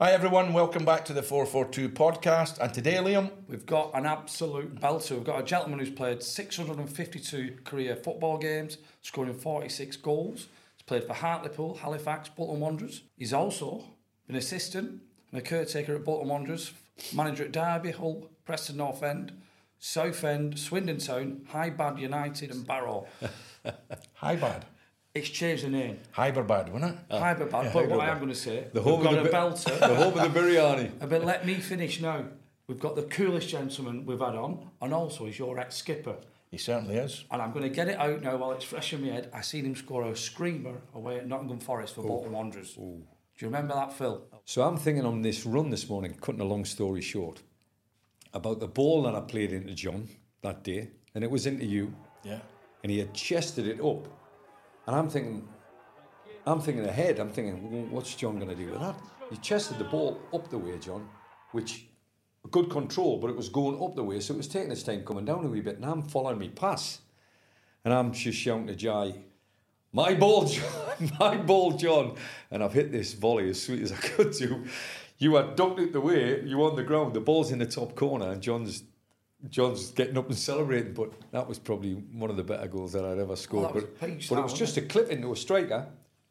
Hi everyone, welcome back to the 442 podcast. And today, Liam, we've got an absolute belter. We've got a gentleman who's played 652 career football games, scoring 46 goals. He's played for Hartlepool, Halifax, Bolton Wanderers. He's also been assistant and a caretaker at Bolton Wanderers, manager at Derby, Hull, Preston North End, Southend, Swindon Town, High Bad United, and Barrow. High Bad. It's changed the name. Hyberbad, wasn't it? Uh, Hyberbad. Yeah, but what I am going to say, the home we've got of the, a belter. The home of the biryani. But let me finish now. We've got the coolest gentleman we've had on, and also he's your ex-skipper. He certainly is. And I'm going to get it out now while it's fresh in my head. I seen him score a screamer away at Nottingham Forest for Ooh. Bolton Wanderers. Ooh. Do you remember that, Phil? So I'm thinking on this run this morning, cutting a long story short, about the ball that I played into John that day, and it was into you. Yeah. And he had chested it up. And I'm thinking, I'm thinking ahead. I'm thinking, what's John going to do with that? He chested the ball up the way, John, which good control, but it was going up the way, so it was taking its time coming down a wee bit. And I'm following me pass, and I'm just shouting to Jai, "My ball, John! My ball, John!" And I've hit this volley as sweet as I could do. You had ducked it the way, you on the ground, the ball's in the top corner, and John's John's getting up and celebrating, but that was probably one of the better goals that I'd ever scored. Well, but, but it was just a clip into a striker.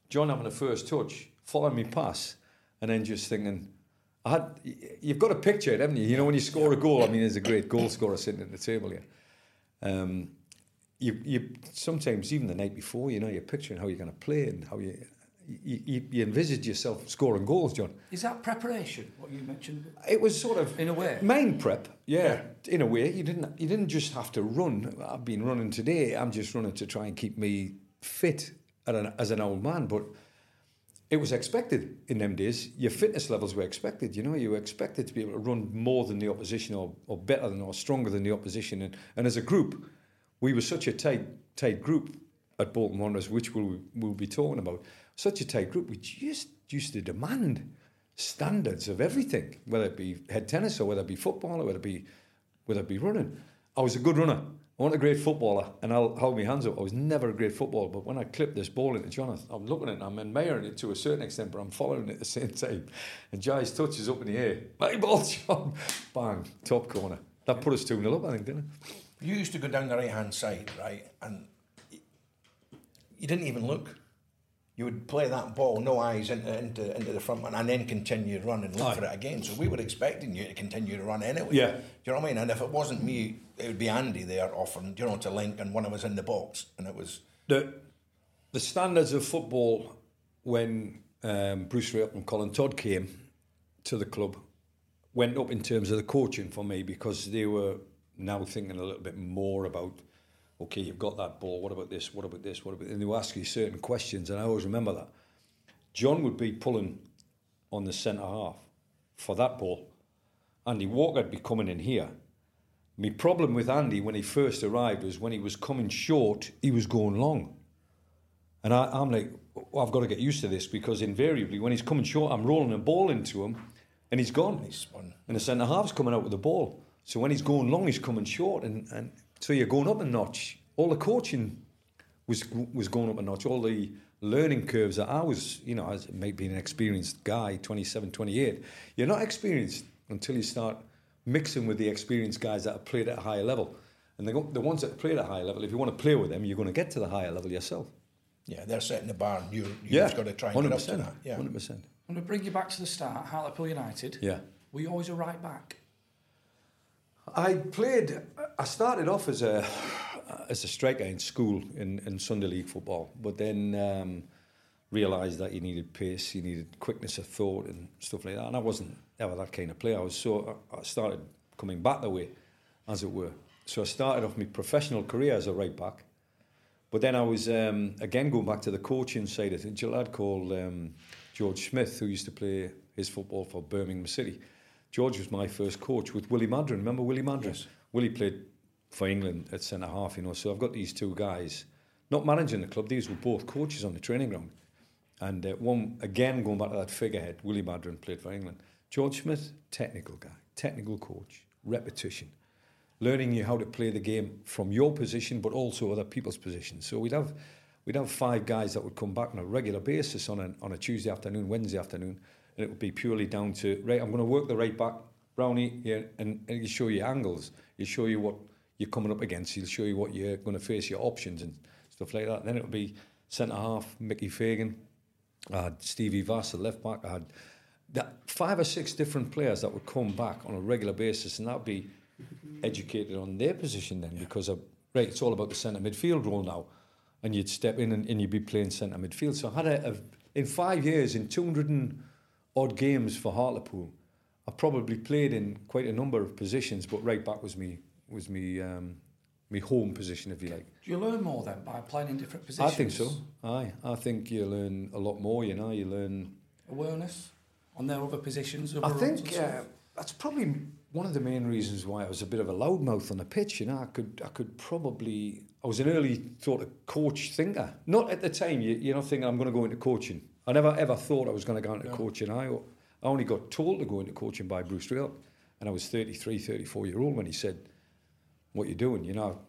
John having a first touch, following me pass, and then just thinking, I had, you've got to picture it, haven't you? You know, when you score a goal, I mean, there's a great goal scorer sitting at the table here. Um, you, you sometimes even the night before, you know, you're picturing how you're going to play and how you, you, you, you envisage yourself scoring goals, John. Is that preparation? What you mentioned? It was sort of in a way main prep. Yeah, yeah, in a way, you didn't you didn't just have to run. I've been running today. I'm just running to try and keep me fit as an old man, but it was expected in them days. Your fitness levels were expected. You know, you were expected to be able to run more than the opposition, or, or better than, or stronger than the opposition. And, and as a group, we were such a tight tight group at Bolton Wanderers, which we'll we'll be talking about. Such a tight group, we just used to demand standards of everything, whether it be head tennis or whether it be football or whether it be whether it be running. I was a good runner. I wasn't a great footballer, and I'll hold my hands up. I was never a great footballer, but when I clipped this ball into Jonathan, I'm looking at it, I'm admiring it to a certain extent, but I'm following it at the same time. And Jai's touch is up in the air. My ball, John! Bang, top corner. That put us 2 0 up, I think, didn't it? You used to go down the right hand side, right? And you didn't even look you would play that ball, no eyes into into, into the front man, and then continue to run and look Aye. for it again. So we were expecting you to continue to run anyway. Yeah. Do you know what I mean? And if it wasn't me, it would be Andy there offering, you know, to link, and one of us in the box, and it was the the standards of football when um, Bruce Rioch and Colin Todd came to the club went up in terms of the coaching for me because they were now thinking a little bit more about okay, you've got that ball, what about this, what about this, what about... And they will ask you certain questions, and I always remember that. John would be pulling on the centre half for that ball. Andy Walker would be coming in here. My problem with Andy when he first arrived was when he was coming short, he was going long. And I, am like, well, I've got to get used to this because invariably when he's coming short, I'm rolling a ball into him, and he's gone. He's spun. And the centre half's coming out with the ball. So when he's going long, he's coming short, and, and so you're going up a notch. All the coaching was was going up a notch. All the learning curves that I was, you know, as maybe an experienced guy, 27, 28, you're not experienced until you start mixing with the experienced guys that have played at a higher level. And the, the ones that play at a higher level, if you want to play with them, you're going to get to the higher level yourself. Yeah, they're setting the bar. and You, you've Yeah, got to try and get up to that. Yeah. 100%. I'm going to bring you back to the start, Hartlepool United. Yeah. Were you always a right back? I played. I started off as a as a striker in school in, in Sunday league football, but then um, realised that you needed pace, you needed quickness of thought and stuff like that. And I wasn't ever that kind of player. I was so I started coming back the way, as it were. So I started off my professional career as a right back, but then I was um, again going back to the coaching side of it. A lad called um, George Smith, who used to play his football for Birmingham City. George was my first coach with Willie Maddren. Remember Willie Maddren? Yes. Willie played for England at centre half, you know. So I've got these two guys, not managing the club. These were both coaches on the training ground. And uh, one again going back to that figurehead, Willie Maddren played for England. George Smith, technical guy, technical coach, repetition, learning you how to play the game from your position, but also other people's positions. So we'd have we'd have five guys that would come back on a regular basis on a on a Tuesday afternoon, Wednesday afternoon, and it would be purely down to right. I'm going to work the right back, Brownie, yeah, and, and he'll show you angles. He'll show you what you're coming up against. He'll show you what you're going to face, your options and stuff like that. And then it would be centre half, Mickey Fagan. I had Stevie Vass, the left back. I had that five or six different players that would come back on a regular basis, and that'd be educated on their position then because of, right, it's all about the centre midfield role now, and you'd step in and, and you'd be playing centre midfield. So I had a, a in five years, in 200 and odd games for Hartlepool, I probably played in quite a number of positions, but right back was me was me um, me home position, if you like. Do you learn more then by playing in different positions? I think so. Aye, I think you learn a lot more. You know, you learn. Awareness on their other positions. Other I think uh, that's probably one of the main reasons why I was a bit of a loudmouth on the pitch. You know, I could I could probably I was an early sort of coach thinker. Not at the time. You, you're not thinking I'm going to go into coaching. I never ever thought I was going to go into coaching. I I only got told to go into coaching by Bruce Trail, and I was 33, 34 year old when he said, "What you doing?" You know,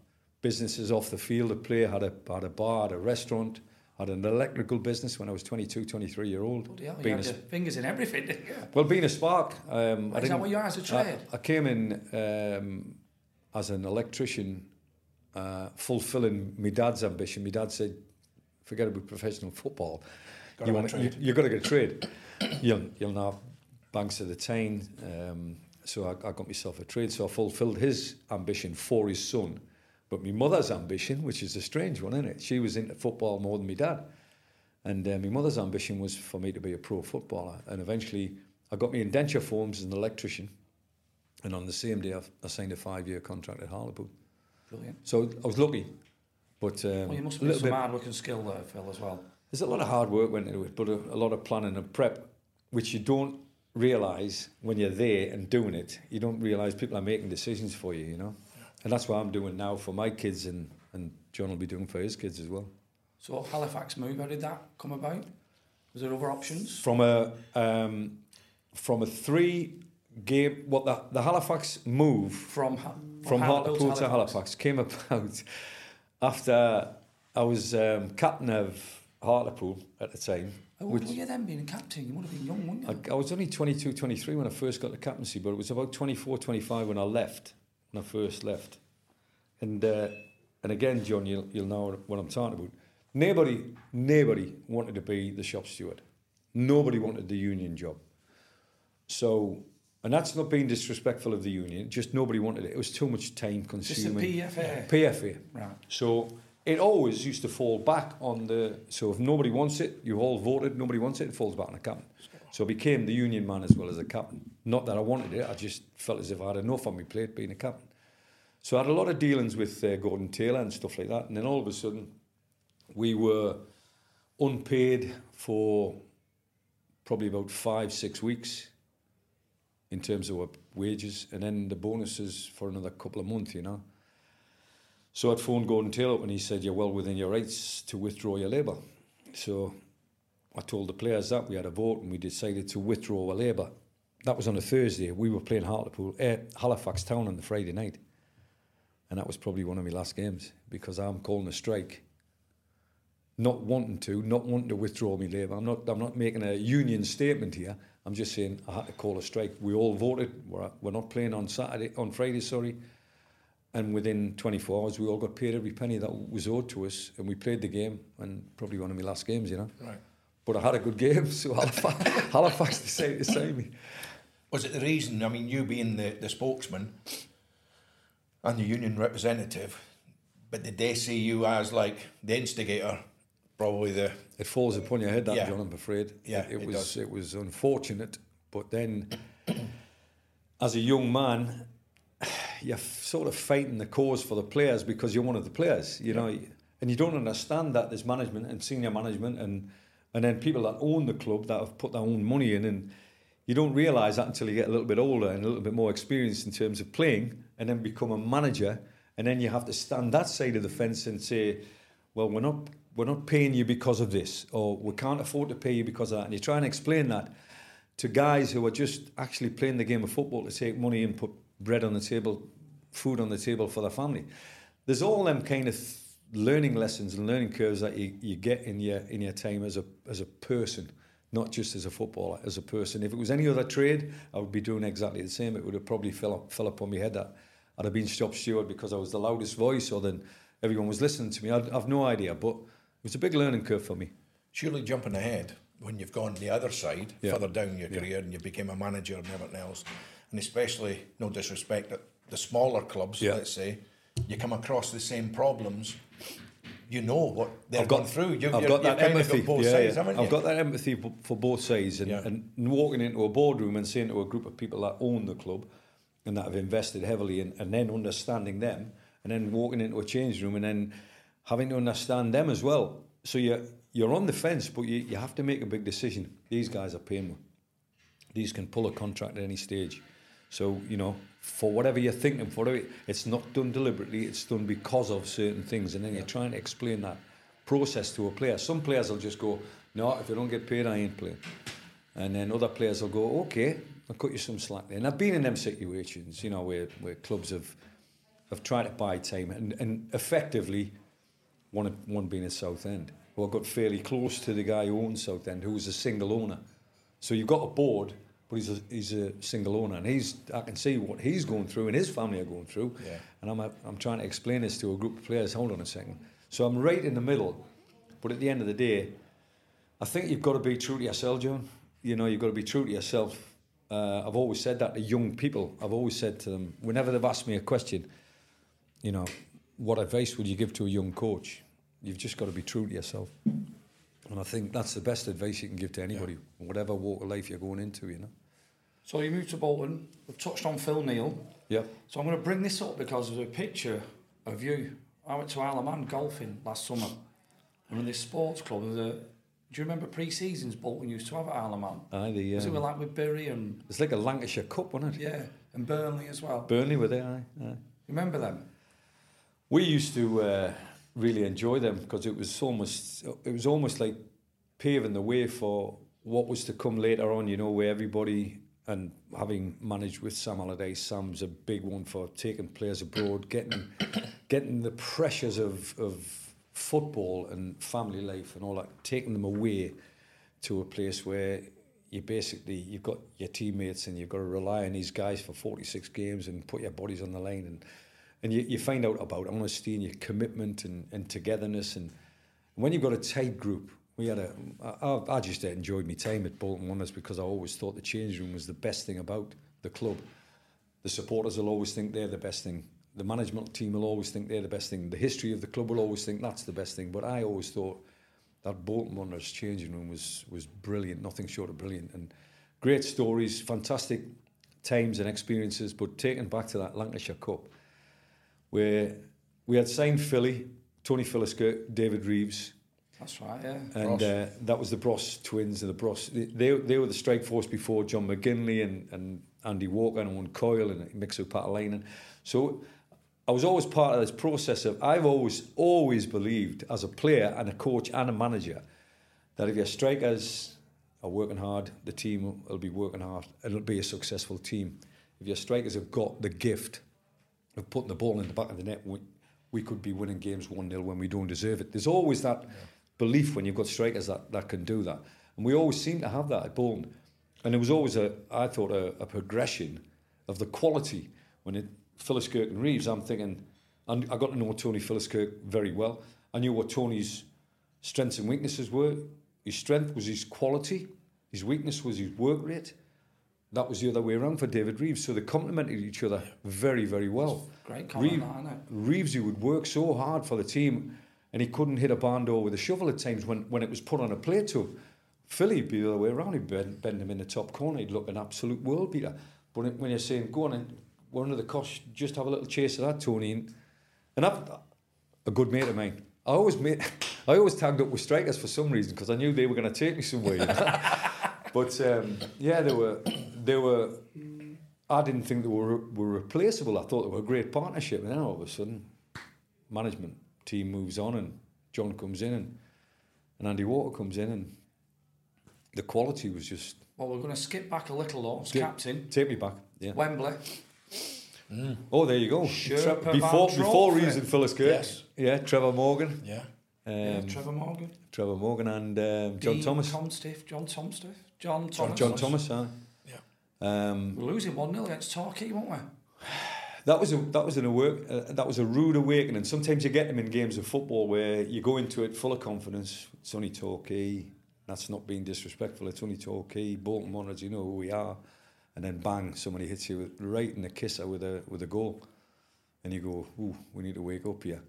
businesses off the field. A player had a had a bar, had a restaurant. Had an electrical business when I was 22, 23 year old. Bloody hell, you Being had a fingers in everything. didn't you? well, being a spark, um, I Is that what you are as a trade? I, I came in um, as an electrician, uh, fulfilling my dad's ambition. My dad said, "Forget about professional football. Gotta you want you, trade." you got to get a trade. you'll you'll now have banks of the Tyne." Um, so I, I got myself a trade. So I fulfilled his ambition for his son. But my mother's ambition, which is a strange one, isn't it? She was into football more than my dad. And uh, my mother's ambition was for me to be a pro footballer. And eventually, I got my indenture forms as an electrician. And on the same day, I, I signed a five year contract at Hartlepool. Brilliant. So I was lucky. But um, Well, you must a have little some hard work and skill there, Phil, as well. There's a lot of hard work went into it, but a, a lot of planning and prep, which you don't realise when you're there and doing it. You don't realise people are making decisions for you, you know. And that's what I'm doing now for my kids, and, and John will be doing for his kids as well. So Halifax move, how did that come about? Was there other options? from a um, from a three game what the, the Halifax move From, Ha- from Hartlepool to Halifax came about after I was um, captain of Hartlepool at the time. How old were you then being a captain? You would have been young, wouldn't you? I, I was only 22, 23 when I first got the captaincy, but it was about 24, 25 when I left, when I first left. And uh, and again, John, you'll, you'll know what I'm talking about. Nobody, nobody wanted to be the shop steward. Nobody wanted the union job. So, and that's not being disrespectful of the union, just nobody wanted it. It was too much time Just consuming. PFA. PFA. Right. So it always used to fall back on the. So if nobody wants it, you all voted. Nobody wants it, it falls back on the captain. So I became the union man as well as a captain. Not that I wanted it. I just felt as if I had enough on my plate being a captain. So I had a lot of dealings with uh, Gordon Taylor and stuff like that. And then all of a sudden, we were unpaid for probably about five, six weeks in terms of wages, and then the bonuses for another couple of months, you know. So I'd phoned Gordon Taylor and he said, You're well within your rights to withdraw your labour. So I told the players that we had a vote and we decided to withdraw our Labour. That was on a Thursday. We were playing Hartlepool, eh, Halifax Town on the Friday night. And that was probably one of my last games because I'm calling a strike. Not wanting to, not wanting to withdraw me Labour. I'm not, I'm not making a union statement here. I'm just saying I had to call a strike. We all voted. We're, we're not playing on Saturday, on Friday, sorry. And within 24 hours, we all got paid every penny that was owed to us. And we played the game, and probably one of my last games, you know. Right. But I had a good game, so Halifax, Halifax decided to sign me. Was it the reason, I mean, you being the, the spokesman and the union representative, but did they see you as like the instigator, probably the. It falls upon your head, that Yeah. John. I'm afraid. Yeah, it, it was it was unfortunate, but then, as a young man, you're sort of fighting the cause for the players because you're one of the players, you know, and you don't understand that there's management and senior management and and then people that own the club that have put their own money in and. You don't realise that until you get a little bit older and a little bit more experienced in terms of playing, and then become a manager, and then you have to stand that side of the fence and say, well, we're not we're not paying you because of this, or we can't afford to pay you because of that. And you try and explain that to guys who are just actually playing the game of football to take money and put bread on the table, food on the table for their family. There's all them kind of th- learning lessons and learning curves that you, you get in your in your time as a as a person, not just as a footballer, as a person. If it was any other trade, I would be doing exactly the same. It would have probably fell up, fell upon my head that I'd have been shop steward because I was the loudest voice, or then everyone was listening to me. I'd, I've no idea, but it was a big learning curve for me. Surely jumping ahead when you've gone the other side, Yeah. further down your career, and you became a manager and everything else, and especially, no disrespect, at the smaller clubs, Yeah. let's say, you come across the same problems. You know what they're I've gone got through. You, I've got that empathy. got both yeah, sides, yeah. I've you? got that empathy for both sides, and, and walking into a boardroom and saying to a group of people that own the club and that have invested heavily, in, and then understanding them, and then walking into a change room and then having to understand them as well. So you're you're on the fence, but you, you have to make a big decision. These guys are paying me. These can pull a contract at any stage. So, you know, for whatever you're thinking, for whatever, it's not done deliberately, it's done because of certain things. And then you're trying to explain that process to a player. Some players will just go, no, if I don't get paid, I ain't playing. And then other players will go, okay, I'll cut you some slack there. And I've been in them situations, you know, where, where clubs have have tried to buy time and, and effectively one, one being at Southend. Well, I got fairly close to the guy who owns Southend, who was a single owner. So you've got a board, but he's a, he's a single owner, and he's I can see what he's going through and his family are going through. Yeah. And I'm I'm trying to explain this to a group of players. Hold on a second. So I'm right in the middle, but at the end of the day, I think you've got to be true to yourself, John. You know, you've got to be true to yourself. Uh, I've always said that to young people. I've always said to them, whenever they've asked me a question, you know, what advice would you give to a young coach? You've just got to be true to yourself. And I think that's the best advice you can give to anybody, whatever walk of life you're going into, you know. So you moved to Bolton. We've touched on Phil Neal. Yeah. So I'm going to bring this up because there's a picture of you. I went to Isle of Man golfing last summer. And in this sports club, there's a, do you remember pre-seasons Bolton used to have at Isle of Man? Aye, the, Was it um, with, like with Bury and It's like a Lancashire Cup, wasn't it? yeah, and Burnley as well? Burnley were there, aye. aye. Remember them? We used to uh, really enjoy them because it was almost it was almost like paving the way for what was to come later on. You know, where everybody and having managed with Sam Allardyce, Sam's a big one for taking players abroad, getting getting the pressures of of football and family life and all that, taking them away to a place where you basically you've got your teammates and you've got to rely on these guys for 46 games and put your bodies on the line and and you, you find out about honesty and your commitment and, and togetherness. And when you've got a tight group we had a I, I just enjoyed my time at Bolton Wanderers because I always thought the change room was the best thing about the club. The supporters will always think they're the best thing. The management team will always think they're the best thing. The history of the club will always think that's the best thing. But I always thought that Bolton Wanderers changing room was was brilliant, nothing short of brilliant, and great stories, fantastic times and experiences. But taken back to that Lancashire Cup, where we had signed Philly, Tony Philliskirk, David Reeves, That's right, yeah. and uh, that was the Bros twins and the Bros. They, they were the strike force before John McGinlay and, and Andy Walker and Owen Coyle and Mixu Paatelainen. So I was always part of this process of I've always always believed as a player and a coach and a manager that if your strikers are working hard, the team will be working hard. And it'll be a successful team. If your strikers have got the gift of putting the ball in the back of the net, we, we could be winning games 1 0 when we don't deserve it. There's always that belief when you've got strikers that, that can do that. And we always seem to have that at Bolton. And there was always a, I thought, a, a progression of the quality. When it, Philliskirk and Reeves, I'm thinking, and I got to know Tony Philliskirk very well. I knew what Tony's strengths and weaknesses were. His strength was his quality, his weakness was his work rate. That was the other way around for David Reeves. So they complemented each other very, very well. Great comment, Reeves, that? Reeves, he would work so hard for the team and he couldn't hit a barn door with a shovel at times when, when it was put on a plate to him. Philly would be the other way around. He'd bend, bend him in the top corner. He'd look an absolute world beater. But when you're saying, go on and we're under the cosh, just have a little chase of that, Tony. And, and I've, a good mate of mine, I always made, I always tagged up with strikers for some reason because I knew they were going to take me somewhere. You know? but um, yeah, they were, they were. I didn't think they were were replaceable. I thought they were a great partnership, and then all of a sudden, management team moves on, and John comes in, and, and Andy Walker comes in, and the quality was just Well, we're going to skip back a little though. As Take- captain, Take me back. Yeah. Wembley. Oh, there you go. Sherpa before Van before Trophy. Reeves and Philliskirk. Yes. Yeah, Trevor Morgan. Yeah. Um, Yeah, Trevor Morgan. Trevor Morgan and um, John Dean Thomas. Tom Stiff. John Tom Stiff. John John, Thomas. John Thomas. Huh? Um, We're losing 1 0 against Torquay, weren't we? that was a that was an awork, uh, that was a rude awakening. Sometimes you get them in games of football where you go into it full of confidence. It's only Torquay. That's not being disrespectful. It's only Torquay. Bolton Wanderers, you know who we are. And then bang, somebody hits you with, right in the kisser with a with a goal, and you go, "Ooh, we need to wake up here."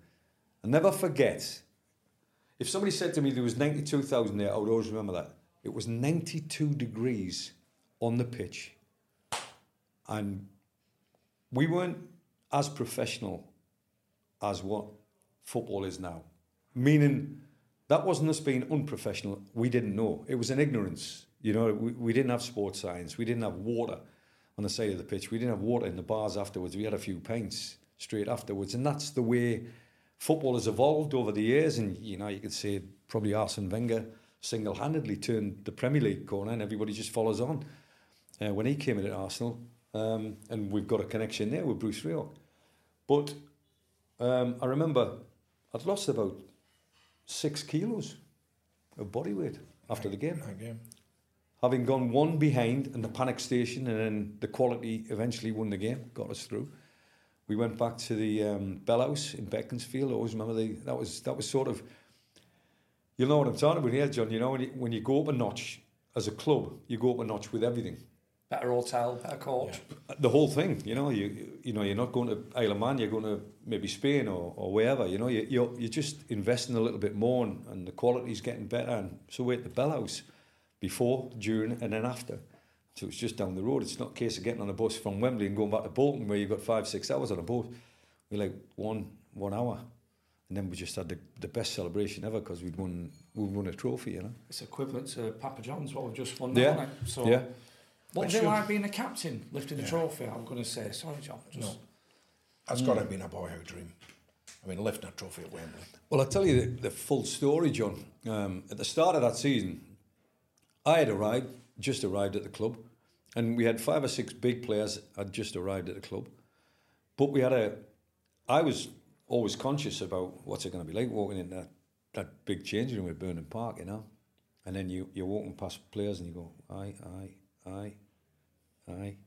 And never forget, if somebody said to me there was ninety two thousand there, I would always remember that. It was ninety two degrees on the pitch, and we weren't as professional as what football is now. Meaning, that wasn't us being unprofessional. We didn't know. It was an ignorance. You know, we, we didn't have sports science. We didn't have water on the side of the pitch. We didn't have water in the bars afterwards. We had a few pints straight afterwards. And that's the way football has evolved over the years. And, you know, you could say probably Arsene Wenger single-handedly turned the Premier League corner and everybody just follows on. Uh, when he came in at Arsenal, um, and we've got a connection there with Bruce Rioch. But um, I remember I'd lost about six kilos of body weight after the game. That game. Having gone one behind in the panic station, and then the quality eventually won the game, got us through. We went back to the um, Bell House in Beaconsfield. I always remember the, that was that was sort of. You know what I'm talking about here, John. You know when you, when you go up a notch as a club, you go up a notch with everything Hotel, better coach. the whole thing, you know, you you know, you're not going to Isle of Man, you're going to maybe Spain or, or wherever, you know, you, you're, you're just investing a little bit more and, and the quality's getting better. And so we're at the Bell House before, during, and then after. So it's just down the road. It's not a case of getting on a bus from Wembley and going back to Bolton where you've got five, six hours on a boat. We're like one one hour. And then we just had the, the best celebration ever because we'd won, we'd won a trophy, you know. It's equivalent to Papa John's, what we've just won, Yeah. isn't? So, Yeah. What was Which it you- like being a captain, lifting the trophy? I'm going to say, sorry, John. Just, No. That's got to have been a boyhood dream. I mean, lifting a trophy at Wembley. Well, I'll tell you the, the full story, John. Um, at the start of that season, I had arrived, just arrived at the club, and we had five or six big players had just arrived at the club. But we had a, I was always conscious about what's it going to be like walking in that, that big changing room at Burnden Park, you know. And then you, you're walking past players and you go, aye, aye, aye, aye.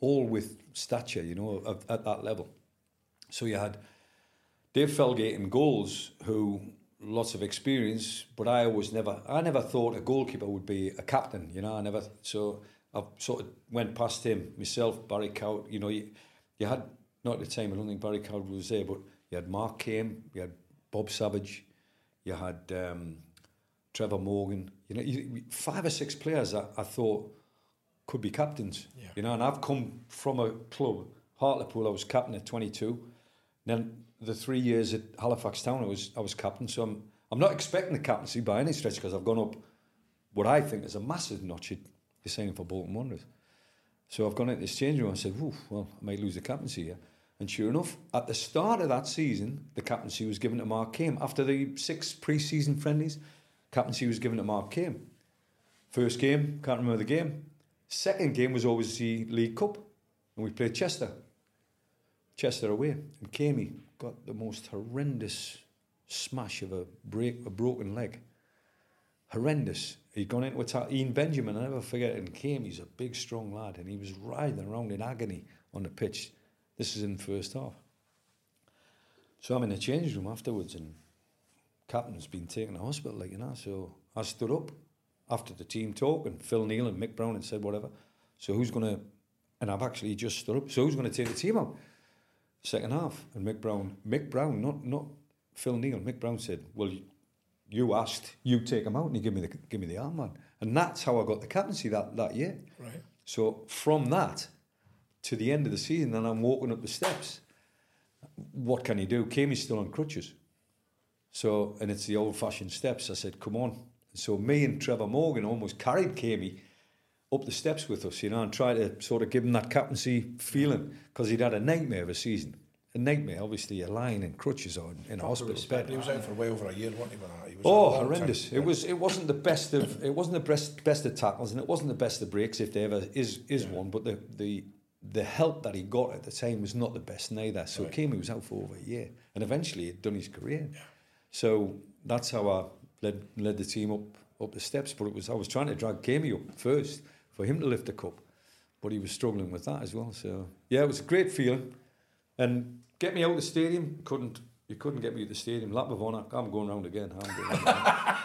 All with stature, you know, of, at that level. So you had Dave Felgate in goals, who lots of experience, but I was never, I never thought a goalkeeper would be a captain, you know, I never, so I sort of went past him, myself, Barry Cowd, you know, you, you had, not at the time, I don't think Barry Cowd was there, but you had Mark Came, you had Bob Savage, you had um, Trevor Morgan, you know, you, five or six players that I thought could be captains, Yeah. you know, and I've come from a club, Hartlepool, I was captain at 22, then the three years at Halifax Town, I was I was captain. So I'm I'm not expecting the captaincy by any stretch because I've gone up what I think is a massive notch the signing for Bolton Wanderers. So I've gone into this changing room and said, Oof, well, I might lose the captaincy here. And sure enough, at the start of that season, the captaincy was given to Mark Came after the six pre-season friendlies. Captaincy was given to Mark Came. First game, can't remember the game. Second game was always the League Cup, and we played Chester. Chester away, and Kamey got the most horrendous smash of a break, a broken leg. Horrendous. He'd gone into attack. Ian Benjamin, I never forget and. He's a big, strong lad, and he was writhing around in agony on the pitch. This is in the first half. So I'm in the change room afterwards, and captain's been taken to hospital, like you know. So I stood up after the team talk, and Phil Neal and Mick Brown and said whatever. So who's going to? And I've actually just stood up. So who's going to take the team out? Second half, and Mick Brown, Mick Brown, not not Phil Neal. Mick Brown said, "Well, you asked, you take him out, and he give me the give me the armband." And that's how I got the captaincy that that year. Right. So from that to the end of the season, and I'm walking up the steps. What can you do? Kamey's still on crutches. So, and it's the old-fashioned steps. I said, "Come on." So me and Trevor Morgan almost carried Kamey up the steps with us, you know, and tried to sort of give him that captaincy feeling because he'd had a nightmare of a season. A nightmare, obviously, you're lying in crutches or in, in a hospital bed. He was out for way over a year, wasn't he? When he was Oh, out a long horrendous! time. It was. It wasn't the best of. It wasn't the best best of tackles, and it wasn't the best of breaks, if there ever is is one. But the the the help that he got at the time was not the best neither. So Right. Kamey was out for over a year, and eventually he'd done his career. So that's how I led led the team up up the steps. But it was I was trying to drag Kamey up first for him to lift the cup, but he was struggling with that as well. So yeah, it was a great feeling, and get me out of the stadium couldn't. You couldn't get me to the stadium. Lap of honour. I'm going round again. Round.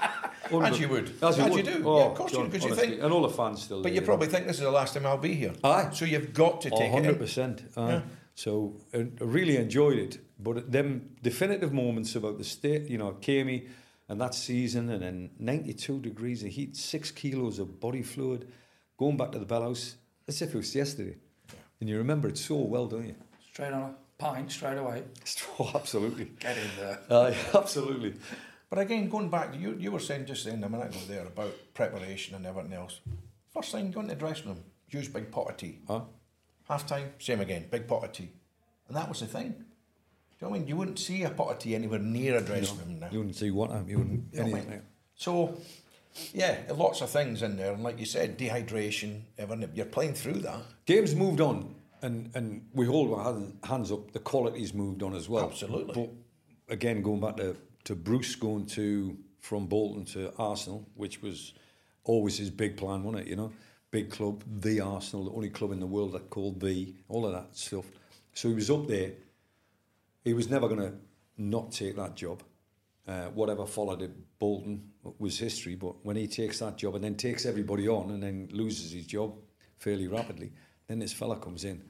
As you would. As you, As would. you do. Oh, Yeah, of course you John, do, 'cause you think- And all the fans still But you know. probably think this is the last time I'll be here. Aye. So you've got to take hundred it in. percent. Yeah. So I really enjoyed it. But them definitive moments about the state, you know, Kamey and that season, and then ninety-two degrees of heat, six kilos of body fluid, going back to the Bellhouse, as if it was yesterday. And you remember it so well, don't you? Straight on a pint, straight away. Oh, absolutely. Get in there. Aye, absolutely. But again, going back, you you were saying just then a minute ago there about preparation and everything else. First thing, go into the dressing room, use big pot of tea. Huh? Half time, same again, big pot of tea. And that was the thing. You know what I mean? You wouldn't see a pot of tea anywhere near a dressing room now. You wouldn't see what you wouldn't You know I mean? So, yeah, lots of things in there. And like you said, dehydration, everything. You're playing through that. Games moved on, and, and we hold our hands up. The quality's moved on as well. Absolutely. But again, going back to, to Bruce going to from Bolton to Arsenal, which was always his big plan, wasn't it? You know, big club, the Arsenal, the only club in the world that called the all of that stuff. So he was up there. He was never going to not take that job. Uh, whatever followed at Bolton was history, but when he takes that job and then takes everybody on and then loses his job fairly rapidly, then this fella comes in.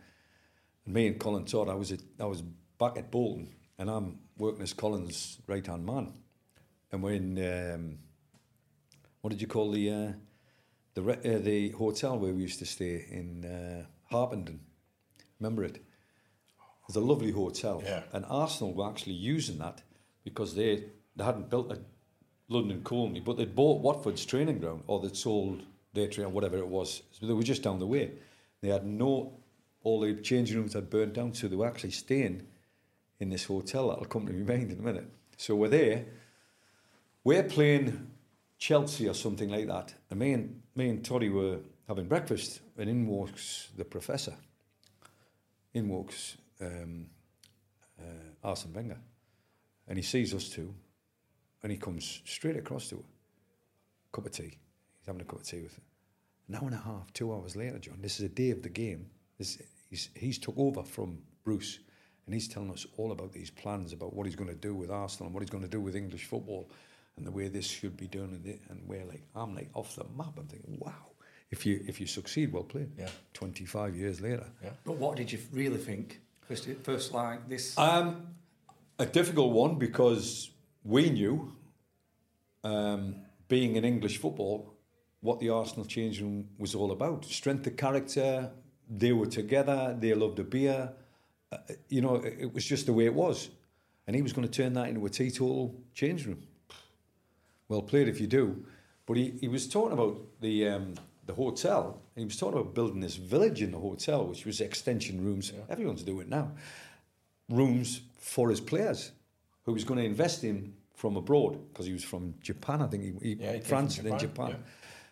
And me and Colin Todd, I was at, I was back at Bolton and I'm working as Colin's right hand man. And we're in um, what did you call the uh, the uh, the hotel where we used to stay in uh, Harpenden? Remember it? It was a lovely hotel. Yeah. And Arsenal were actually using that because they they hadn't built a London Colney, but they'd bought Watford's training ground or they'd sold their train, whatever it was. So they were just down the way. They had no, all the changing rooms had burnt down, so they were actually staying in this hotel that'll come to my mind in a minute. So we're there, we're playing Chelsea or something like that, and me and, me and Toddy were having breakfast, and in walks the professor. In walks um, uh, Arsene Wenger, and he sees us two, and he comes straight across to her. Cup of tea. He's having a cup of tea with her. An hour and a half, two hours later, John. This is a day of the game. This, he's he's took over from Bruce, and he's telling us all about these plans about what he's going to do with Arsenal and what he's going to do with English football, and the way this should be done. And, it, and we're like, I'm like off the map. I'm thinking, wow. If you if you succeed, well played. Yeah. Twenty five years later. Yeah. But what did you really think? First, first like this. Um, a difficult one because we knew, um, being in English football, what the Arsenal change room was all about. Strength of character, they were together, they loved a beer. Uh, you know, it, it was just the way it was. And he was going to turn that into a teetotal change room. Well played if you do. But he, he was talking about the um, the hotel. And he was talking about building this village in the hotel, which was extension rooms. Everyone's doing it now. Rooms for his players, who was going to invest in from abroad because he was from Japan. I think he, he Yeah, he France and then Japan, yeah.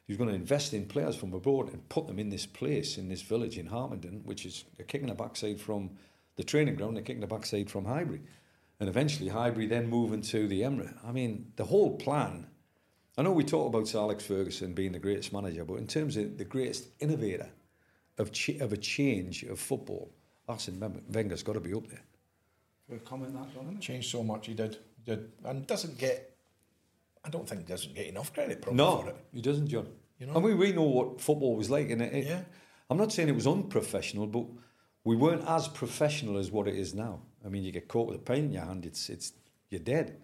He was going to invest in players from abroad and put them in this place, in this village in Harpenden, which is a kick in the backside from the training ground, a kick in the backside from Highbury. And eventually Highbury then moving to the Emirate. I mean, the whole plan. I know we talk about Sir Alex Ferguson being the greatest manager, but in terms of the greatest innovator of, ch- of a change of football, Arsene Wen- Wenger's got to be up there. For a comment that, John, isn't? Changed so much. He did. He did, and doesn't get. I don't think he doesn't get enough credit probably No, for it. he doesn't, John. You know? I mean, we know what football was like, and it, it- Yeah. I'm not saying it was unprofessional, but we weren't as professional as what it is now. I mean, you get caught with a pen in your hand, it's it's you're dead.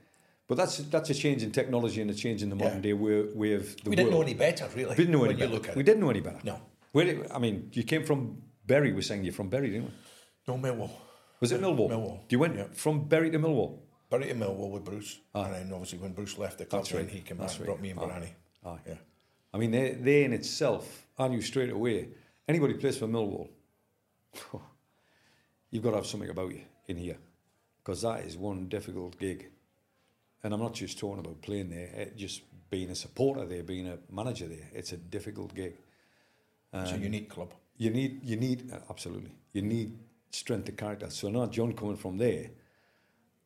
But that's that's a change in technology and a change in the modern Yeah. day way, way of the we world. didn't know any better, really. We didn't know any better. we didn't know any better. No. Where I mean, you came from Bury. We're saying you're from Bury, didn't we? No, Millwall. Was it Millwall? Millwall, Do You went yeah. from Bury to Millwall. Buried in Millwall with Bruce, and then obviously when Bruce left the club, Ah. That's right. he came That's back and right. brought me and. Barani. Aye. Yeah. I mean, they, they in itself, I knew straight away, anybody plays for Millwall, you've got to have something about you in here. Because that is one difficult gig. And I'm not just talking about playing there, it, just being a supporter there, being a manager there. It's a difficult gig. it's a unique club. You need, you need, uh, absolutely, you need strength of character. So now John coming from there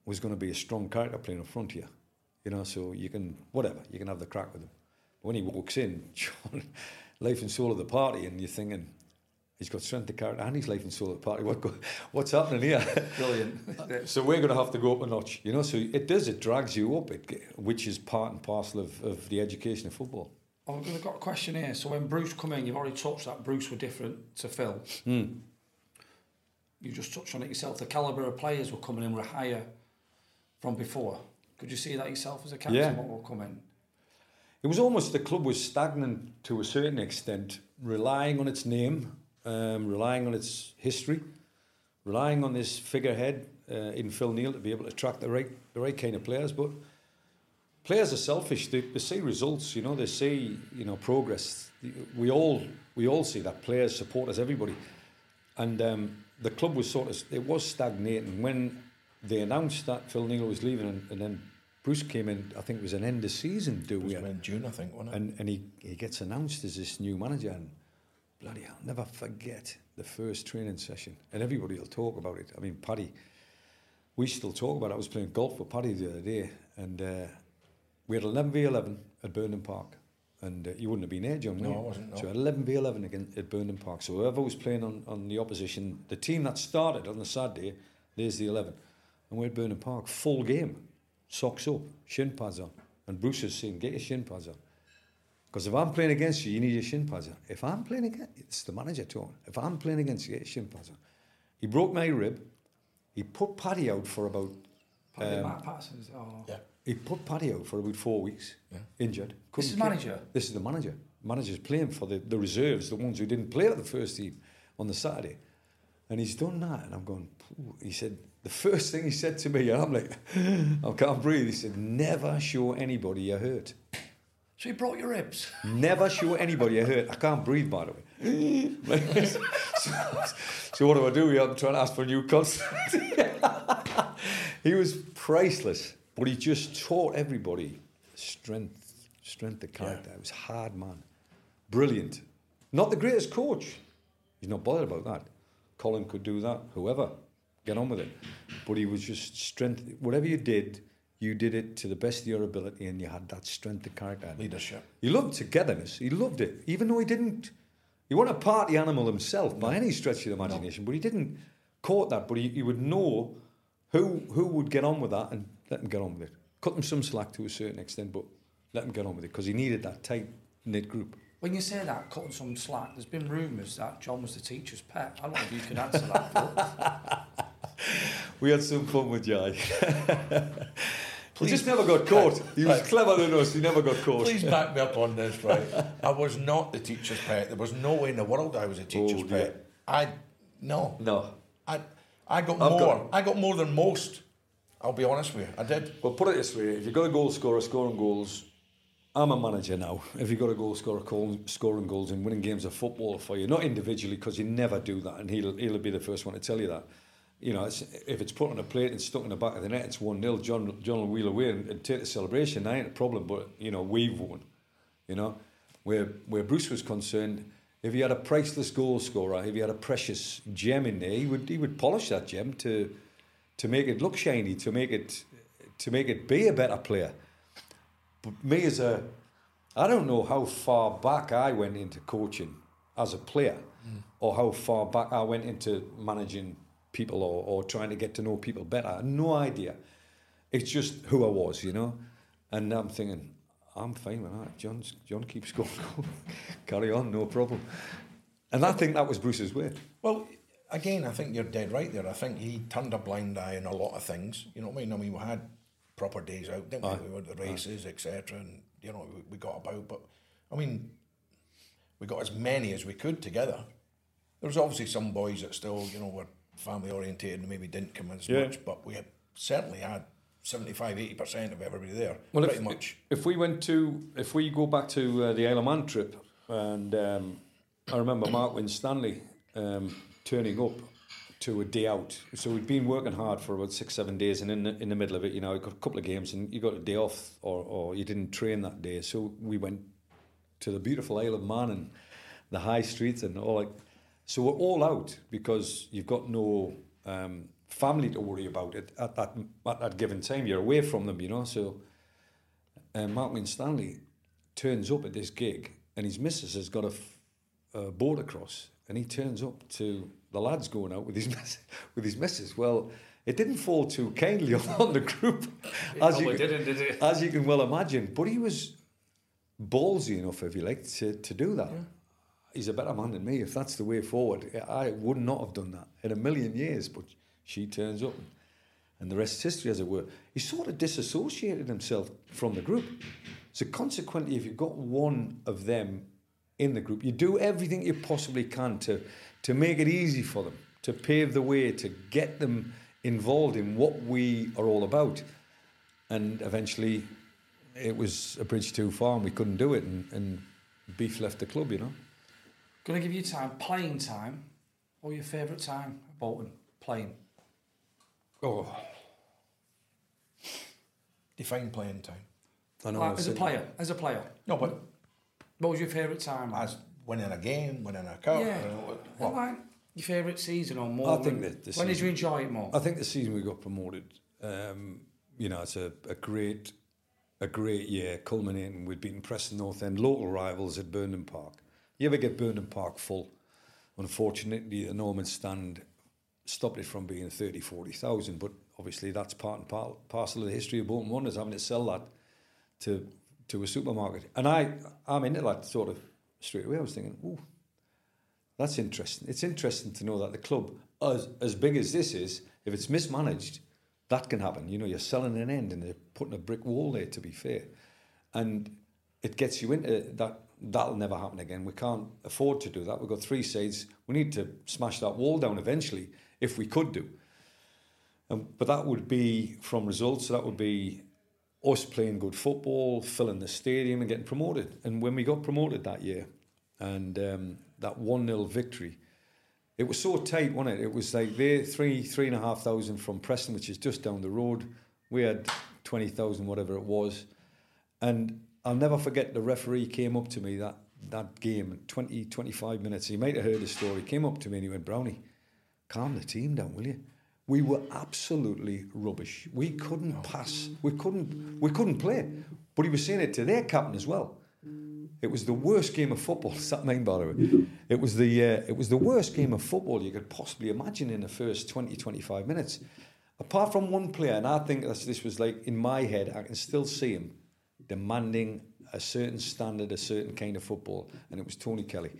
was going to be a strong character playing up front here. You know, so you can, whatever, you can have the crack with him. But when he walks in, John, life and soul of the party, and you're thinking, he's got strength of character and he's life and soul of the party. What, what's happening here? Brilliant. so we're going to have to go up a notch, you know. So it does, it drags you up, it, which is part and parcel of, of the education of football. I've got- got a question here. So when Bruce come in, you've already touched that Bruce were different to Phil. Hmm. You just touched on it yourself. The calibre of players were coming in were higher from before. Could you see that yourself as a captain? Yeah. What were coming? It was almost the club was stagnant to a certain extent, relying on its name, um, relying on its history, relying on this figurehead uh, in Phil Neal to be able to attract the right the right kind of players. But players are selfish. They, they see results. You know, they see you know progress. We all we all see that. Players, support supporters, everybody. And um, the club was sort of it was stagnating when they announced that Phil Neal was leaving, and, and then Bruce came in. I think it was an end of season do It we? was in June, I think, wasn't it? and and he, he gets announced as this new manager and bloody I'll never forget the first training session. And everybody will talk about it. I mean Paddy we still talk about it. I was playing golf with Paddy the other day and uh, we had 11 v 11 at Burnden Park. And uh, you wouldn't have been there John No, you? I wasn't, no. so 11 v 11 again at Burnden Park. So whoever was playing on, on the opposition the team that started on the Saturday there's the 11 and we're at Burnden Park full game. Socks up shin pads on. And Bruce is saying get your shin pads on because if I'm playing against you, you need your shin pads on. If I'm playing against, it's the manager talking. If I'm playing against you, get your shin pads on. He broke my rib. He put Paddy out for about. Paddy Um, Matt Paterson's. Oh. Yeah. He put Paddy out for about four weeks, yeah. injured. This Couldn't is play. manager? This is the manager. Manager's playing for the, the reserves, the ones who didn't play at the first team on the Saturday. And he's done that. And I'm going, "Phew." he said, the first thing he said to me, and I'm like, I can't breathe. He said, never show anybody you're hurt. So he brought your ribs. Never show anybody I hurt. I can't breathe, by the way. so, so what do I do? I'm trying to ask for a new concert. he was priceless, but he just taught everybody strength, strength of character. It was hard, man. Brilliant. Not the greatest coach. He's not bothered about that. Colin could do that. Whoever, get on with it. But he was just strength. Whatever you did, you did it to the best of your ability, and you had that strength of character. Leadership. He loved togetherness. He loved it, even though he didn't. He wasn't a party animal himself by any stretch of the imagination, but he didn't court that. But he, he would know who who would get on with that and let him get on with it. Cut them some slack to a certain extent, but let him get on with it because he needed that tight knit group. When you say that, cutting some slack, there's been rumours that John was the teacher's pet. I don't know if you can answer that. We had some fun with Jai. he just never got caught. He was clever than us. He never got caught. Please back me up on this, right? I was not the teacher's pet. There was no way in the world I was a teacher's Oh, pet. I no. No. I I got I've more. got- I got more than most. I'll be honest with you. I did. Well, put it this way: if you've got a goal scorer scoring goals, I'm a manager now. If you've got a goal scorer scoring goals and winning games of football for you, not individually because you never do that, and he'll he'll be the first one to tell you that. You know, it's, if it's put on a plate and stuck in the back of the net, it's 1 0. John, John will wheel away and, and take the celebration. That ain't a problem, but, you know, we've won. You know, where, where Bruce was concerned, if he had a priceless goal scorer, if he had a precious gem in there, he would, he would polish that gem to, to make it look shiny, to make it, to make it be a better player. But me as a, I don't know how far back I went into coaching as a player, mm. or how far back I went into managing people or, or trying to get to know people better. No idea. It's just who I was, you know. And I'm thinking, I'm fine with that. John's, John keeps going. Carry on, no problem. And I think that was Bruce's way. Well, again, I think you're dead right there. I think he turned a blind eye on a lot of things. You know what I mean? I mean, we had proper days out, didn't Aye. we? We went to races, etc. And, you know, we, we got about. But, I mean, we got as many as we could together. There was obviously some boys that still, you know, were family orientated and maybe didn't come as yeah. much, but we had certainly had 75 80% of everybody there well, pretty if, much. if we went to if we go back to uh, the Isle of Man trip and um, I remember Mark Winstanley um, turning up to a day out. So we'd been working hard for about six seven days and in the, in the middle of it you know you got a couple of games and you got a day off or, or you didn't train that day. So we went to the beautiful Isle of Man and the high streets and all like so we're all out because you've got no um, family to worry about it at that at that given time. You're away from them, you know. So uh, Mark Winstanley turns up at this gig, and his missus has got a, board across, and he turns up to the lads going out with his with his missus. Well, it didn't fall too kindly on the group, as you, it? as you can well imagine. But he was ballsy enough, if you like, to, to do that. Yeah he's a better man than me. If that's the way forward, I would not have done that in a million years. But she turns up, and the rest is history, as it were. He sort of disassociated himself from the group. So consequently, if you've got one of them in the group, you do everything you possibly can to to make it easy for them, to pave the way, to get them involved in what we are all about. And eventually, it was a bridge too far, and we couldn't do it, and, and Beef left the club, you know. Going to give you time, playing time, or your favourite time at Bolton, playing? Oh. Define playing time. I know. Like, as a player, as a player. No, but what was your favourite time? As winning a game, winning a cup. Yeah. what? Like your favourite season or more? I think that the when season, did you enjoy it more? I think the season we got promoted. Um, you know, it's a, a great, a great year, culminating with beating Preston North End, local rivals at Burnden Park. You ever get Burnden Park full? Unfortunately, the Normid stand stopped it from being 30, 40,000, but obviously that's part and par- parcel of the history of Bolton Wanderers having to sell that to to a supermarket. And I, I'm into that sort of straight away. I was thinking, ooh, that's interesting. It's interesting to know that the club, as, as big as this is, if it's mismanaged, that can happen. You know, you're selling an end and they're putting a brick wall there, to be fair. And it gets you into that that'll never happen again. We can't afford to do that. We've got three sides. We need to smash that wall down eventually, if we could do. Um, but that would be from results. That would be us playing good football, filling the stadium, and getting promoted. And when we got promoted that year, and um, that one 0 victory, it was so tight, wasn't it? It was like they three three and a half thousand from Preston, which is just down the road. We had twenty thousand, whatever it was, and I'll never forget the referee came up to me that, that game, 20, 25 minutes. He might have heard the story. came up to me and he went, Brownie, calm the team down, will you? We were absolutely rubbish. We couldn't pass. We couldn't. We couldn't play. But he was saying it to their captain as well. It was the worst game of football. Does that mean, by the way? It was the. Uh, it was the worst game of football you could possibly imagine in the first 20, 25 minutes. Apart from one player, and I think this was like in my head, I can still see him demanding a certain standard, a certain kind of football, and it was Tony Kelly.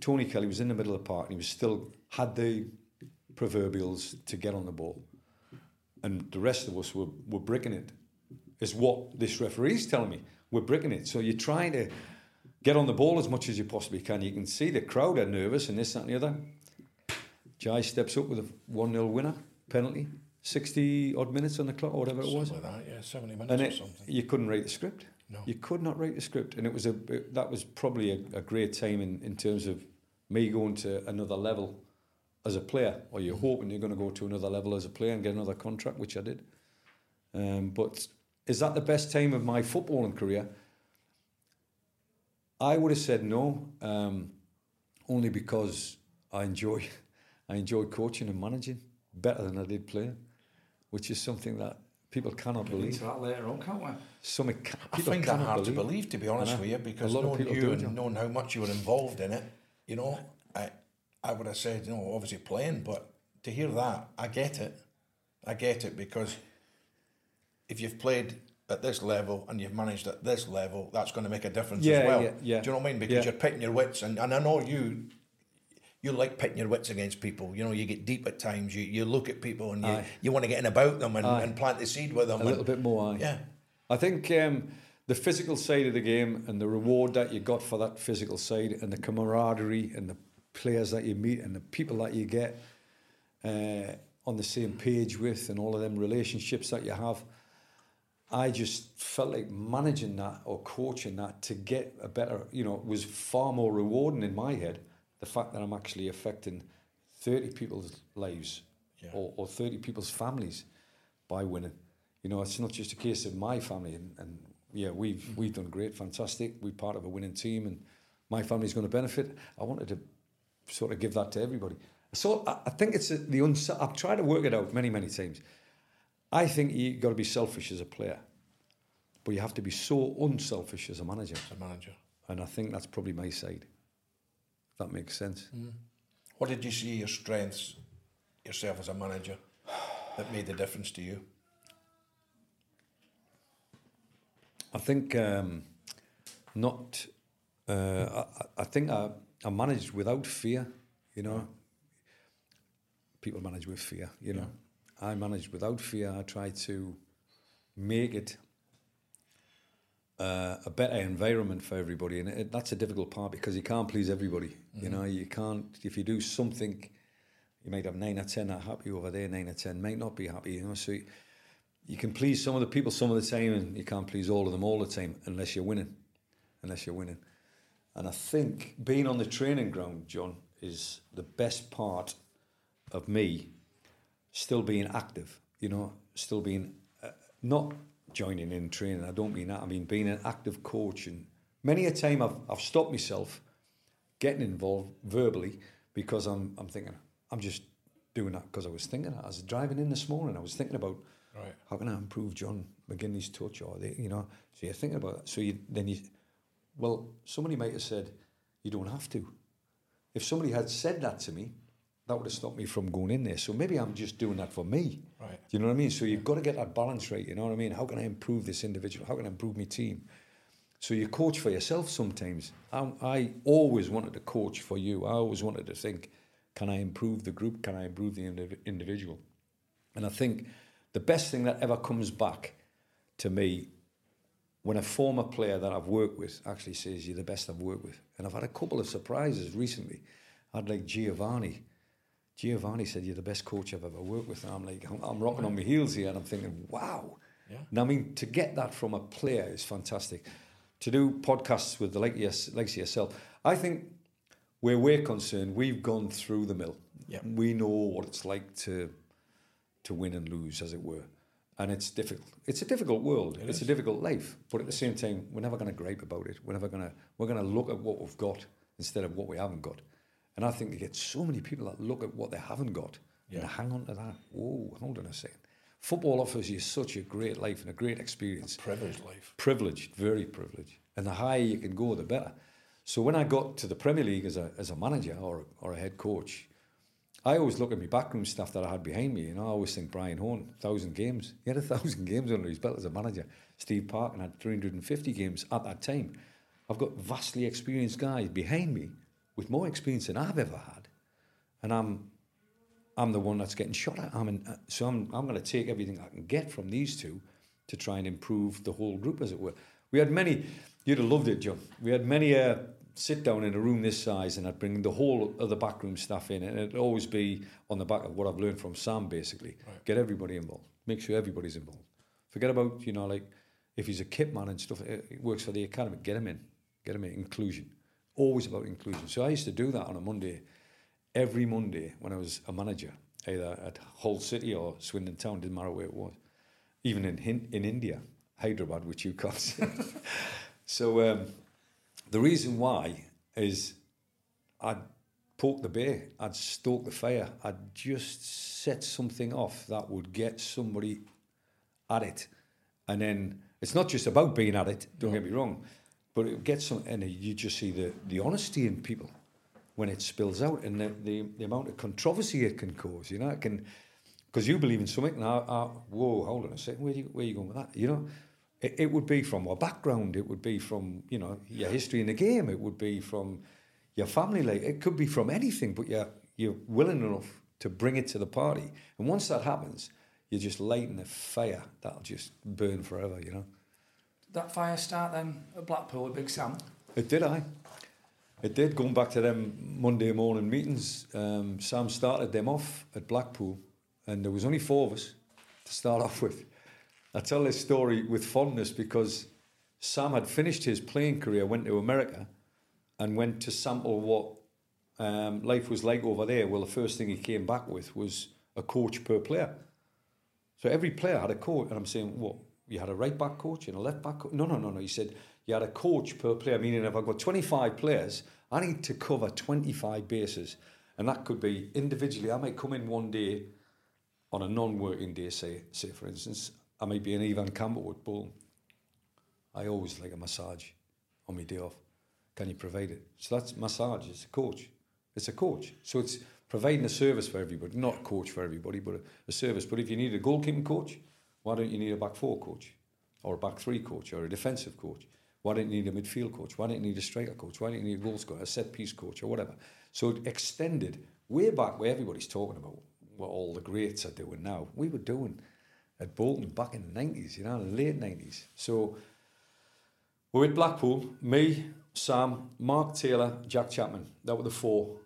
Tony Kelly was in the middle of the park and he was still had the proverbials to get on the ball. And the rest of us were, were bricking it, is what this referee's telling me. We're bricking it. So you're trying to get on the ball as much as you possibly can. You can see the crowd are nervous and this, that, and the other. Jai steps up with a 1 0 winner, penalty. 60 odd minutes on the clock or whatever something it was. Like that, yeah, 70 minutes and it, or something. You couldn't write the script. No. You could not write the script. And it was a that was probably a, a great time in, in terms of me going to another level as a player, or you're hoping you're going to go to another level as a player and get another contract, which I did. Um, but is that the best time of my footballing career? I would have said no, um, only because I enjoy, I enjoy coaching and managing better than I did playing, which is something that people cannot Get into believe. that later on, can't we? Some ca- I people find that cannot hard to believe. believe, to be honest with you, because A lot of knowing you and John. knowing how much you were involved in it, you know, I I would have said, you know, obviously playing, but to hear that, I get it. I get it because if you've played at this level and you've managed at this level, that's going to make a difference Yeah, as well. yeah, yeah. Do you know what I mean? Because Yeah. you're picking your wits, and, and I know you. You like pitting your wits against people. You know, you get deep at times. You you look at people and you, Aye. you want to get in about them and, and plant the seed with them. a and- little bit more. Yeah. I think um, the physical side of the game and the reward that you got for that physical side and the camaraderie and the players that you meet and the people that you get uh, on the same page with and all of them relationships that you have. I just felt like managing that or coaching that to get a better, you know, was far more rewarding in my head. The fact that I'm actually affecting 30 people's lives Yeah. or, or 30 people's families by winning. You know, it's not just a case of my family, and, and yeah, we've mm. we've done great, fantastic. We're part of a winning team, and my family's going to benefit. I wanted to sort of give that to everybody. So I, I think it's a, the uns- I've tried to work it out many many times. I think you've got to be selfish as a player, but you have to be so unselfish as a manager, As a manager. and I think that's probably my side. That makes sense. What did you see your strengths yourself as a manager that made the difference to you? I think um, not. Uh, I, I think I, I managed without fear. You know, people manage with fear. You know, I managed without fear. I tried to make it uh, a better environment for everybody, and it, that's a difficult part because you can't please everybody. You know, you can't. If you do something, you might have nine or ten are happy over there. Nine or ten might not be happy. You know, so. You, you can please some of the people some of the time and you can't please all of them all the time unless you're winning unless you're winning and i think being on the training ground john is the best part of me still being active you know still being uh, not joining in training i don't mean that i mean being an active coach and many a time i've, I've stopped myself getting involved verbally because i'm, I'm thinking i'm just doing that because i was thinking that. i was driving in this morning i was thinking about Right. how can I improve John McGinlay's touch or the, you know so you're thinking about that so you then you well somebody might have said you don't have to if somebody had said that to me that would have stopped me from going in there. So maybe I'm just doing that for me. Right. do you know what I mean? So you've got to get that balance right you know what I mean? How can I improve this individual? How can I improve my team? So you coach for yourself sometimes. I, I always wanted to coach for you. I always wanted to think can I improve the group? Can I improve the indiv- individual? And I think the best thing that ever comes back to me when a former player that I've worked with actually says you're the best I've worked with. And I've had a couple of surprises recently. I had like Giovanni. Giovanni said you're the best coach I've ever worked with. And I'm like, I'm, I'm rocking on my heels here and I'm thinking, wow. Yeah. And I mean, to get that from a player is fantastic. To do podcasts with the like, yes, like yourself, I think where we're concerned, we've gone through the mill. Yeah. We know what it's like to to win and lose, as it were. And it's difficult. It's a difficult world. it's a difficult life. But at the same time, we're never going to gripe about it. We're never going to. We're going to look at what we've got instead of what we haven't got. And I think you get so many people that look at what they haven't got Yeah. and hang on to that. Whoa, hold on a second. Football offers you such a great life and a great experience Privileged life. privileged, very privileged. And the higher you can go, the better. So when I got to the Premier League as a, as a manager or, or a head coach, I always look at my backroom stuff that I had behind me, and I always think Brian Horton, thousand games. He had a thousand games under his belt as a manager. Steve Parkin had 350 games at that time. I've got vastly experienced guys behind me with more experience than I've ever had, and I'm I'm the one that's getting shot at. I'm in, uh, so I'm, I'm going to take everything I can get from these two to try and improve the whole group, as it were. We had many, you'd have loved it, John. We had many uh, sit down in a room this size, and I'd bring the whole of the backroom staff in, and it'd always be on the back of what I've learned from Sam, basically. Get everybody involved, make sure everybody's involved. Forget about, you know, like if he's a kit man and stuff, it, works for the academy, get him in, get him in, inclusion. Always about inclusion. So I used to do that on a Monday every Monday when I was a manager, either at Hull City or Swindon Town, didn't matter where it was. Even in in India, Hyderabad, which you can't see. so um, the reason why is I'd poke the bear, I'd stoke the fire, I'd just set something off that would get somebody at it. And then it's not just about being at it, don't get me wrong, but it gets some, and you just see the, the honesty in people when it spills out and the, the, the amount of controversy it can cause, you know, it can, because you believe in something, and I, I, whoa, hold on a second, where, you, where are you going with that? You know, it, it would be from our background, it would be from, you know, your history in the game, it would be from your family it could be from anything, but you're, you're willing enough to bring it to the party. And once that happens, you're just lighting a fire that'll just burn forever, you know. That fire start then at Blackpool with Big Sam? It did, I. It did. Going back to them Monday morning meetings, um, Sam started them off at Blackpool, and there was only four of us to start off with. I tell this story with fondness because Sam had finished his playing career, went to America, and went to sample what um, life was like over there. Well, the first thing he came back with was a coach per player. So every player had a coach, and I'm saying, what? You had a right back coach and a left back coach? No, no, no, no. He said you had a coach per player, meaning if I've got 25 players, I need to cover 25 bases. And that could be individually. I might come in one day on a non-working day, say, say for instance, I might be an Ivan Campo with Bull. I always like a massage on my day off. Can you provide it? So that's massage. It's a coach. It's a coach. So it's providing a service for everybody, not a coach for everybody, but a, a service. But if you need a goalkeeping coach, why don't you need a back four coach, or a back three coach, or a defensive coach? Why don't you need a midfield coach? Why don't you need a striker coach? Why don't you need a goal scorer, a set piece coach, or whatever? So it extended way back where everybody's talking about what all the greats are doing now. We were doing at Bolton back in the 90s, you know, late 90s. So we're at Blackpool, me, Sam, Mark Taylor, Jack Chapman. That were the four.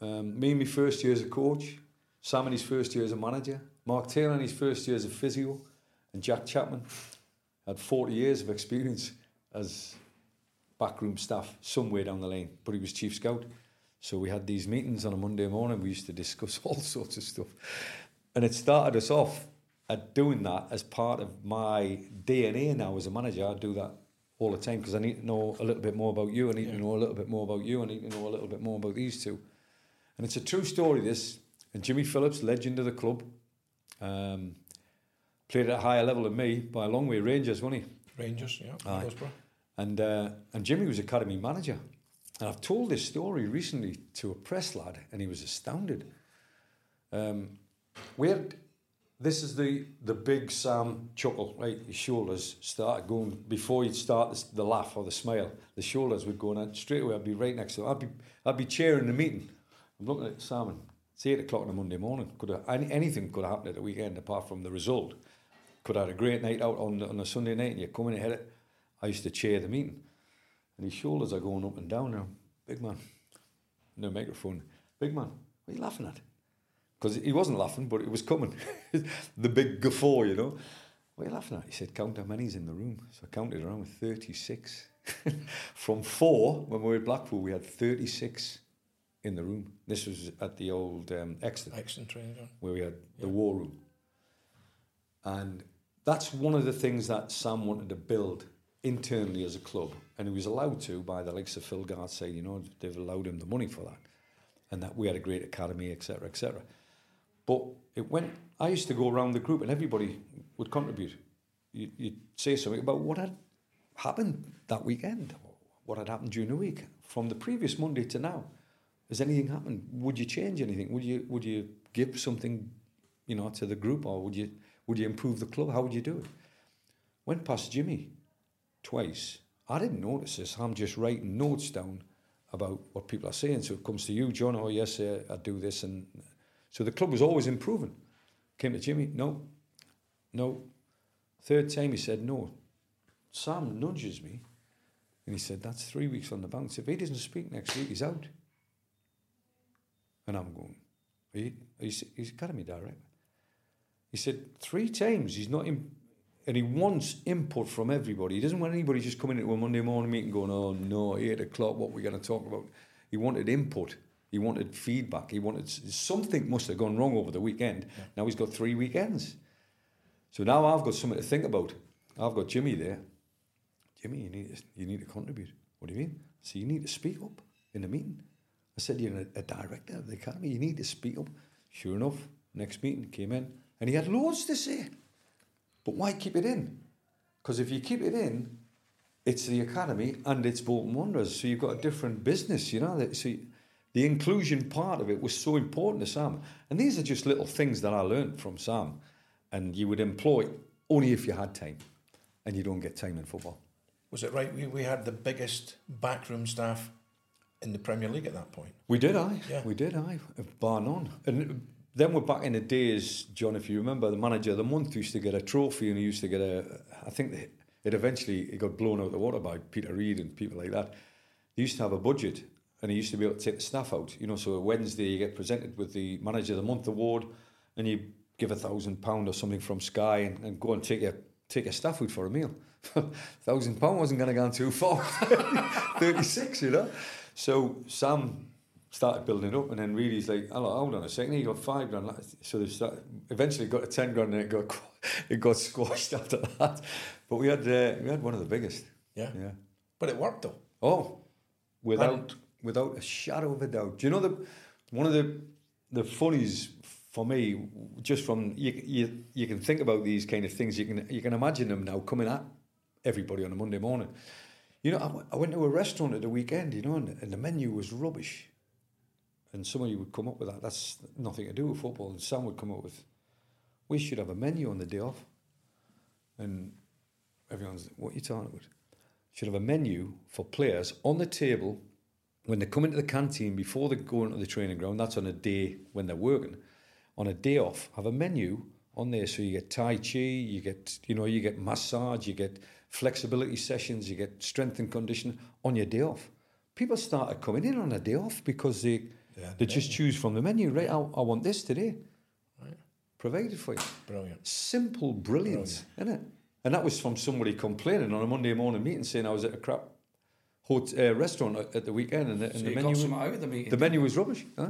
Um, me in my first year as a coach, Sam in his first year as a manager, Mark Taylor in his first year as a physio, and Jack Chapman had 40 years of experience as backroom staff somewhere down the lane, but he was chief scout. So we had these meetings on a Monday morning. We used to discuss all sorts of stuff. And it started us off at doing that as part of my DNA now as a manager. I do that all the time because I need to know a little bit more about you. I need yeah. to know a little bit more about you. I need to know a little bit more about these two. And it's a true story, this. And Jimmy Phillips, legend of the club, um, played at a higher level than me by a long way. Rangers, wasn't he? Rangers, yeah. Aye. And, uh, and Jimmy was academy manager. And I've told this story recently to a press lad, and he was astounded. Um, we had, this is the, the big Sam chuckle, right? His shoulders started going, before he'd start the, the laugh or the smile, the shoulders would go, and straight away I'd be right next to him. I'd be, I'd be chairing the meeting. I'm looking at Sam, it's 8 o'clock on a Monday morning. Could have, anything could have happened at the weekend apart from the result. Could have had a great night out on, on a Sunday night, and you're coming ahead it I used to chair the meeting. And his shoulders are going up and down now. Big man. No microphone. Big man, what are you laughing at? Because he wasn't laughing, but it was coming. the big guffaw, you know. What are you laughing at? He said, count how many's in the room. So I counted around with 36. From four, when we were at Blackpool, we had 36 in the room. This was at the old um, Euxton. Euxton training Where we had yeah. the war room. And that's one of the things that Sam wanted to build internally as a club, and he was allowed to by the likes of Phil saying, you know, they've allowed him the money for that, and that we had a great academy, etc., etc. But it went. I used to go around the group, and everybody would contribute. You, you'd say something about what had happened that weekend, what had happened during the week, from the previous Monday to now. Has anything happened? Would you change anything? Would you would you give something, you know, to the group, or would you would you improve the club? How would you do it? Went past Jimmy twice. I didn't notice this. I'm just writing notes down about what people are saying. So it comes to you, John. Oh yes, uh, I do this, and so the club was always improving. Came to Jimmy. No, no. Third time he said no. Sam nudges me, and he said that's three weeks on the bounce. If he doesn't speak next week, he's out. And I'm going. He he's, he's academy director. He said three times he's not in, and he wants input from everybody. He doesn't want anybody just coming into a Monday morning meeting going, "Oh no, eight o'clock, what we're we going to talk about." He wanted input. He wanted feedback. He wanted something must have gone wrong over the weekend. Yeah. Now he's got three weekends. So now I've got something to think about. I've got Jimmy there. Jimmy, you need to, you need to contribute. What do you mean? So you need to speak up in the meeting. I said, you're a, a director of the academy. You need to speak up. Sure enough, next meeting came in and he had loads to say. But why keep it in? Because if you keep it in, it's the academy and it's Bolton Wanderers. So you've got a different business, you know. So the inclusion part of it was so important to Sam. And these are just little things that I learned from Sam. And you would employ only if you had time. And you don't get time in football. Was it right? We, we had the biggest backroom staff in the Premier League at that point. We did, I. Yeah. We did, I. Bar none. And then we're back in the days, John, if you remember, the manager of the month used to get a trophy and he used to get a, I think it eventually it got blown out of the water by Peter Reid and people like that. He used to have a budget and he used to be able to take the staff out. You know, so Wednesday you get presented with the manager of the month award and you give a thousand pound or something from Sky and, and go and take your take your staff out for a meal. thousand pound wasn't going to go too far. 36, you know. So Sam started building up, and then really he's like, hold on a second, he got five grand. So they started, eventually got a ten grand, and it got it got squashed after that. But we had uh, we had one of the biggest. Yeah, yeah. But it worked though. Oh, without and, without a shadow of a doubt. Do you know the one of the the funnies for me, just from you, you you can think about these kind of things. You can you can imagine them now coming at everybody on a Monday morning. You know, I, went to a restaurant at the weekend, you know, and, and the menu was rubbish and somebody would come up with that. That's nothing to do with football. And Sam would come up with, we should have a menu on the day off. And everyone's, what are you talking about? Should have a menu for players on the table when they come into the canteen before they go into the training ground. That's on a day when they're working. On a day off, have a menu on there so you get Tai Chi, you get, you know, you get massage, you get flexibility sessions, you get strength and condition on your day off. People started coming in on a day off because they yeah, they just choose from the menu, right? I, I want this today. Right. Provided for you. Brilliant. Simple brilliance, brilliant. isn't it? And that was from somebody complaining on a Monday morning meeting saying I was at a crap hotel, uh, restaurant at the weekend and, the, and so the menu. Of the meeting. The menu was rubbish. Huh?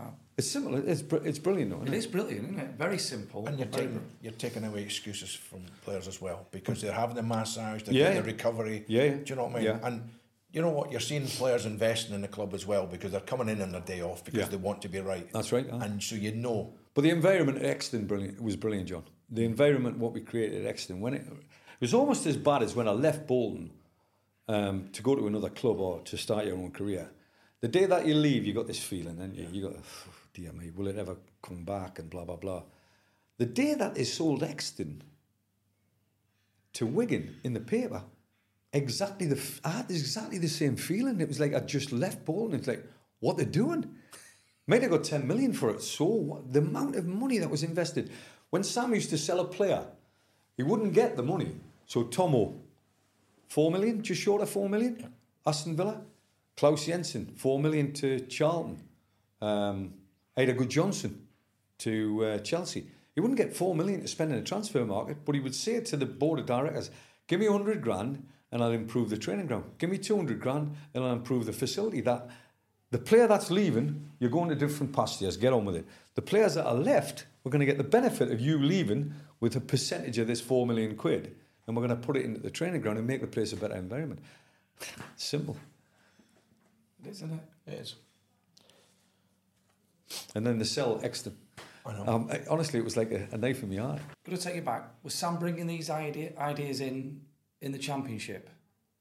Wow. It's simple. It's it's brilliant, though. It, it is brilliant, isn't it? Very simple. And you're taking you're taking away excuses from players as well because they're having the massage, they're yeah. getting the recovery. Yeah, yeah. Do you know what I mean? Yeah. And you know what? You're seeing players investing in the club as well because they're coming in on their day off because yeah. they want to be right. That's right. And so you know. But the environment at Euxton brilliant, was brilliant, John. The environment, what we created at Euxton, when it, it was almost as bad as when I left Bolton um, to go to another club or to start your own career. The day that you leave, you got this feeling, and you, you got, oh, dear me, will it ever come back, and blah blah blah. The day that they sold Euxton to Wigan in the paper, exactly the I had exactly the same feeling. It was like I just left Bolton. It's like what they're doing. Might have got ten million for it. So what? The amount of money that was invested. When Sam used to sell a player, he wouldn't get the money. So Tomo, four million, just short of four million. Yeah. Aston Villa, Claus Jensen, four million to Charlton. Um, Eidur Gudjohnsen to uh, Chelsea. He wouldn't get four million to spend in the transfer market, but he would say to the board of directors, "Give me hundred grand." and I'll improve the training ground. Give me 200 grand and I'll improve the facility. That The player that's leaving, you're going to different pastures, get on with it. The players that are left, we're going to get the benefit of you leaving with a percentage of this 4 million quid and we're going to put it into the training ground and make the place a better environment. Simple. It is, isn't it? It is. And then the cell extra. I know. Um, honestly, it was like a, a knife in my eye. Got to take you back. Was Sam bringing these idea, ideas in in the championship?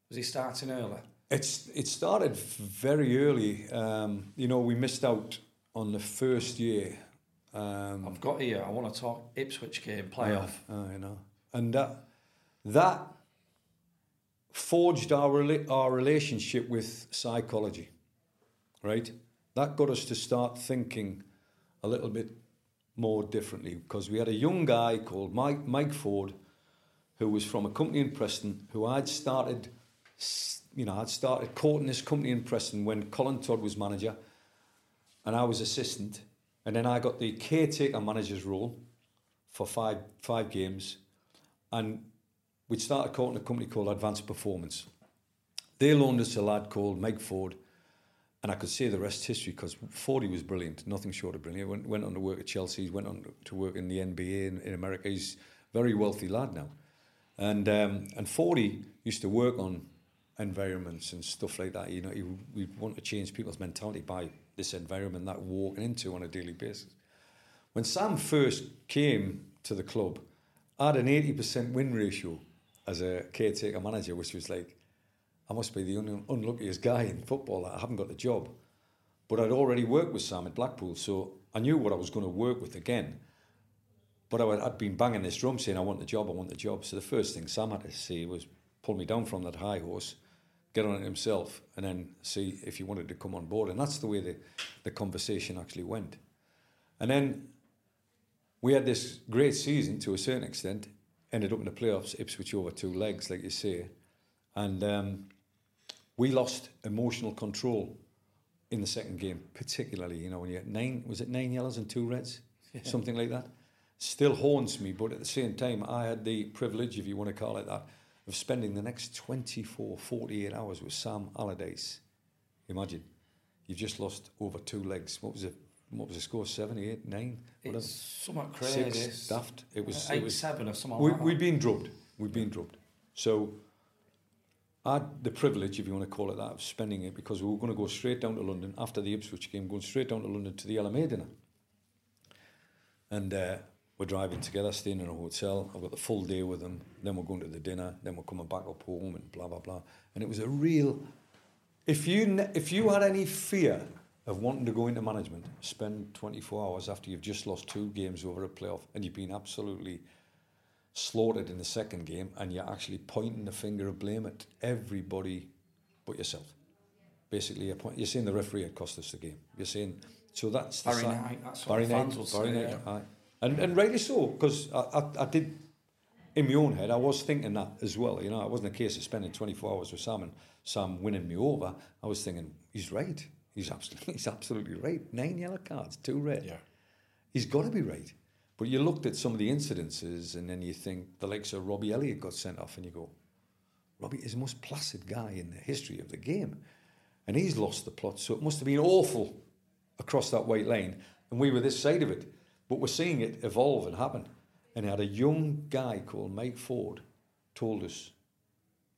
Was he starting early? It's it started very early. Um, you know, we missed out on the first year. Um, I've got here. I want to talk Ipswich game playoff. I know, and that that forged our our relationship with psychology. Right, that got us to start thinking a little bit more differently because we had a young guy called Mike Mike Forde who was from a company in Preston, who I'd started, you know, I'd started courting this company in Preston when Colin Todd was manager, and I was assistant, and then I got the caretaker manager's role for five five games, and we'd started courting a company called Advanced Performance. They loaned us a lad called Mike Forde, and I could say the rest history because Forde was brilliant, nothing short of brilliant. Went, went on to work at Chelsea, went on to work in the NBA in, in America. He's a very wealthy lad now. And um, and Forde used to work on environments and stuff like that. You know, we want to change people's mentality by this environment that we're walking into on a daily basis. When Sam first came to the club, I had an 80% win ratio as a caretaker manager, which was like, I must be the un- unluckiest guy in football I haven't got the job. But I'd already worked with Sam at Blackpool, so I knew what I was going to work with again. But I, had been banging this drum saying, I want the job, I want the job. So the first thing Sam had to say was pull me down from that high horse, get on it himself, and then see if he wanted to come on board. And that's the way the, the conversation actually went. And then we had this great season to a certain extent, ended up in the playoffs, Ipswich over two legs, like you say. And um, we lost emotional control in the second game, particularly, you know, when you had nine, was it nine yellows and two reds? Yeah. Something like that. Still haunts me, but at the same time, I had the privilege, if you want to call it that, of spending the next 24, 48 hours with Sam Allardyce. Imagine, you've just lost over two legs. What was it? What was the score? Seven, eight, nine? Whatever. It's somewhat crazy. Six, daft. It was eight, it was, seven or something. We, like we'd been drubbed. We'd been drubbed. So I had the privilege, if you want to call it that, of spending it because we were going to go straight down to London after the Ipswich game, going straight down to London to the LMA dinner. And uh, we're driving together, staying in a hotel. I've got the full day with them. Then we're going to the dinner. Then we're coming back up home and blah blah blah. And it was a real. If you if you had any fear of wanting to go into management, spend 24 hours after you've just lost two games over a playoff and you've been absolutely slaughtered in the second game, and you're actually pointing the finger of blame at everybody but yourself. Basically, you're, point, you're saying the referee had cost us the game. You're saying so that's Barry the Knight, that's Barry Knight, Barry Knight, Knight, aye. And, and rightly so, because I, I, I did, in my own head, I was thinking that as well. You know, it wasn't a case of spending 24 hours with Sam and Sam winning me over. I was thinking, he's right. He's absolutely, he's absolutely right. Nine yellow cards, two red. Yeah. He's got to be right. But you looked at some of the incidences and then you think the likes of Robbie Elliott got sent off and you go, Robbie is the most placid guy in the history of the game. And he's lost the plot. So it must have been awful across that white lane. And we were this side of it. But we're seeing it evolve and happen. And he had a young guy called Mike Forde told us,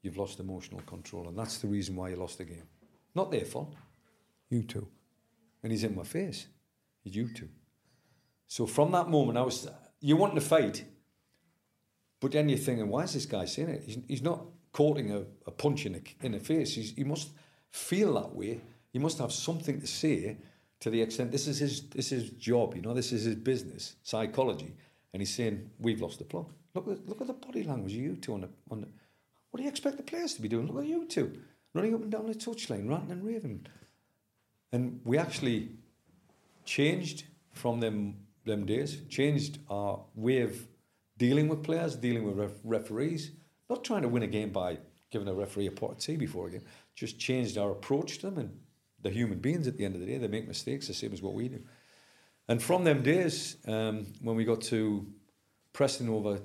you've lost emotional control. And that's the reason why you lost the game. Not their fault. You too. And he's in my face. You too. So from that moment, I was, you want to fight, but then you're thinking, why is this guy saying it? He's, he's not courting a, a punch in the, in the face. He's, he must feel that way. He must have something to say to the extent this is his this is his job, you know, this is his business, psychology. And he's saying, We've lost the plot. Look at look at the body language of you two on the on the what do you expect the players to be doing? Look at you two. Running up and down the touchline, ranting and raving. And we actually changed from them them days, changed our way of dealing with players, dealing with ref- referees, not trying to win a game by giving a referee a pot of tea before a game, just changed our approach to them and they're human beings at the end of the day. They make mistakes the same as what we do. And from them days, um, when we got to Preston over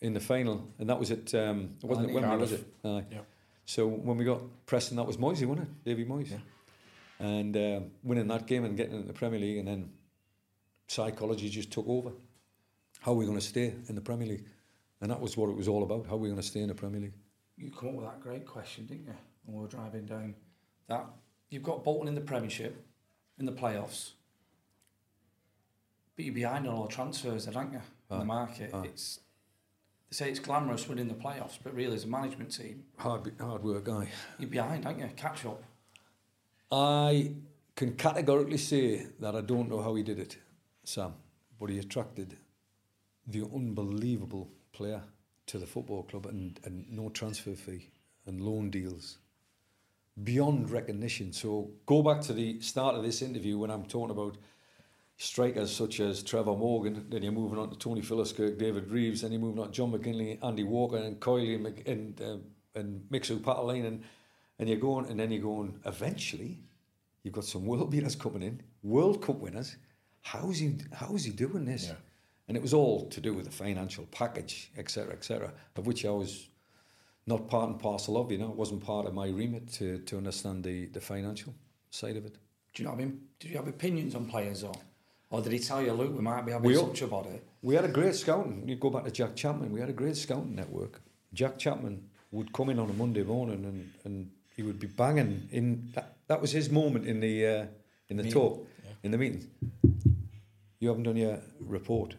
in the final, and that was it. Um, it wasn't it Wembley, was it? Aye. Yeah. So when we got Preston, that was Moisey, wasn't it? Davy Moyes. Yeah. And uh, winning that game and getting into the Premier League, and then psychology just took over. How are we going to stay in the Premier League? And that was what it was all about. How are we going to stay in the Premier League? You come up with that great question, didn't you? When we were driving down that you've got Bolton in the Premiership, in the playoffs, but you're behind on all the transfers, aren't you? In the market, it's they say it's glamorous winning the playoffs, but really, as a management team, hard hard work, guy. You're behind, aren't you? Catch up. I can categorically say that I don't know how he did it, Sam, but he attracted the unbelievable player to the football club and, and no transfer fee and loan deals beyond recognition. So go back to the start of this interview when I'm talking about strikers such as Trevor Morgan, then you're moving on to Tony Philliskirk, David Reeves, then you're moving on to John McGinlay, Andy Walker, and Coyley and, uh, and Mixu Paatelainen, and you're going, and then you're going, eventually, you've got some world beaters coming in, World Cup winners. How's he, how's he doing this? Yeah. And it was all to do with the financial package, etc., etc., of which I was not part and parcel of, you know, it wasn't part of my remit to, to understand the, the financial. side of it. Do you know what I mean? Did you have opinions on players or, or did he tell you, look, we might be having We such a body? We had a great scouting. You go back to Jack Chapman. We had a great scouting network. Jack Chapman would come in on a Monday morning and, and he would be banging in. That, that was his moment in the uh, in the talk in the meeting. You haven't done your report.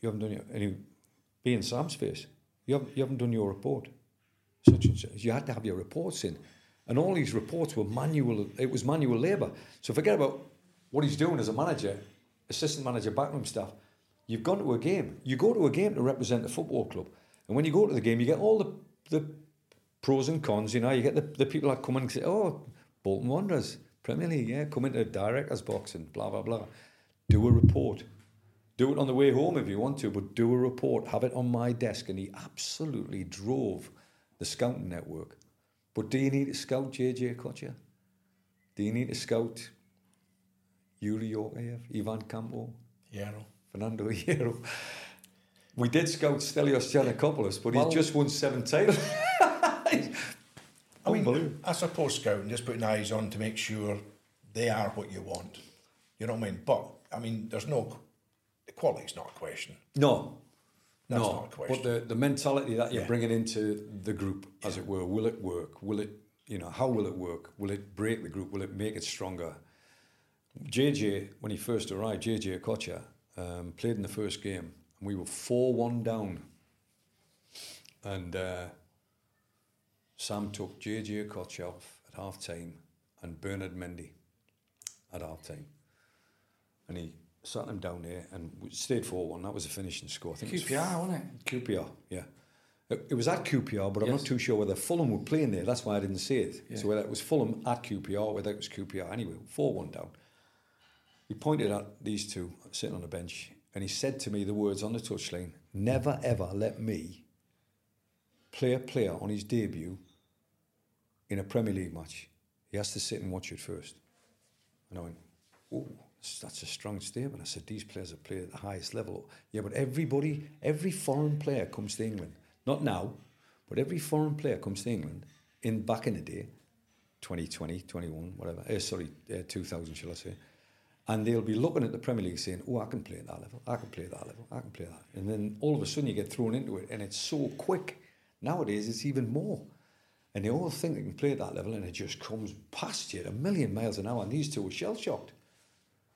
You haven't done your and he be in Sam's face. You haven't you haven't done your report. Such and such. You had to have your reports in, and all these reports were manual. It was manual labour. So forget about what he's doing as a manager, assistant manager, backroom staff. You've gone to a game. You go to a game to represent the football club, and when you go to the game, you get all the the pros and cons. You know, you get the, the people that come in and say, "Oh, Bolton Wanderers, Premier League, yeah, come into the directors' box and blah blah blah." Do a report. Do it on the way home if you want to, but do a report. Have it on my desk. And he absolutely drove the scouting network. But do you need to scout JJ Okocha? Do you need to scout Youri Djorkaeff, Ivan Campo, Yeah, no. Fernando Hierro? We did scout Stelios Giannakopoulos, but Well- he's just won seven titles. I mean. I suppose scouting, just putting eyes on to make sure they are what you want. You know what I mean? But, I mean, there's no, the quality's not a question. No. That's no, not a question. but the, the mentality that you're Yeah. bringing into the group, as it were, will it work? Will it, you know, how will it work? Will it break the group? Will it make it stronger? JJ, when he first arrived, JJ Okocha um, played in the first game, and we were 4 1 down. And uh, Sam took JJ off at half time and Bernard Mendy at half time. And he sat him down there and stayed 4 1. That was the finishing score. I think it was QPR, wasn't it? QPR, yeah. It, it was at QPR, but I'm not too sure whether Fulham were playing there. That's why I didn't see it. So whether it was Fulham at QPR, whether it was QPR. Anyway, 4 1 down. He pointed at these two sitting on the bench and he said to me the words on the touchline Never ever let me play a player on his debut in a Premier League match. He has to sit and watch it first. And I went, oh, that's a strong statement. I said, these players have played at the highest level. Yeah, but everybody, every foreign player comes to England. Not now, but every foreign player comes to England in back in the day, 2020, 21, whatever. Uh, sorry, uh, 2000, shall I say. And they'll be looking at the Premier League saying, oh, I can play at that level, I can play at that level, I can play that. And then all of a sudden you get thrown into it and it's so quick. Nowadays it's even more. And they all think they can play at that level and it just comes past you at a million miles an hour. And these two were shell shocked.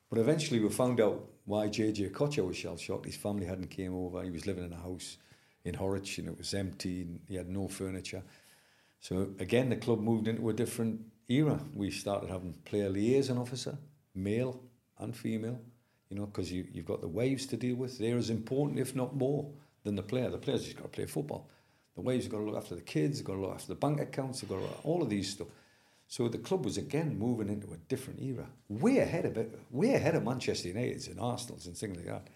But eventually we found out why JJ Okocha was shell shocked. His family hadn't came over. He was living in a house in Horwich and it was empty and he had no furniture. So again, the club moved into a different era. We started having player liaison officer, male and female, you know, because you, you've got the waves to deal with. They're as important, if not more, than the player. The player's just got to play football. The waves have got to look after the kids, they've got to look after the bank accounts, they've got to look all of these stuff. So the club was again moving into a different era, way ahead of it, way ahead of Manchester United's and Arsenal's and things like that.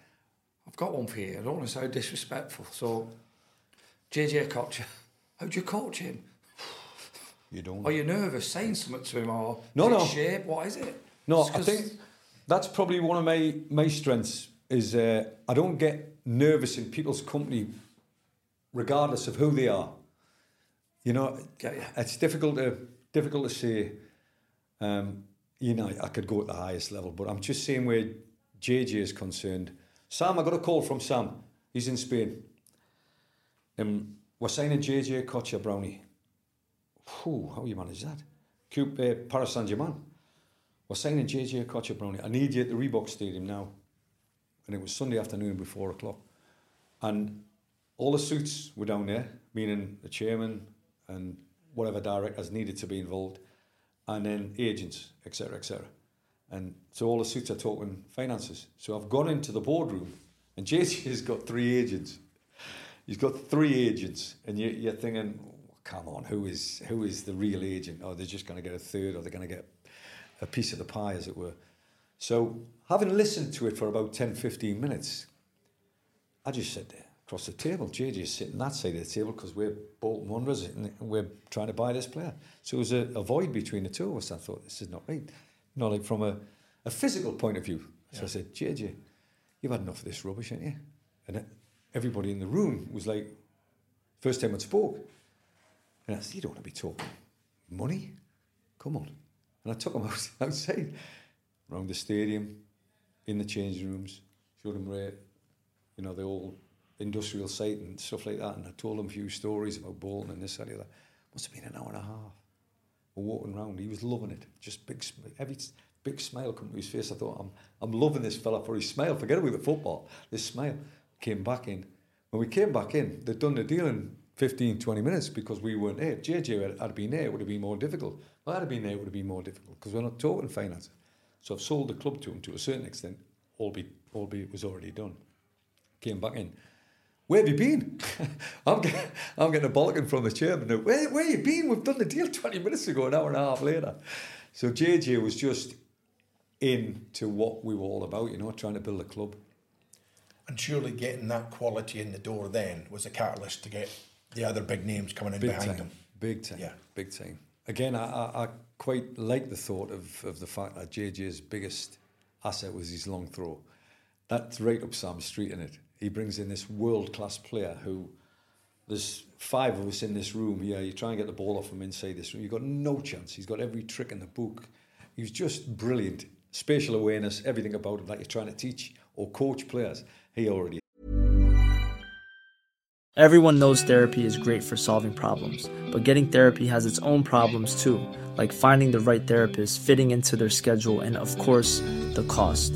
I've got one for you. I don't want to sound disrespectful. So, JJ Okocha, how'd you coach him? You don't. Are you nervous saying something to him or No, no. shape? What is it? No, I think that's probably one of my my strengths is uh, I don't get nervous in people's company, regardless of who they are. You know, it's difficult to difficult to say. Um, you know, I could go at the highest level, but I'm just saying where JJ is concerned. Sam, I got a call from Sam. He's in Spain. Um, we're signing JJ Okocha Brownie. Whew, how you manage that? Coupe, uh, Paris Saint Germain. We're signing JJ Okocha Brownie. I need you at the Reebok Stadium now. And it was Sunday afternoon before four o'clock. And all the suits were down there, meaning the chairman and whatever directors needed to be involved, and then agents, etc., etc. And so all the suits are talking finances. So I've gone into the boardroom, and JJ's got three agents. He's got three agents, and you, you're thinking, oh, come on, who is who is the real agent? Or they're just going to get a third, or they're going to get a piece of the pie, as it were. So, having listened to it for about 10, 15 minutes, I just said there across the table, JJ's sitting that side of the table because we're Bolton Wanderers and we're trying to buy this player. So it was a, a void between the two of us. I thought, this is not right. Not like from a, a physical point of view. So I said, JJ, you've had enough of this rubbish, haven't you? And everybody in the room was like, first time I spoke. And I said, you don't want to be talking money? Come on. And I took him out, outside, around the stadium, in the changing rooms, showed him where, you know, the old industrial site and stuff like that. And I told him a few stories about Bolton and this and the other. Must have been an hour and a half. We're walking around. He was loving it. Just big, every big smile come to his face. I thought, I'm, I'm loving this fella for his smile. Forget about the football. This smile came back in. When we came back in, they'd done the deal in 15, 20 minutes because we weren't there. JJ had, had been there, it would have been more difficult. If I had been there, it would have been more difficult because we're not talking finance. So I've sold the club to him to a certain extent, albeit, albeit it was already done. Came back in. Where have you been? I'm, getting, I'm getting a bollocking from the chairman. now. Where, where you been? We've done the deal 20 minutes ago, an hour and a half later. So JJ was just into what we were all about, you know, trying to build a club. And surely getting that quality in the door then was a catalyst to get the other big names coming in Big behind time, them. big time, Yeah. big time. Again, I, I, I quite like the thought of, of the fact that JJ's biggest asset was his long throw. That's right up Sam Street in it. He brings in this world class player who there's five of us in this room here. You try and get the ball off him inside this room. You've got no chance. He's got every trick in the book. He was just brilliant. Spatial awareness, everything about him that you're trying to teach or coach players. He already Everyone knows therapy is great for solving problems, but getting therapy has its own problems too, like finding the right therapist, fitting into their schedule, and of course, the cost.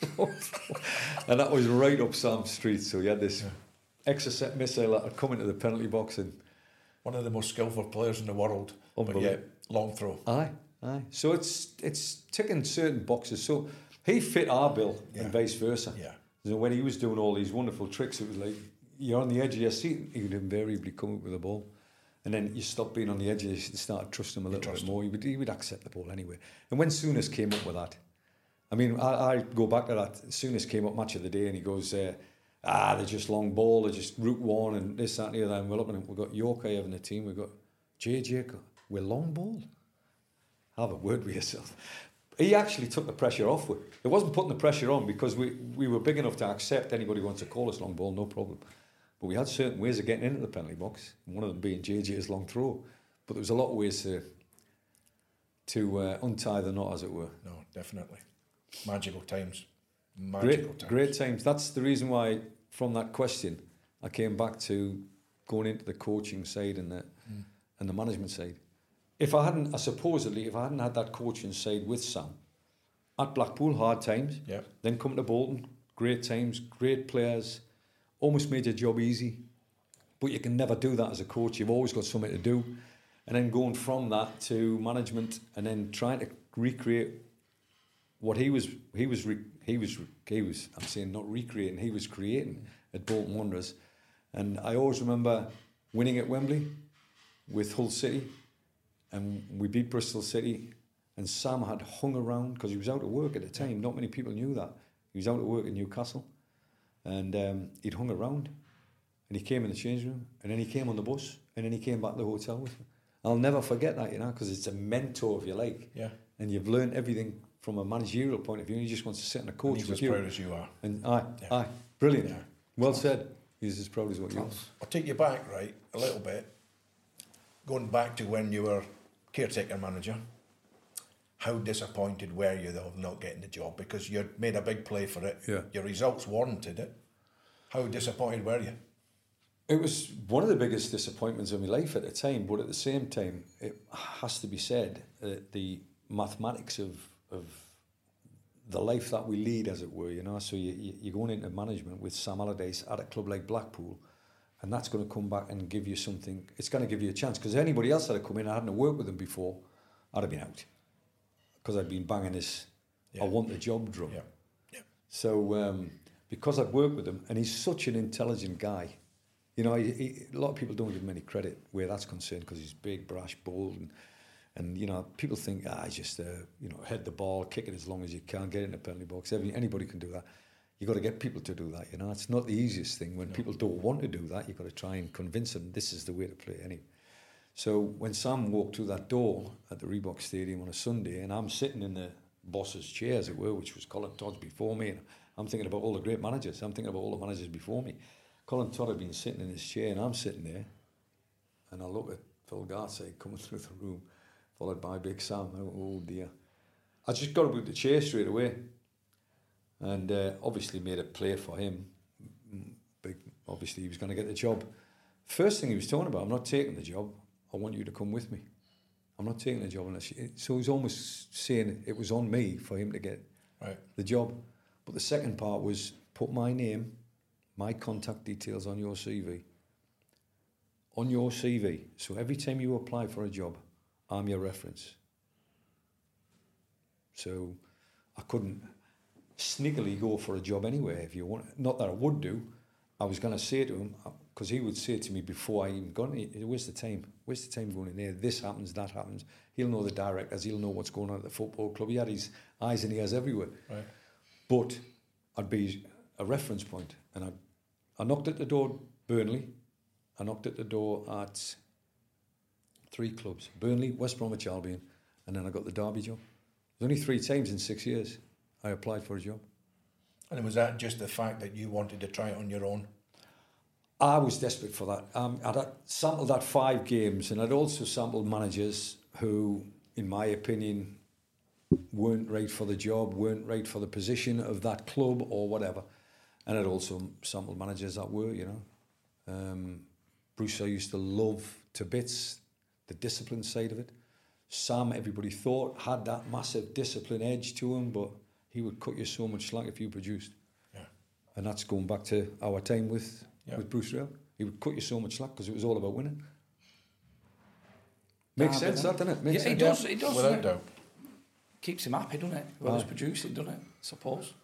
and that was right up Sam Street. So he had this exocet missile that had come into the penalty box and One of the most skillful players in the world. But yet, long throw. Aye, aye. So it's it's ticking certain boxes. So he fit our bill Yeah. and vice versa. Yeah. So when he was doing all these wonderful tricks, it was like you're on the edge of your seat. He would invariably come up with a ball, and then you stop being on the edge and start trusting him a little bit more. He would he would accept the ball anyway. And when Souness came up with that, I mean, I, I go back to that. Souness came up match of the day, and he goes. Uh, Ah, they're just long ball, they're just route one and this, that, and the other. And we're looking we've got Yorker having the team, we've got JJ, we're long ball have a word with yourself. He actually took the pressure off. It wasn't putting the pressure on because we, we were big enough to accept anybody wants to call us long ball, no problem. But we had certain ways of getting into the penalty box, one of them being JJ's long throw. But there was a lot of ways to, to uh, untie the knot, as it were. No, definitely. Magical times. Magical Great, times. great times. That's the reason why, from that question, I came back to going into the coaching side and the hmm. and the management side. If I hadn't, I supposedly, if I hadn't had that coaching side with Sam, at Blackpool, hard times. Yeah. Then coming to Bolton, great times, great players, almost made your job easy. But you can never do that as a coach. You've always got something to do. And then going from that to management and then trying to recreate what he was he was re, he was he was I'm saying not recreating he was creating at Bolton Wanderers. And I always remember winning at Wembley with Hull City. And we beat Bristol City. And Sam had hung around because he was out of work at the time. Not many people knew that. He was out of work in Newcastle. And um, he'd hung around. And he came in the change room. And then he came on the bus. And then he came back to the hotel with me. I'll never forget that you know because it's a mentor if you like. Yeah. and you've learned everything from a managerial point of view, and he just wants to sit in a coach he's with as you. proud as you are. And aye, Yeah. aye, brilliant. Yeah. Well said. He's as proud as what you are. I'll take you back, right, a little bit. Going back to when you were caretaker manager, how disappointed were you though of not getting the job? Because you'd made a big play for it. Yeah. Your results warranted it. How disappointed were you? It was one of the biggest disappointments of my life at the time, but at the same time, it has to be said that the mathematics of, of the life that we lead, as it were, you know. So you, you, you're going into management with Sam Allardyce at a club like Blackpool, and that's going to come back and give you something. It's going to give you a chance because anybody else that had come in, I hadn't worked with them before, I'd have been out because I'd been banging this. Yeah. I want the job drum. Yeah. Yeah. So um, because I'd worked with him, and he's such an intelligent guy, you know, he, he, a lot of people don't give him any credit where that's concerned because he's big, brash, bold, and and you know people think ah, just uh, you know head the ball, kick it as long as you can, get in the penalty box. Every, anybody can do that. You got to get people to do that. You know, it's not the easiest thing. When people don't want to do that, you have got to try and convince them this is the way to play. Anyway. So when Sam walked through that door at the Reebok Stadium on a Sunday, and I'm sitting in the boss's chair, as it were, which was Colin Todd's before me, and I'm thinking about all the great managers. I'm thinking about all the managers before me. Colin Todd had been sitting in his chair, and I'm sitting there, and I look at Phil Gartside coming through the room, followed by Big Sam. Oh, oh dear. I just got up with the chair straight away, and uh, obviously made a play for him. Big, obviously he was going to get the job. First thing he was talking about, I'm not taking the job. I want you to come with me. I'm not taking the job unless. You, so he's almost saying it was on me for him to get Right. the job. But the second part was put my name, my contact details on your CV. On your CV. So every time you apply for a job, I'm your reference. So I couldn't sneakily go for a job anywhere if you want. Not that I would do. I was going to say to him, uh, because he would say it to me before I even got in, where's the time? Where's the time going in there? This happens, that happens. He'll know the directors, he'll know what's going on at the football club. He had his eyes and ears everywhere. Right. But I'd be a reference point. And I, I knocked at the door, Burnley. I knocked at the door at three clubs Burnley, West Bromwich Albion, and then I got the Derby job. It was only three times in six years I applied for a job. And was that just the fact that you wanted to try it on your own? I was desperate for that. Um, I'd sampled that five games, and I'd also sampled managers who, in my opinion, weren't right for the job, weren't right for the position of that club or whatever. And I'd also sampled managers that were, you know. Um, Bruce, I used to love to bits the discipline side of it. Sam, everybody thought, had that massive discipline edge to him, but he would cut you so much slack if you produced. Yeah. And that's going back to our time with, Yeah. with Bruce Rioch. He would cut you so much slack because it was all about winning. Makes sense, that, doesn't it? Makes Yeah, it sense. does. It does. Without doesn't doubt. Keeps him happy, doesn't it? Whoever's Aye. producing, doesn't it? I suppose.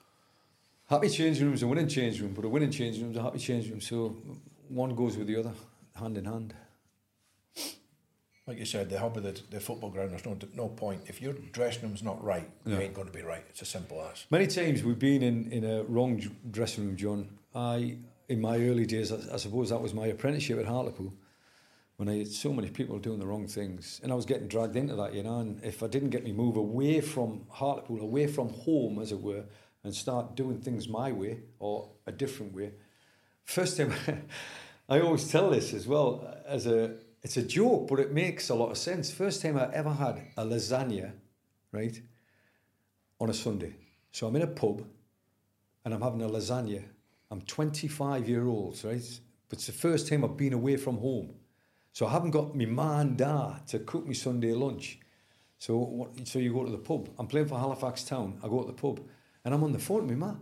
Happy changing rooms and winning changing room, but a winning changing room is a happy changing room. So one goes with the other, hand in hand. Like you said, the hub of the, the football ground, there's no, no point. If your dressing room's not right, you ain't going to be right. It's as simple as. Many times we've been in, in a wrong dressing room, John. I, in my early days, I, I suppose that was my apprenticeship at Hartlepool, when I had so many people doing the wrong things. And I was getting dragged into that, you know. And if I didn't get me move away from Hartlepool, away from home, as it were, and start doing things my way or a different way, first time, I always tell this as well, as a, it's a joke, but it makes a lot of sense. First time I ever had a lasagna, right, on a Sunday. So I'm in a pub and I'm having a lasagna. I'm 25 year old, right? But it's the first time I've been away from home. So I haven't got my ma and dad to cook me Sunday lunch. So what, so you go to the pub. I'm playing for Halifax Town. I go to the pub and I'm on the phone with my ma.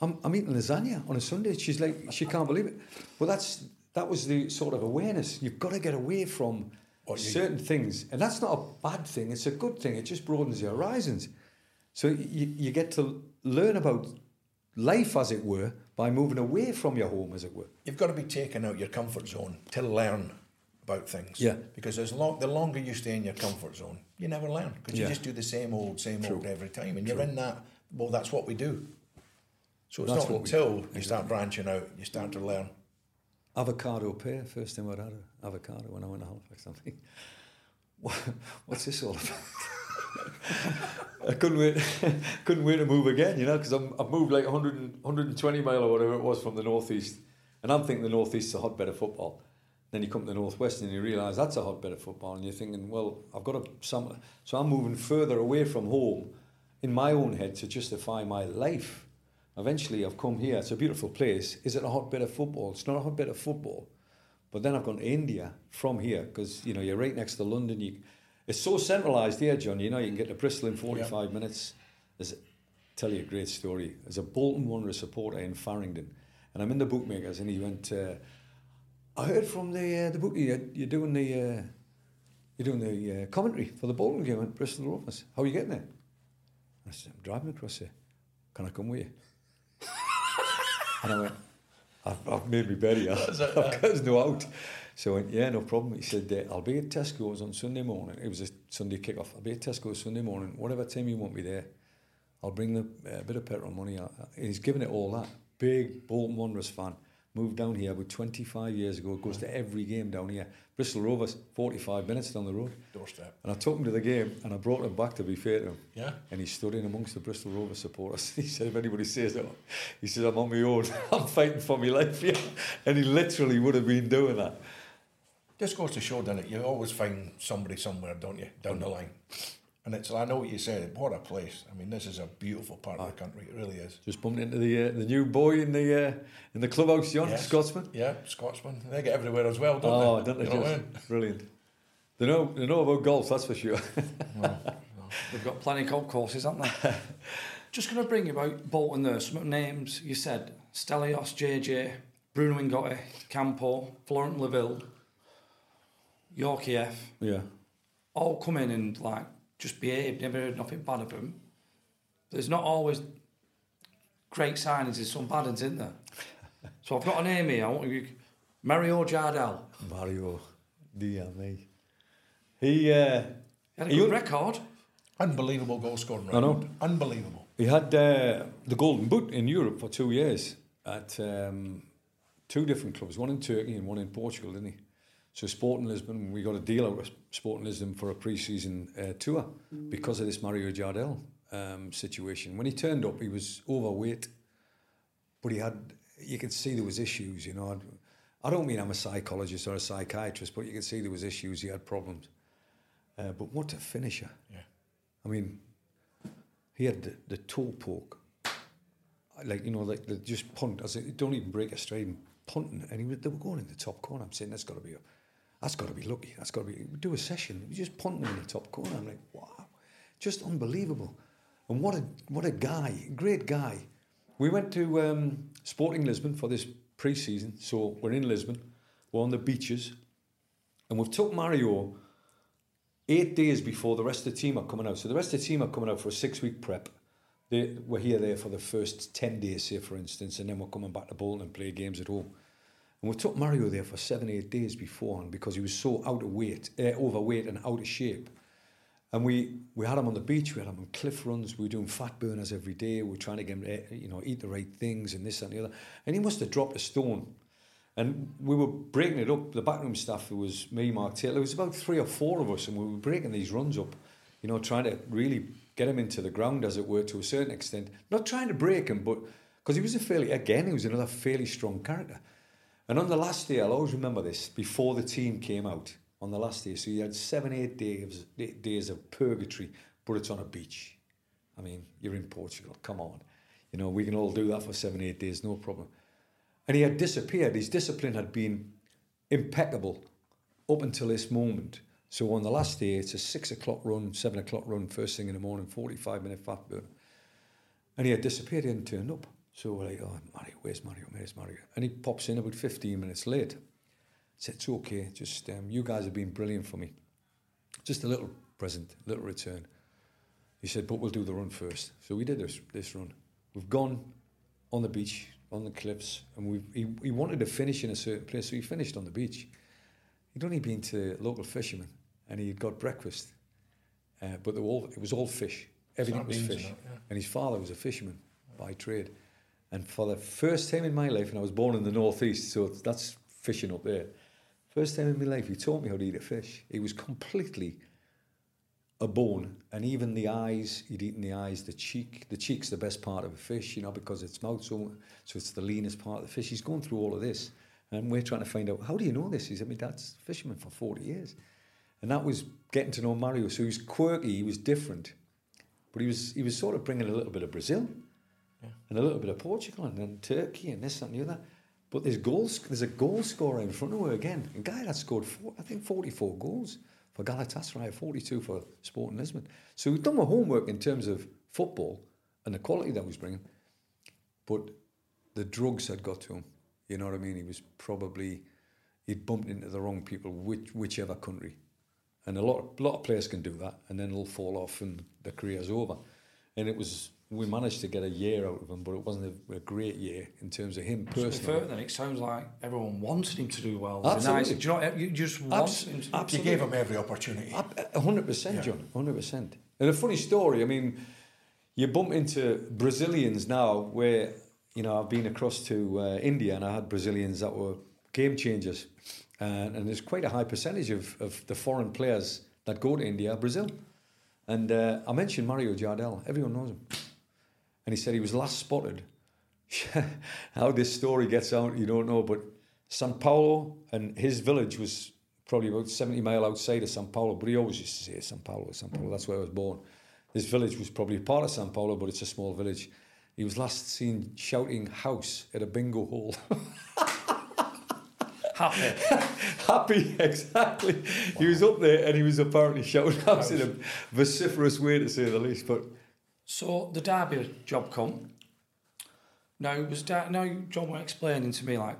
I'm, I'm eating lasagna on a Sunday. She's like, she can't believe it. Well, that's that was the sort of awareness. You've got to get away from What you- certain things. And that's not a bad thing. It's a good thing. It just broadens your horizons. So you, you get to learn about life, as it were, by moving away from your home, as it were. You've got to be taken out your comfort zone to learn about things. Yeah. Because as long the longer you stay in your comfort zone, you never learn because you just do the same old, same True. old every time, and you're in that. Well, that's what we do. So it's That's not until you start branching out, you start to learn. Avocado pear, first time I'd had avocado when I went to Halifax. I'm thinking, what, what's this all about? I couldn't wait, couldn't wait to move again, you know, because I've moved like 100, and- 120 mile or whatever it was from the northeast, and I'm thinking the northeast is a hotbed of football. Then you come to the northwest and you realise that's a hotbed of football, and you're thinking, well, I've got to some, so I'm moving further away from home in my own head to justify my life. Eventually, I've come here. It's a beautiful place. Is it a hotbed of football? It's not a hotbed of football. But then I've gone to India from here because you know you're right next to London. You, it's so centralised here, John. You know you can get to Bristol in 45 minutes. There's tell you a great story. There's a Bolton Wanderers supporter in Farringdon, and I'm in the bookmakers, and he went. Uh, I heard from the uh, the bookie you're, you're doing the uh, you're doing the uh, commentary for the Bolton game at Bristol Rovers. How are you getting there? I said, I'm driving across here. Can I come with you? And I went, I've, I've made me bed here. I've got no out. So I went, yeah, no problem. He said, uh, I'll be at Tesco's on Sunday morning. It was a Sunday kick-off. I'll be at Tesco's Sunday morning. Whatever time you want me there, I'll bring the uh, bit of petrol money. Uh, He's given it all that. Big Bolton Wanderers fan. Moved down here about 25 years ago. Goes to every game down here. Bristol Rovers, 45 minutes down the road. Doorstep. And I took him to the game and I brought him back to be fair to him. Yeah. And he stood in amongst the Bristol Rovers supporters. He said, if anybody says that, he said, I'm on my own. I'm fighting for my life here. And he literally would have been doing that. Just goes to show, doesn't it? You always find somebody somewhere, don't you, down the line. And it's, I know what you said, what a place. I mean, this is a beautiful part of the country, it really is. Just bumped into the uh, the new boy in the uh, in the clubhouse, John, Yes. Scotsman. Yeah, Scotsman. They get everywhere as well, don't Oh, they? don't they You know what I just? mean? Brilliant. They know, they know about golf, that's for sure. They've got plenty of golf courses, haven't they? Just going to bring you about Bolton there. Some names you said Stelios, JJ, Bruno N'Gotty, Campo, Florent Laville, Yorkie F. yeah. all come in and like just behaved, never heard nothing bad of them. There's not always great signings, there's some bad ones in there. So I've got a name here, I want you Mario Jardel. Mario, dear me. He, uh, He had a He good un- record. Unbelievable goal scoring I know. Unbelievable. he had uh, the Golden Boot in Europe for two years at um, two different clubs, one in Turkey and one in Portugal, didn't he? So Sporting Lisbon, we got a deal out of Sporting Lisbon for a pre-season uh, tour because of this Mario Jardel um, situation. When he turned up, he was overweight, but he had, you could see there was issues, you know. I don't mean I'm a psychologist or a psychiatrist, but you could see there was issues, he had problems. Uh, but what a finisher. Yeah. I mean, he had the, the toe poke. Like, you know, like the just punt. I said, don't even break a stride punting. And he was, they were going in the top corner. I'm saying, that's got to be a, that's got to be lucky. That's got to be, We do a session. Was just punting in the top corner. I'm like, wow, just unbelievable. And what a, what a guy, great guy. We went to um, Sporting Lisbon for this pre-season. So we're in Lisbon. We're on the beaches. And we've took Mario eight days before the rest of the team are coming out. So the rest of the team are coming out for a six week prep. They, we're here there for the first 10 days, say, for instance, and then we're coming back to Bolton and play games at home. And we took Mario there for seven, eight days beforehand because he was so out of weight, uh, overweight and out of shape. And we, we had him on the beach, we had him on cliff runs, we were doing fat burners every day, we were trying to get him to you know, eat the right things and this and the other. And he must have dropped a stone. And we were breaking it up, the backroom staff, was me, Mark Taylor, there was about three or four of us, and we were breaking these runs up, you know, trying to really get him into the ground, as it were, to a certain extent. Not trying to break him, but because he was a fairly, again, he was another fairly strong character. And on the last day, I'll always remember this, before the team came out, on the last day, so you had seven, eight days, eight days of purgatory, but it's on a beach. I mean, you're in Portugal, come on. You know, we can all do that for seven, eight days, no problem. And he had disappeared. His discipline had been impeccable up until this moment. So on the last day, it's a six o'clock run, seven o'clock run, first thing in the morning, 45 minute fat burn. And he had disappeared, he hadn't turned up. So we're like, oh, Mario, where's Mario? Where's Mario? And he pops in about 15 minutes late. said, it's okay, just, um, you guys have been brilliant for me. Just a little present, little return. He said, but we'll do the run first. So we did this, this run. We've gone on the beach, on the cliffs, and we he, he wanted to finish in a certain place, so he finished on the beach. He'd only been to local fishermen, and he'd got breakfast, uh, but all, it was all fish. Everything was fish. that, yeah. And his father was a fisherman by trade. And for the first time in my life, and I was born in the northeast, so that's fishing up there. First time in my life, he taught me how to eat a fish. He was completely a bone, and even the eyes, he'd eaten the eyes, the cheek. The cheek's the best part of a fish, you know, because it's mouth, so, so it's the leanest part of the fish. He's gone through all of this, and we're trying to find out, how do you know this? He said, my dad's a fisherman for 40 years. And that was getting to know Mario. So he was quirky, he was different, but he was, he was sort of bringing a little bit of Brazil, and a little bit of Portugal, and then Turkey, and this and the other. But there's goals. There's a goal scorer in front of her again. A guy that scored, four, I think, 44 goals for Galatasaray, 42 for Sporting Lisbon. So we've done our homework in terms of football, and the quality that was bringing. But the drugs had got to him. You know what I mean? He was probably he'd bumped into the wrong people, which, whichever country. And a lot, lot of players can do that, and then it'll fall off, and the career's over. And it was we managed to get a year out of him, but it wasn't a, a great year in terms of him personally. Then it sounds like everyone wanted him to do well. Absolutely. Nice, do you, know, you just Abs- wanted him to. absolutely. You gave him every opportunity. A hundred percent, John. hundred percent. And a funny story. I mean, you bump into Brazilians now, where you know I've been across to uh, India and I had Brazilians that were game changers, and, and there's quite a high percentage of, of the foreign players that go to India, Brazil. And uh, I mentioned Mario Jardel. Everyone knows him. And he said he was last spotted. How this story gets out, you don't know. But San Paulo and his village was probably about 70 mile outside of San Paulo. But he always used to say San Paulo, San Paulo. That's where I was born. This village was probably part of San Paulo, but it's a small village. He was last seen shouting house at a bingo hall. Happy. Happy, exactly. He was up there and he was apparently shouting house in a vociferous way, to say the least. But So the Derby job come. Now it was da- now John was explaining to me like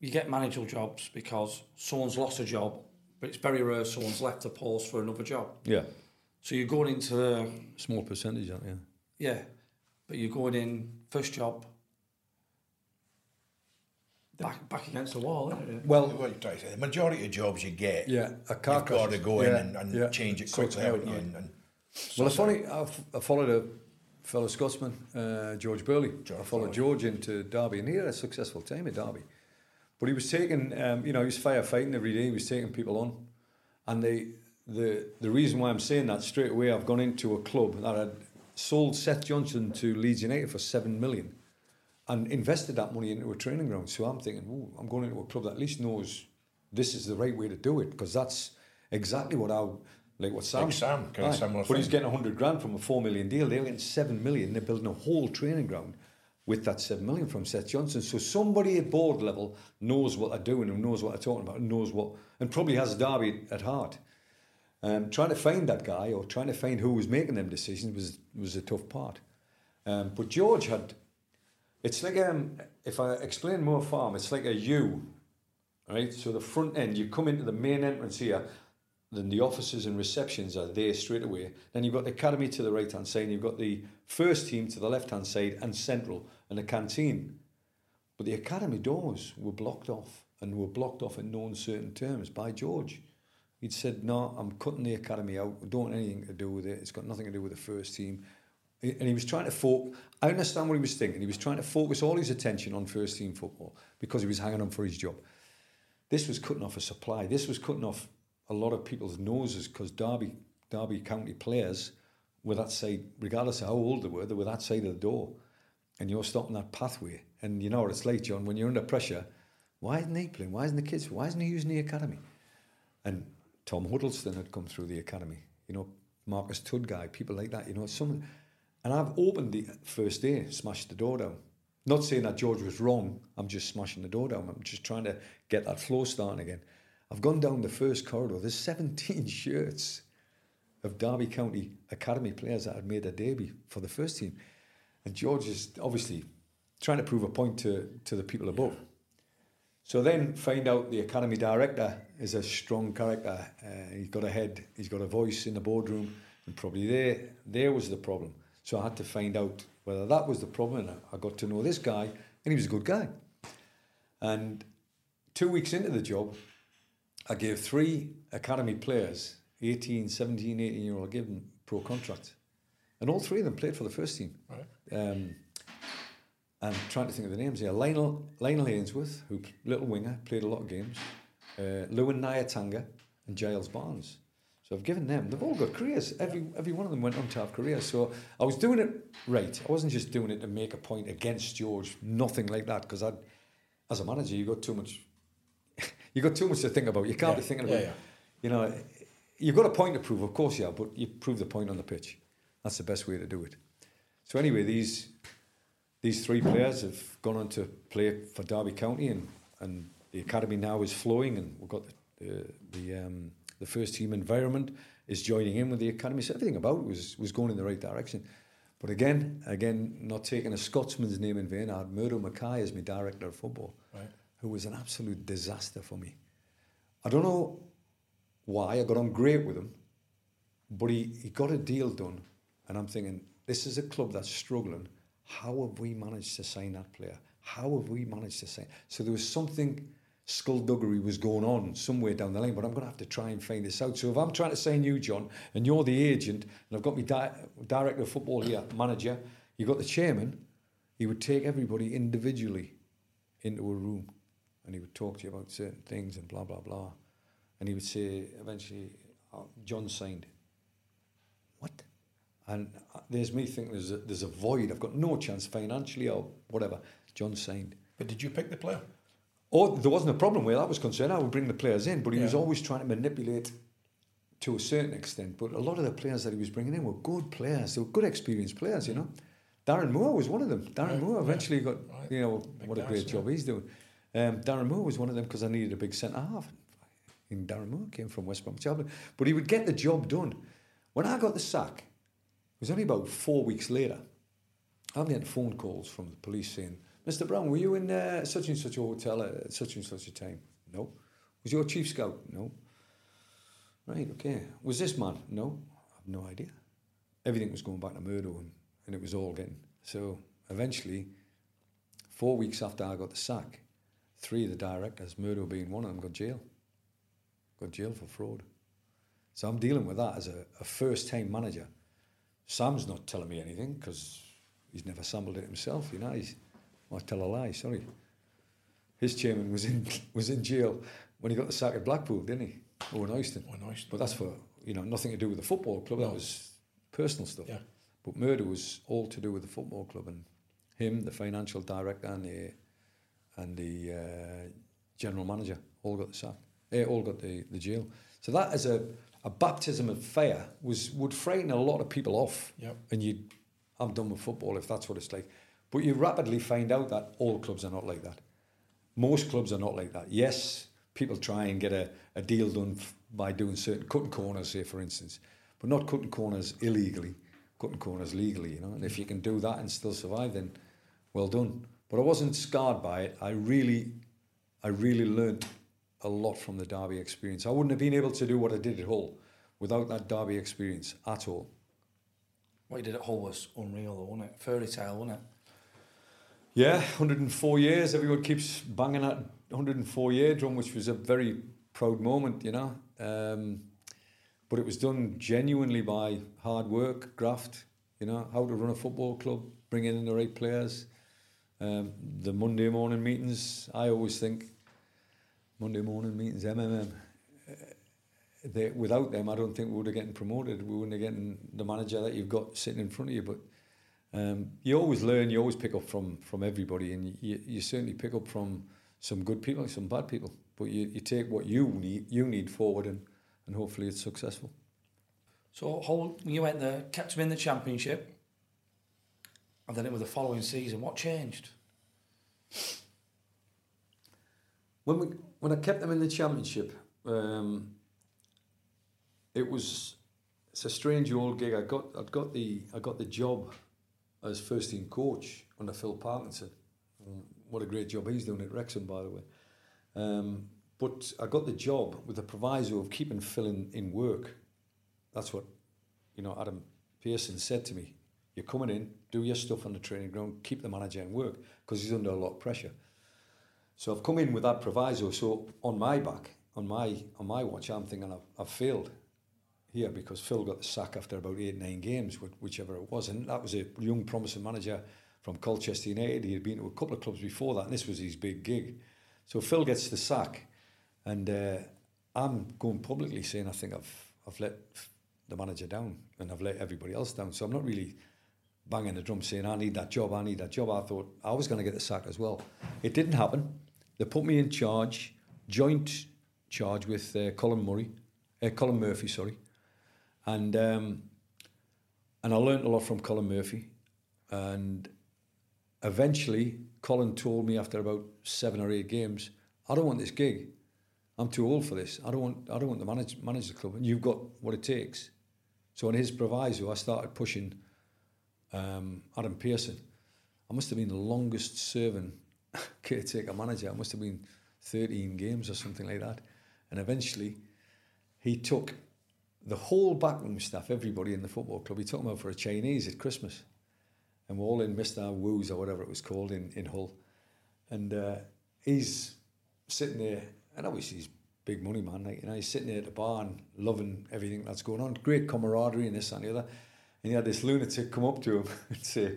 you get managerial jobs because someone's lost a job, but it's very rare someone's left the post for another job. yeah, So you're going into the small percentage, aren't you? yeah, but you're going in first job. Back back against the wall, isn't it? Well, what you try to say, the majority of jobs you get, Yeah, a car you've got to go in Yeah, and, and yeah. change it quickly, it haven't you? right. And, and Well, funny. I, I followed a fellow Scotsman, uh, George Burley. I followed George into Derby, and he had a successful time at Derby. But he was taking, um, you know, he was firefighting every day. He was taking people on, and the the the reason why I'm saying that straight away, I've gone into a club that had sold Seth Johnson to Leeds United for seven million, and invested that money into a training ground. So I'm thinking, I'm going into a club that at least knows this is the right way to do it, because that's exactly what I like. What Sam, Like Sam, kind of similar But he's getting a hundred grand from a four million deal. They're getting seven million. They're building a whole training ground with that seven million from Seth Johnson. So somebody at board level knows what they're doing and knows what they're talking about and knows what and probably has Derby at heart. Um, trying to find that guy or trying to find who was making them decisions was was a tough part. Um, but George had. It's like um, if I explain more farm, it's like a U, right? So the front end, you come into the main entrance here, then the offices and receptions are there straight away. Then you've got the academy to the right hand side, you've got the first team to the left hand side, and central, and a canteen. But the academy doors were blocked off, and were blocked off in no uncertain terms by George. He'd said, "No, I'm cutting the academy out. Don't want anything to do with it. It's got nothing to do with the first team." And he was trying to focus. I understand what he was thinking. He was trying to focus all his attention on first team football because he was hanging on for his job. This was cutting off a supply. This was cutting off a lot of people's noses because Derby, Derby County players were that side, regardless of how old they were, they were that side of the door. And you're stopping that pathway. And you know what it's like, John, when you're under pressure, why isn't he playing? Why isn't the kids? Why isn't he using the academy? And Tom Huddlestone had come through the academy. You know, Marcus Tudgay, people like that. You know, some. And I've opened the first day, smashed the door down. Not saying that George was wrong. I'm just smashing the door down. I'm just trying to get that flow starting again. I've gone down the first corridor. There's 17 shirts of Derby County Academy players that had made their debut for the first team. And George is obviously trying to prove a point to, to the people above. So then find out the academy director is a strong character. Uh, he's got a head, he's got a voice in the boardroom, and probably there there was the problem. So I had to find out whether that was the problem. And I got to know this guy, and he was a good guy. And two weeks into the job, I gave three academy players, 18, 17, 18 year old, I gave them pro contracts. And all three of them played for the first team. Um, I'm trying to think of the names here. Lionel, Lionel Ainsworth, who little winger, played a lot of games. Uh, Lewin Nyatanga and Giles Barnes. So I've given them. They've all got careers. Every every one of them went on to have careers. So I was doing it right. I wasn't just doing it to make a point against George. Nothing like that. Because I, as a manager, you got too much. You got too much to think about. You can't Yeah, be thinking about. yeah. You know, you've got a point to prove. Of course, you have, but you prove the point on the pitch. That's the best way to do it. So anyway, these these three players have gone on to play for Derby County, and, and the academy now is flowing, and we've got the the, the, um, the first team environment is joining in with the academy. So everything about it was was going in the right direction. But again, again, not taking a Scotsman's name in vain, I had Murdo Mackay as my director of football. Who was an absolute disaster for me. I don't know why, I got on great with him, but he, he got a deal done, and I'm thinking, this is a club that's struggling. How have we managed to sign that player? How have we managed to sign? So there was something skullduggery was going on somewhere down the line, but I'm going to have to try and find this out. So if I'm trying to sign you, John, and you're the agent, and I've got my di- director of football here, manager, you've got the chairman, he would take everybody individually into a room and he would talk to you about certain things and blah, blah, blah. And he would say, eventually, oh, John signed. What? And uh, there's me thinking there's a, there's a void. I've got no chance financially or whatever. John signed. But did you pick the player? Oh, there wasn't a problem where that was concerned. I would bring the players in, but he was always trying to manipulate to a certain extent. But a lot of the players that he was bringing in were good players. They were good, experienced players, you know. Darren Moore was one of them. Darren Right, Moore eventually got, right. you know, Big what a great job yeah. he's doing. Um, Darren Moore was one of them because I needed a big centre half. And Darren Moore came from West Bromwich Albion. But he would get the job done. When I got the sack, it was only about four weeks later. I'm getting phone calls from the police saying, Mr. Brown, were you in uh, such and such a hotel at such and such a time? No. Was your chief scout? No. Right, okay. Was this man? No. I have no idea. Everything was going back to Murdo and, and it was all getting. So eventually, four weeks after I got the sack, three of the directors, Murdo being one of them, got jail. Got jail for fraud. So I'm dealing with that as a, a first time manager. Sam's not telling me anything because he's never sampled it himself, you know. He's, I tell a lie, sorry. His chairman was in was in jail when he got the sack at Blackpool, didn't he? Owen Oyston. Owen Oyston, But that's for, you know, nothing to do with the football club. That was personal stuff. Yeah. But Murdo was all to do with the football club and him, the financial director and the and the uh, general manager all got the sack. They all got the, the jail. So that as a, a baptism of fire was would frighten a lot of people off. Yep. And you I'm done with football if that's what it's like. But you rapidly find out that all clubs are not like that. Most clubs are not like that. Yes, people try and get a, a deal done f- by doing certain cutting corners, say for instance, but not cutting corners illegally, cutting corners legally, you know. And if you can do that and still survive, then well done. But I wasn't scarred by it. I really, I really learned a lot from the Derby experience. I wouldn't have been able to do what I did at Hull without that Derby experience at all. What you did at Hull was unreal, though, wasn't it? Fairy tale, wasn't it? Yeah, 104 years. Everyone keeps banging that 104 year drum, which was a very proud moment, you know. Um, but it was done genuinely by hard work, graft, you know, how to run a football club, bringing in the right players. Um, the Monday morning meetings, I always think Monday morning meetings, MMM. uh, They, without them, I don't think we would have gotten promoted. We wouldn't have gotten the manager that you've got sitting in front of you. But um, you always learn, you always pick up from from everybody, and you, you certainly pick up from some good people, some bad people. But you, you take what you need you need forward, and, and hopefully it's successful. So Hull, you went there, kept him in the championship, and then it was the following season. What changed? When we when I kept them in the championship, um, it was it's a strange old gig. I got I got the I got the job as first team coach under Phil Parkinson. What a great job he's doing at Wrexham, by the way. Um, but I got the job with the proviso of keeping Phil in, in work. That's what you know. Adam Pearson said to me: "You're coming in, do your stuff on the training ground, keep the manager in work because he's under a lot of pressure." So I've come in with that proviso. So on my back, on my on my watch, I'm thinking I've, I've failed here because Phil got the sack after about eight nine games, whichever it was, and that was a young promising manager from Colchester United. He had been to a couple of clubs before that, and this was his big gig. So Phil gets the sack, and uh, I'm going publicly saying I think I've I've let the manager down and I've let everybody else down. So I'm not really banging the drum saying I need that job, I need that job. I thought I was going to get the sack as well. It didn't happen. They put me in charge, joint charge with uh, Colin Murray, uh, Colin Murphy, sorry, and um, and I learnt a lot from Colin Murphy, and eventually Colin told me after about seven or eight games, I don't want this gig. I'm too old for this. I don't want I don't want to manage manage the club, and you've got what it takes. So on his proviso, I started pushing um, Adam Pearson. I must have been the longest serving caretaker manager. I must have been 13 games or something like that. And eventually, he took the whole backroom staff, everybody in the football club, he took them out for a Chinese at Christmas. And we're all in Mr. Wu's or whatever it was called in, in Hull. And uh, he's sitting there, and obviously he's big money man, like, you know, he's sitting there at the bar and loving everything that's going on. Great camaraderie and this and the other. And he had this lunatic come up to him and say,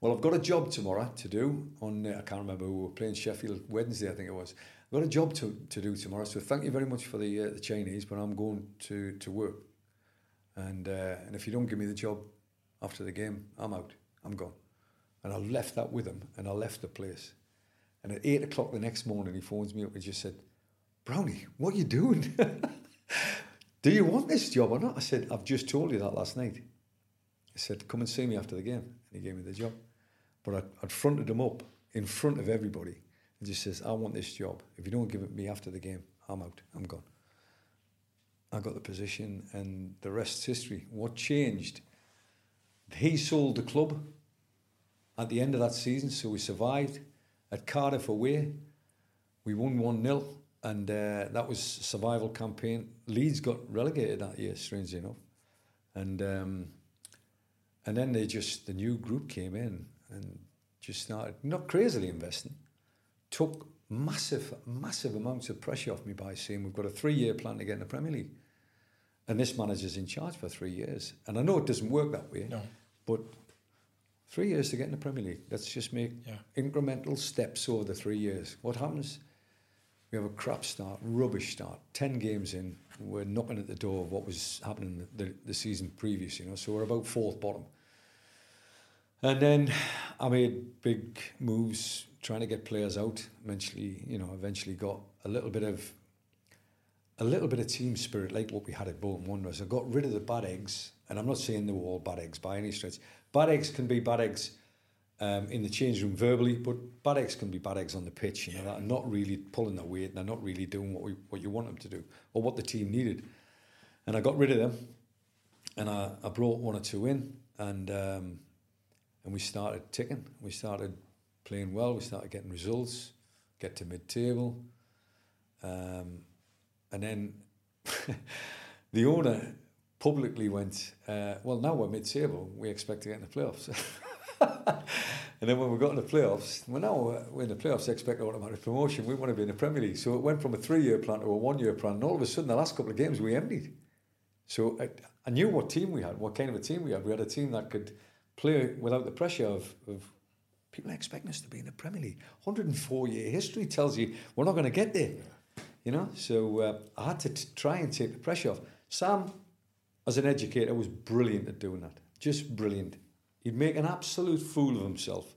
well, I've got a job tomorrow to do on, uh, can't remember, who—we were playing Sheffield Wednesday, I think it was. I've got a job to, to do tomorrow, so thank you very much for the, uh, the Chinese, but I'm going to, to work. And, uh, and if you don't give me the job after the game, I'm out, I'm gone. And I left that with him, and I left the place. And at eight o'clock the next morning, he phones me up and just said, Brownie, what are you doing? Do you want this job or not? I said, I've just told you that last night. He said, come and see me after the game. And he gave me the job. But I, I'd fronted him up in front of everybody and just says, I want this job. If you don't give it me after the game, I'm out. I'm gone. I got the position and the rest's history. What changed? He sold the club at the end of that season, so we survived. At Cardiff away, we won 1 0, and uh, that was survival campaign. Leeds got relegated that year, strangely enough. And um, and then they just, the new group came in and just started, not crazily investing, took massive, massive amounts of pressure off me by saying we've got a three year plan to get in the Premier League. And this manager's in charge for three years. And I know it doesn't work that way, No. but three years to get in the Premier League. Let's just make Yeah. incremental steps over the three years. What happens? We have a crap start, rubbish start. Ten games in, we're knocking at the door of what was happening the, the season previous, you know. So we're about fourth bottom. And then I made big moves trying to get players out. Eventually, you know, eventually got a little bit of a little bit of team spirit like what we had at Bolton Wanderers. I got rid of the bad eggs, and I'm not saying they were all bad eggs by any stretch. Bad eggs can be bad eggs um, in the change room verbally, but bad eggs can be bad eggs on the pitch. You know, that are not really pulling their weight, and they're not really doing what we what you want them to do or what the team needed. And I got rid of them, and I, I brought one or two in, and um, and we started ticking. We started playing well. We started getting results, get to mid-table, um, and then the owner publicly went, uh, "Well, now we're mid-table. We expect to get in the playoffs." and then when we got in the playoffs, well, now we're in the playoffs, expect automatic promotion. We want to be in the Premier League. So it went from a three-year plan to a one-year plan, and all of a sudden, the last couple of games we emptied. So I, I knew what team we had, what kind of a team we had. We had a team that could play without the pressure of, of people expecting us to be in the Premier League. 104 year history tells you we're not going to get there. You know, so uh, I had to t- try and take the pressure off. Sam, as an educator, was brilliant at doing that. Just brilliant. He'd make an absolute fool of himself,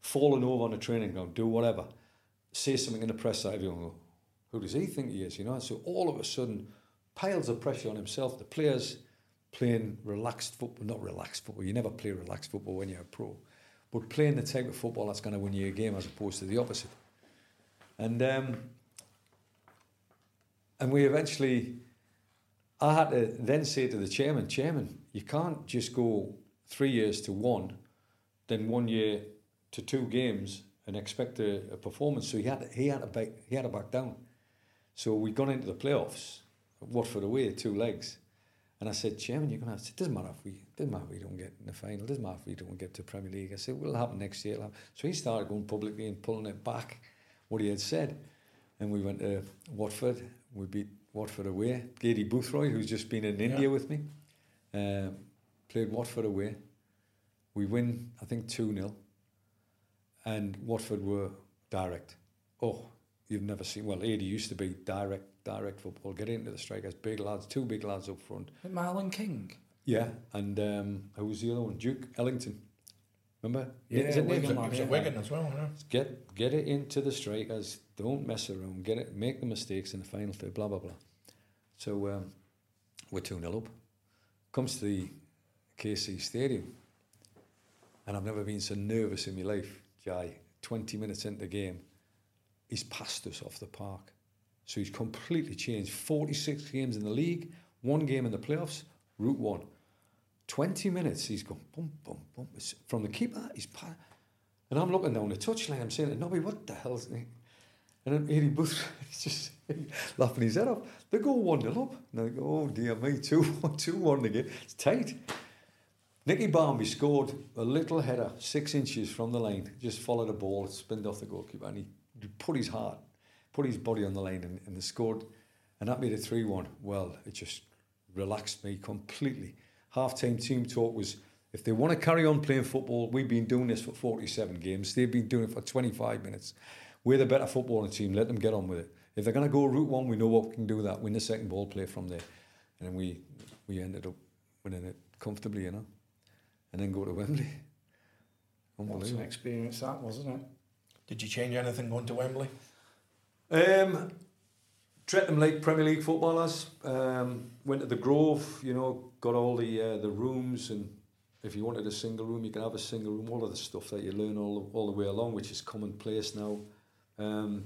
falling over on the training ground, do whatever, say something in the press that everyone will go, who does he think he is? You know, so all of a sudden, piles of pressure on himself. The players playing relaxed football, not relaxed football. You never play relaxed football when you're a pro, but playing the type of football that's going to win you a game as opposed to the opposite. And um, and we eventually, I had to then say to the chairman, Chairman, you can't just go three years to one, then one year to two games and expect a, a performance. So he had to, he had to back he had to back down. So we got into the playoffs, Watford away, two legs. And I said, Chairman, you're gonna have to, it doesn't matter if we doesn't matter if we don't get in the final, it doesn't matter if we don't get to Premier League. I said, What'll happen next year? So he started going publicly and pulling it back what he had said. And we went to Watford, we beat Watford away. Aidy Boothroyd, who's just been in India with me, um, played Watford away. We win, I think, 2 0. And Watford were direct. Oh, you've never seen, well, Aidy used to be direct, direct football. Get into the strikers, big lads, two big lads up front. Marlon King. Yeah, and um, who was the other one? Duke Ellington. Remember? Yeah, Is it Wigan Nathan? lad, He yeah. Wigan as well, yeah. Get get it into the strikers. Don't mess around. Get it. Make the mistakes in the final third. Blah blah blah. So um, we're two 0 up. Comes to the KC Stadium, and I've never been so nervous in my life. Jai, twenty minutes into the game, he's passed us off the park. So he's completely changed. Forty six games in the league, one game in the playoffs. Route one. 20 minutes, he's going bum, bum, bum. It's from the keeper, he's pa- And I'm looking down the touchline, I'm saying, Nobby, what the hell's it? And then Eddie Booth, he's just laughing his head off. They go 1 0 up. And I go, oh dear me, 2 2 1 again. It's tight. Nicky Barmby scored a little header, six inches from the line, just followed the ball, spinned off the goalkeeper, and he put his heart, put his body on the line, and, and they scored. And that made it 3 1. Well, it just relaxed me completely. Half time team talk was if they want to carry on playing football, we've been doing this for 47 games, they've been doing it for 25 minutes. We're the better footballing team, let them get on with it. If they're going to go route one, we know what we can do that, win the second ball, play from there. And we, we ended up winning it comfortably, you know and then go to Wembley. What an experience that, wasn't it? Did you change anything going to Wembley? Um, Treatham Lake Premier League footballers um, went to the Grove. You know, got all the uh, the rooms, and if you wanted a single room, you can have a single room. All of the stuff that you learn all all the way along, which is commonplace now. Um,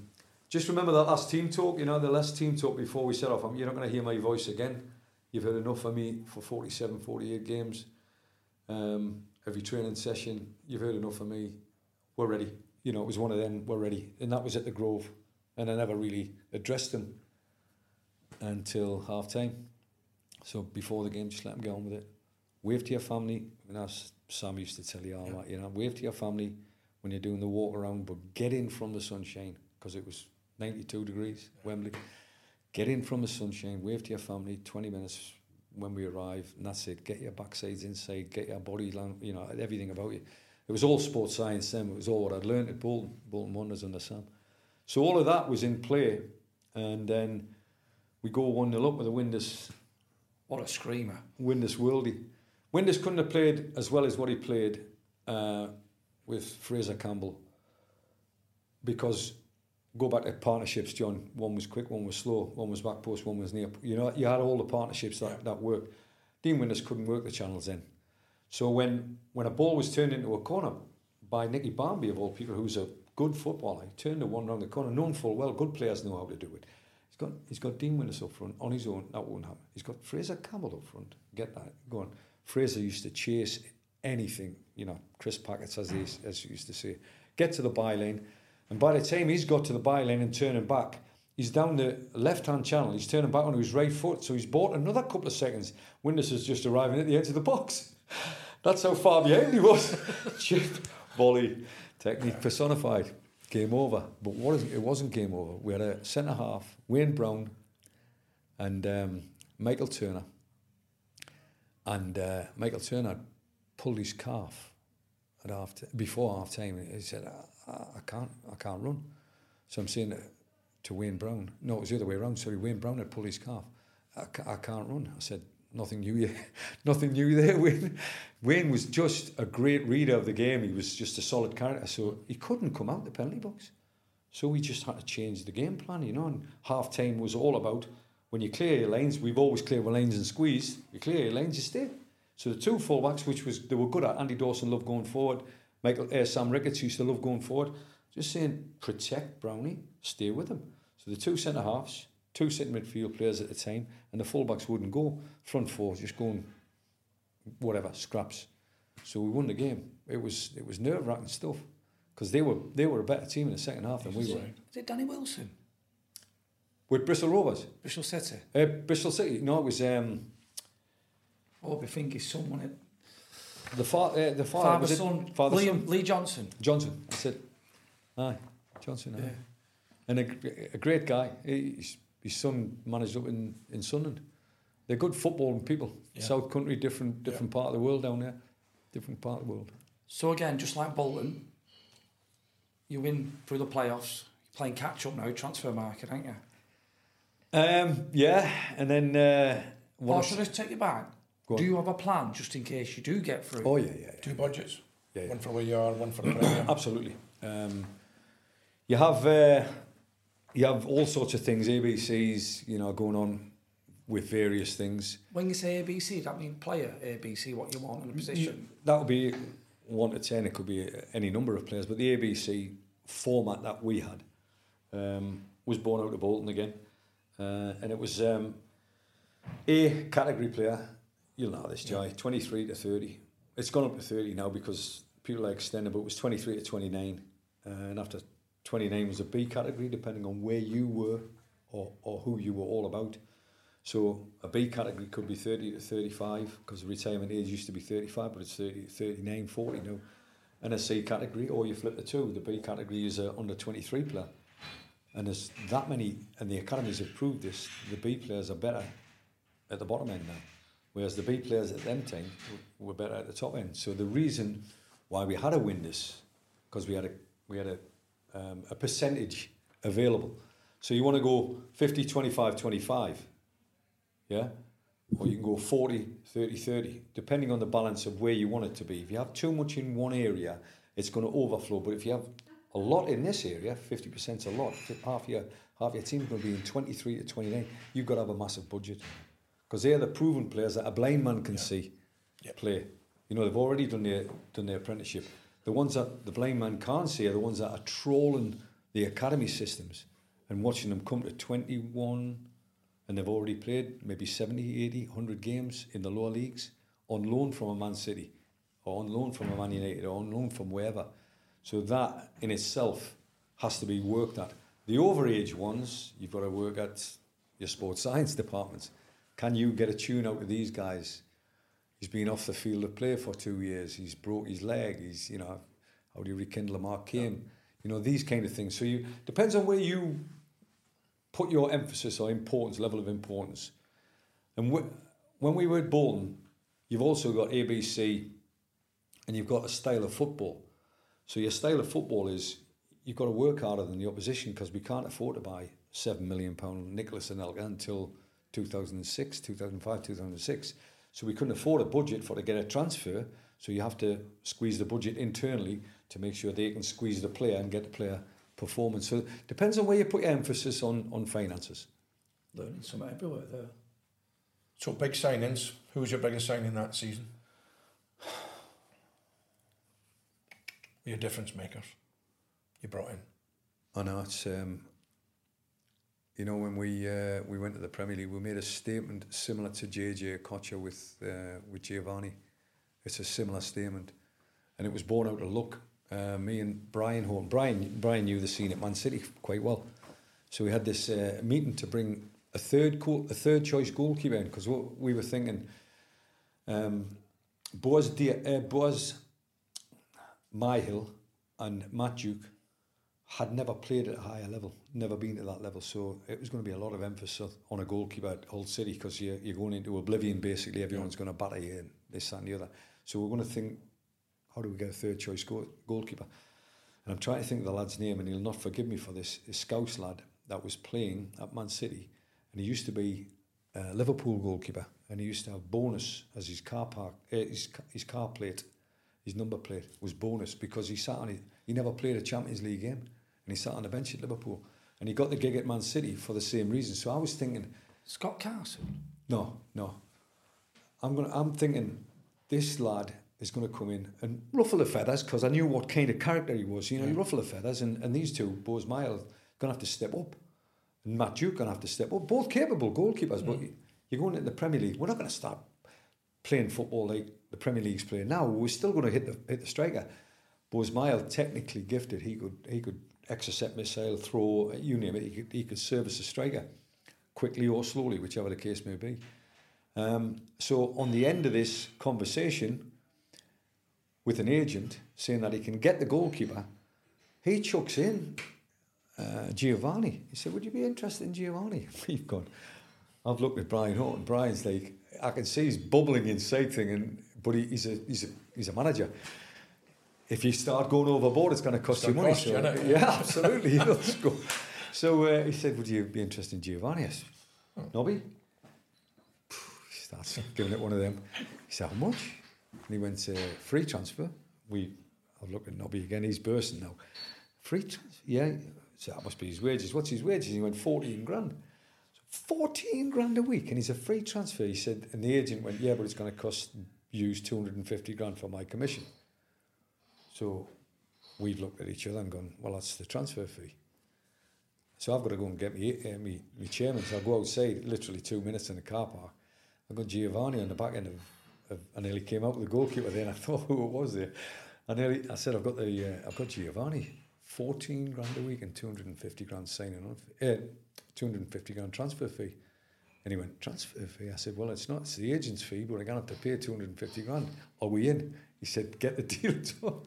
just remember that last team talk. You know, the last team talk before we set off. I'm, you're not going to hear my voice again. You've heard enough of me for 47, 48 games. Um, every training session, you've heard enough of me. We're ready. You know, it was one of them. We're ready, and that was at the Grove, and I never really addressed them until half time. So before the game, just let them get on with it. Wave to your family. And as Sam used to tell you all that, you know, wave to your family when you're doing the walk around, but get in from the sunshine because it was 92 degrees, Wembley. Get in from the sunshine, wave to your family, 20 minutes, when we arrive, and that's it. Get your backsides inside, get your body, you know, everything about you. It was all sports science then. It was all what I'd learned at Bolton, Bolton Wanderers under Sam. So all of that was in play, and then we go 1 0 up with a Windass. What a screamer. Windass Worldy. Windass couldn't have played as well as what he played uh, with Fraser Campbell because go back to partnerships, John. One was quick, one was slow, one was back post, one was near. You know, you had all the partnerships that, yeah. that worked. Dean Windass couldn't work the channels then. So when when a ball was turned into a corner by Nicky Barmby of all people, who's a good footballer, he turned the one around the corner, known full well. Good players know how to do it. He's got he's got Dean Windass up front on his own. That won't happen. He's got Fraser Campbell up front. Get that going. Fraser used to chase anything. You know, Chris Packets as he as he used to say. Get to the byline and by the time he's got to the byline and turning back, he's down the left hand channel. He's turning back on his right foot. So he's bought another couple of seconds. Windass is just arriving at the edge of the box. That's how far behind he was. Chip, volley, technique personified. Game over. But what is, it wasn't game over. We had a centre half, Wayne Brown and um, Michael Turner. And uh, Michael Turner pulled his calf at half t- before half time. He said, I, can't, I can't run. So I'm saying to Wayne Brown, no, it was the other way around. Sorry, Wayne Brown had pulled his calf. I, I can't run. I said, nothing new, nothing new there. Wayne, Wayne was just a great reader of the game. He was just a solid character, so he couldn't come out the penalty box. So we just had to change the game plan, you know. And half time was all about when you clear your lanes. We've always cleared our lanes and squeezed. You clear your lanes, you stay. So the two fullbacks, which was they were good at, Andy Dawson loved going forward. Michael uh, Sam Ricketts used to love going forward. Just saying, protect Brownie, stay with him. So the two centre halves, two centre midfield players at the time, and the fullbacks wouldn't go front four, just going whatever scraps. So we won the game. It was it was nerve wracking stuff because they were they were a better team in the second half than we were. Is it Danny Wilson? With Bristol Rovers. Bristol City. Uh, Bristol City. No, it was. Um, oh, I think he's someone. The, fa- uh, the father, father son, father Liam, son? Lee Johnson. Johnson, that's it. Aye, Johnson. Aye. Yeah. And a, a great guy. His, his son managed up in, in Sunderland. They're good footballing people. Yeah. South Country, different different yeah. part of the world down there. Different part of the world. So again, just like Bolton, you win through the playoffs. You're playing catch up now, transfer market, aren't you? Um, yeah, and then. Uh, oh, should I take you back? Do you have a plan just in case you do get through? Oh yeah, yeah. yeah. Two budgets. Yeah, yeah. One for where you are, one for the Premier. Absolutely. Um, you have uh, you have all sorts of things, ABCs, you know, going on with various things. When you say ABC, that mean player ABC, what you want in a position? That would be one to ten. It could be any number of players, but the ABC format that we had um, was born out of Bolton again, uh, and it was um, a category player you'll know this, Jai. 23 to 30. It's gone up to 30 now because people are extending, but it was 23 to 29. Uh, and after 29 was a B category, depending on where you were or, or who you were all about. So a B category could be 30 to 35 because the retirement age used to be 35, but it's 30, 39, 40 now. And a C category, or you flip the two. The B category is a under 23 player. And there's that many, and the academies have proved this, the B players are better at the bottom end now. Whereas the B players at them time were better at the top end. So the reason why we had a win this, because we had a we had a um, a percentage available. So you want to go 50, 25, 25, yeah? Or you can go 40, 30, 30, depending on the balance of where you want it to be. If you have too much in one area, it's going to overflow. But if you have a lot in this area, 50% is a lot. Half your, half your team's going to be in 23 to 29. You've got to have a massive budget. Because they're the proven players that a blind man can yeah. see yep. play. You know, they've already done their, done their apprenticeship. The ones that the blind man can't see are the ones that are trolling the academy systems and watching them come to 21 and they've already played maybe 70, 80, 100 games in the lower leagues on loan from a Man City or on loan from a Man United or on loan from wherever. So that in itself has to be worked at. The overage ones, you've got to work at your sports science departments. Can you get a tune out of these guys? He's been off the field of play for two years. He's broke his leg. He's, you know, how do you rekindle a Mark Came? You know, these kind of things. So you depends on where you put your emphasis or importance, level of importance. And when we were at Bolton, you've also got ABC and you've got a style of football. So your style of football is you've got to work harder than the opposition because we can't afford to buy seven million pound Nicholas and Anelka until 2006, 2005, 2006. So we couldn't afford a budget for to get a transfer. So you have to squeeze the budget internally to make sure they can squeeze the player and get the player performance. So it depends on where you put your emphasis on, on finances. Learning something everywhere there. So big signings. Who was your biggest signing that season? your difference makers you brought in. I know it's um, you know when we uh, we went to the Premier League, we made a statement similar to JJ Okocha with uh, with Geovanni. It's a similar statement, and it was born out of luck. Uh, me and Brian Horton. Brian Brian knew the scene at Man City quite well, so we had this uh, meeting to bring a third co- a third choice goalkeeper in because what we were thinking. Um, Boaz, Di- uh, Boaz Myhill and Matt Duke had never played at a higher level, never been at that level. So it was going to be a lot of emphasis on a goalkeeper at Hull City because you're, you're going into oblivion basically. Everyone's going to batter you and this, that, and the other. So we're going to think, how do we get a third choice goal, goalkeeper? And I'm trying to think of the lad's name, and he'll not forgive me for this. A Scouse lad that was playing at Man City, and he used to be a Liverpool goalkeeper, and he used to have bonus as his car park, uh, his, his car plate his number plate was bonus because he sat on it. He never played a Champions League game, and he sat on the bench at Liverpool, and he got the gig at Man City for the same reason. So I was thinking, Scott Carson. No, no. I'm gonna. I'm thinking this lad is going to come in and ruffle the feathers because I knew what kind of character he was. You know, yeah. he ruffle the feathers, and, and these two, Boaz Myhill, going to have to step up, and Matt Duke going to have to step up. Both capable goalkeepers, mm. but you're going into the Premier League. We're not going to start playing football like the Premier League's playing now. We're still going to hit the hit the striker. Boaz Myhill technically gifted. He could he could exocet missile, throw, you name it. He could he could service a striker quickly or slowly, whichever the case may be. Um, so on the end of this conversation with an agent saying that he can get the goalkeeper, he chucks in uh, Geovanni. He said, "Would you be interested in Geovanni?" We've gone. I've looked at Brian Horton. Brian's like, I can see he's bubbling inside thing, and, but he, he's a he's a he's a manager. If you start going overboard, it's going to cost you money. Cost so, you, yeah, absolutely. So uh, he said, "Would you be interested in Geovanni?" I said, oh. "Nobby." He starts giving it one of them. He said, "How much?" And he went uh, free transfer. We, I've looked at Nobby again. He's bursting now. Free transfer, yeah. So that must be his wages. What's his wages? He went fourteen grand. 14 grand a week and he's a free transfer. He said, and the agent went, yeah, but it's going to cost you 250 grand for my commission. So we've looked at each other and gone, well, that's the transfer fee. So I've got to go and get me, uh, me, me chairman. So I go outside, literally two minutes in the car park. I got Geovanni on the back end of, of I nearly came out with the goalkeeper then. I thought who it was there. I nearly, I said, I've got the, uh, I've got Geovanni, 14 grand a week and 250 grand signing on, uh, 250 grand transfer fee. And he went, transfer fee? I said, well, it's not, it's the agent's fee, but I'm going to have to pay 250 grand. Are we in? He said, get the deal done.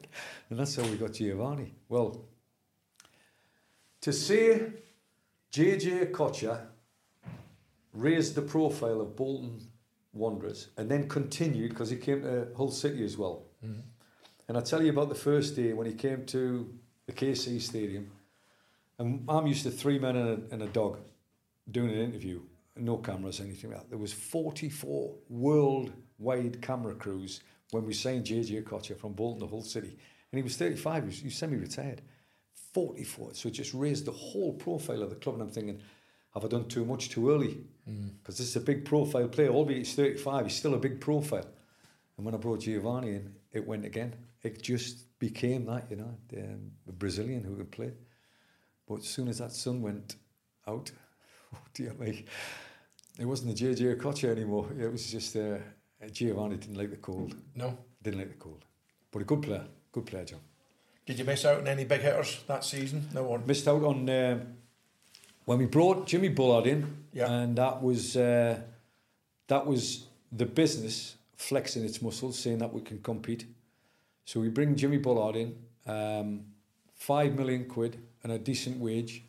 And that's how we got Geovanni. Well, to say JJ Okocha raised the profile of Bolton Wanderers and then continued because he came to Hull City as well. Mm-hmm. And I tell you about the first day when he came to the KC Stadium, and I'm used to three men and a, and a dog doing an interview, no cameras, anything like that. There was 44 worldwide camera crews when we signed JJ Okocha from Bolton to Hull City. And he was 35, he was, was semi-retired. 44. So it just raised the whole profile of the club. And I'm thinking, have I done too much too early? Because mm. this is a big profile player, albeit he's 35, he's still a big profile. And when I brought Geovanni in, it went again. It just became that, you know, the, um, Brazilian who could play. But as soon as that sun went out, oh dear me, it wasn't the JJ Okocha anymore. It was just uh, Geovanni didn't like the cold. No. Didn't like the cold. But a good player, good player, John. Did you miss out on any big hitters that season? No one. Missed out on uh, when we brought Jimmy Bullard in, yeah. and that was uh, that was the business flexing its muscles, saying that we can compete. So we bring Jimmy Bullard in, um, five million quid and a decent wage.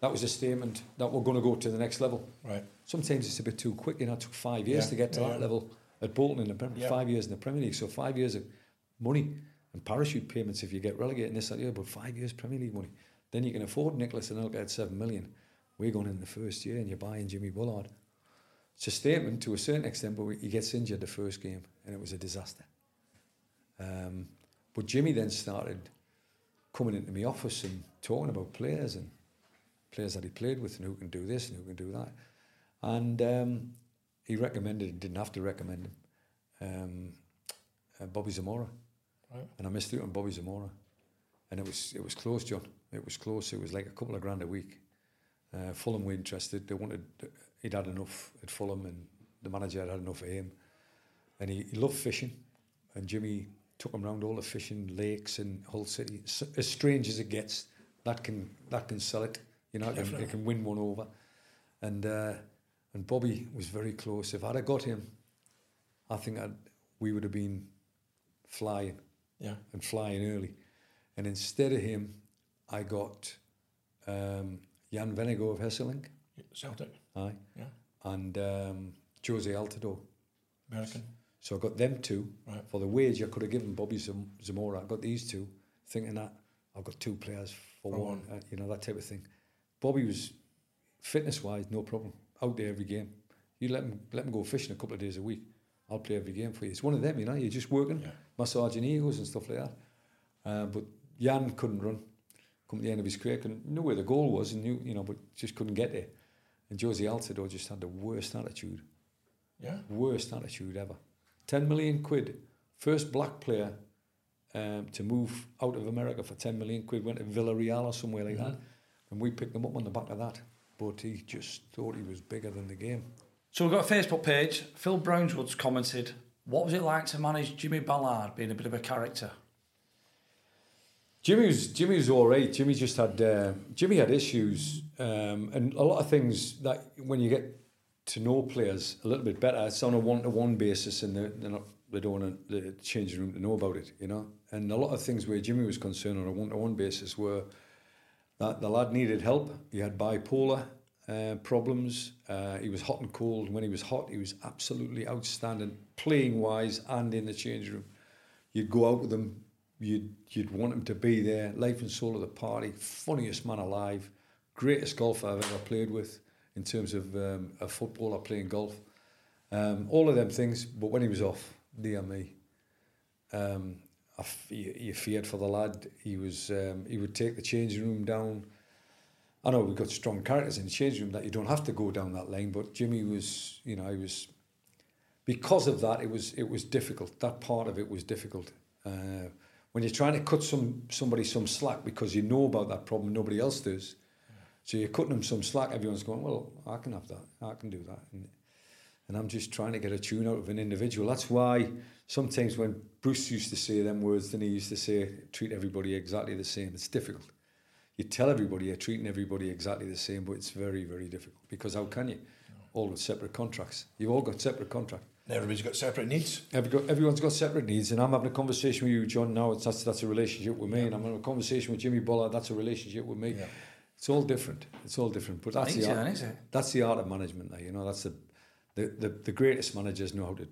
That was a statement that we're going to go to the next level. Right. Sometimes it's a bit too quick. You know, it took five years yeah. to get to yeah. that level at Bolton in the Premier. Yeah. Five years in the Premier League, so five years of money and parachute payments if you get relegated and this that, yeah, but five years Premier League money. Then you can afford Nicholas and Anelka at seven million. We're going in the first year and you're buying Jimmy Bullard. It's a statement to a certain extent, but he gets injured the first game and it was a disaster. Um, but Jimmy then started coming into my office and talking about players and players that he played with and who can do this and who can do that. And um, he recommended, didn't have to recommend him, um, uh, Bobby Zamora. Right. And I missed out on Bobby Zamora. And it was it was close, John. It was close. It was like a couple of grand a week. Uh, Fulham were interested. They wanted he'd had enough at Fulham, and the manager had had enough of him. And he, he loved fishing. And Jimmy took him around all the fishing lakes in Hull City. So, as strange as it gets, that can that can sell it. You know, it can, it can win one over. And uh, and Bobby was very close. If I'd have got him, I think I'd, we would have been flying yeah. and flying early. And instead of him, I got um, Jan Vennegoor of Hesselink. Celtic. Aye. Yeah. And um, Jozy Altidore. American. So I got them two. Right. For the wage, I could have given Bobby Zam- Zamora. I got these two, thinking that I've got two players for, for one, one. Uh, you know, that type of thing. Bobby was, fitness-wise, no problem. Out there every game. You let him, let him go fishing a couple of days a week. I'll play every game for you. It's one of them, you know, you're just working. Yeah massaging egos and stuff like that. Uh, but Jan couldn't run. Come to the end of his career, couldn't knew where the goal was and knew, you know, but just couldn't get there. And Jozy Altidore just had the worst attitude. Yeah. Worst attitude ever. 10 million quid. First black player um, to move out of America for 10 million quid, went to Villarreal or somewhere like mm-hmm. that. And we picked them up on the back of that. But he just thought he was bigger than the game. So we've got a Facebook page. Phil Brownswood's commented, what was it like to manage Jimmy Bullard being a bit of a character? Jimmy was Jimmy was all right. Jimmy just had uh, Jimmy had issues um, and a lot of things that when you get to know players a little bit better, it's on a one to one basis, and they're, they're not they don't want the changing room to know about it, you know. And a lot of things where Jimmy was concerned on a one to one basis were that the lad needed help. He had bipolar uh, problems. Uh, he was hot and cold. When he was hot, he was absolutely outstanding, playing wise and in the change room. You'd go out with him, you'd you'd want him to be there, life and soul of the party, funniest man alive, greatest golfer I've ever played with in terms of um, a footballer playing golf. Um, all of them things, but when he was off, dear me, um, You, feared for the lad. He was um, he would take the changing room down I know we've got strong characters in the change room that you don't have to go down that lane, but Jimmy was, you know, he was because of that. It was it was difficult. That part of it was difficult. Uh, when you're trying to cut some somebody some slack because you know about that problem, nobody else does. So you're cutting them some slack. Everyone's going, well, I can have that. I can do that. And and I'm just trying to get a tune out of an individual. That's why sometimes when Bruce used to say them words, then he used to say, treat everybody exactly the same. It's difficult. You tell everybody you're treating everybody exactly the same, but it's very, very difficult because how can you? All with separate contracts. You've all got separate contracts. Everybody's got separate needs. Every, got, everyone's got separate needs, and I'm having a conversation with you, John. Now it's, that's that's a relationship with me, and I'm having a conversation with Jimmy Bullard. That's a relationship with me. Yeah. It's all different. It's all different. But that's the art. is it? That's the art of management. Now, you know, that's the, the the the greatest managers know how to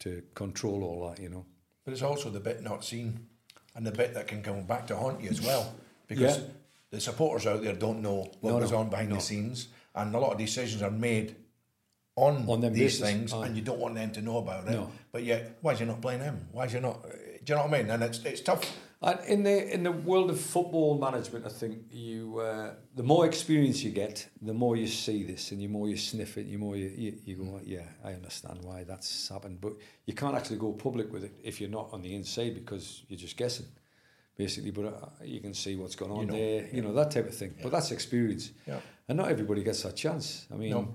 to control all that. You know. But it's also the bit not seen and the bit that can come back to haunt you as well. Because Yeah. the supporters out there don't know what No, goes no, on behind no. the scenes. And a lot of decisions are made on, On them these basis, things aye. and you don't want them to know about it. But yet, why is you not playing them? Why is you not... Do you know what I mean? And it's, it's tough. And in the in the world of football management, I think you uh, the more experience you get, the more you see this, and the more you sniff it, the more you, you you go, yeah, I understand why that's happened, but you can't actually go public with it if you're not on the inside because you're just guessing, basically. But uh, you can see what's going on know, there, you know that type of thing. But that's experience, Yeah. and not everybody gets that chance. I mean. No.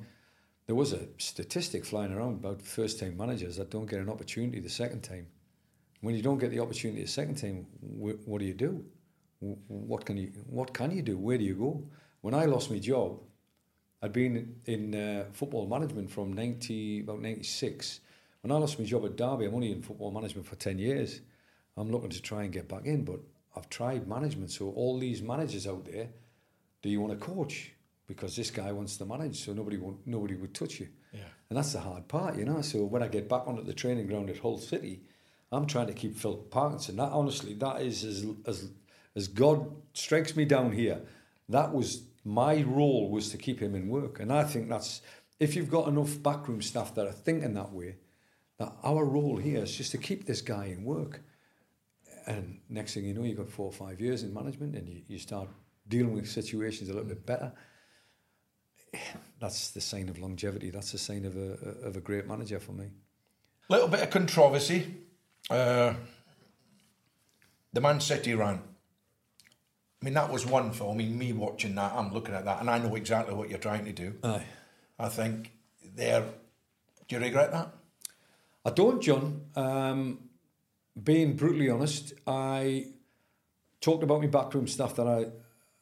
There was a statistic flying around about first-time managers that don't get an opportunity the second time. When you don't get the opportunity the second time, wh- what do you do? What can you What can you do? Where do you go? When I lost my job, I'd been in uh, football management from ninety about ninety six. When I lost my job at Derby, I'm only in football management for ten years. I'm looking to try and get back in, but I've tried management. So all these managers out there, do you want to coach? Because this guy wants to manage, so nobody won't, nobody would touch you. Yeah. And that's the hard part, you know. So when I get back onto the training ground at Hull City, I'm trying to keep Phil Parkinson. That honestly, that is as as as God strikes me down here. That was my role was to keep him in work, and I think that's if you've got enough backroom staff that are thinking that way, that our role here is just to keep this guy in work. And next thing you know, you've got four or five years in management, and you, you start dealing with situations a little bit better. That's the sign of longevity. That's the sign of a of a great manager for me. Little bit of controversy. Uh, the Man City run. I mean, that was one for me. Me watching that, I'm looking at that, and I know exactly what you're trying to do. Aye. I think they're. Do you regret that? I don't, John. Um, being brutally honest, I talked about my backroom stuff that I,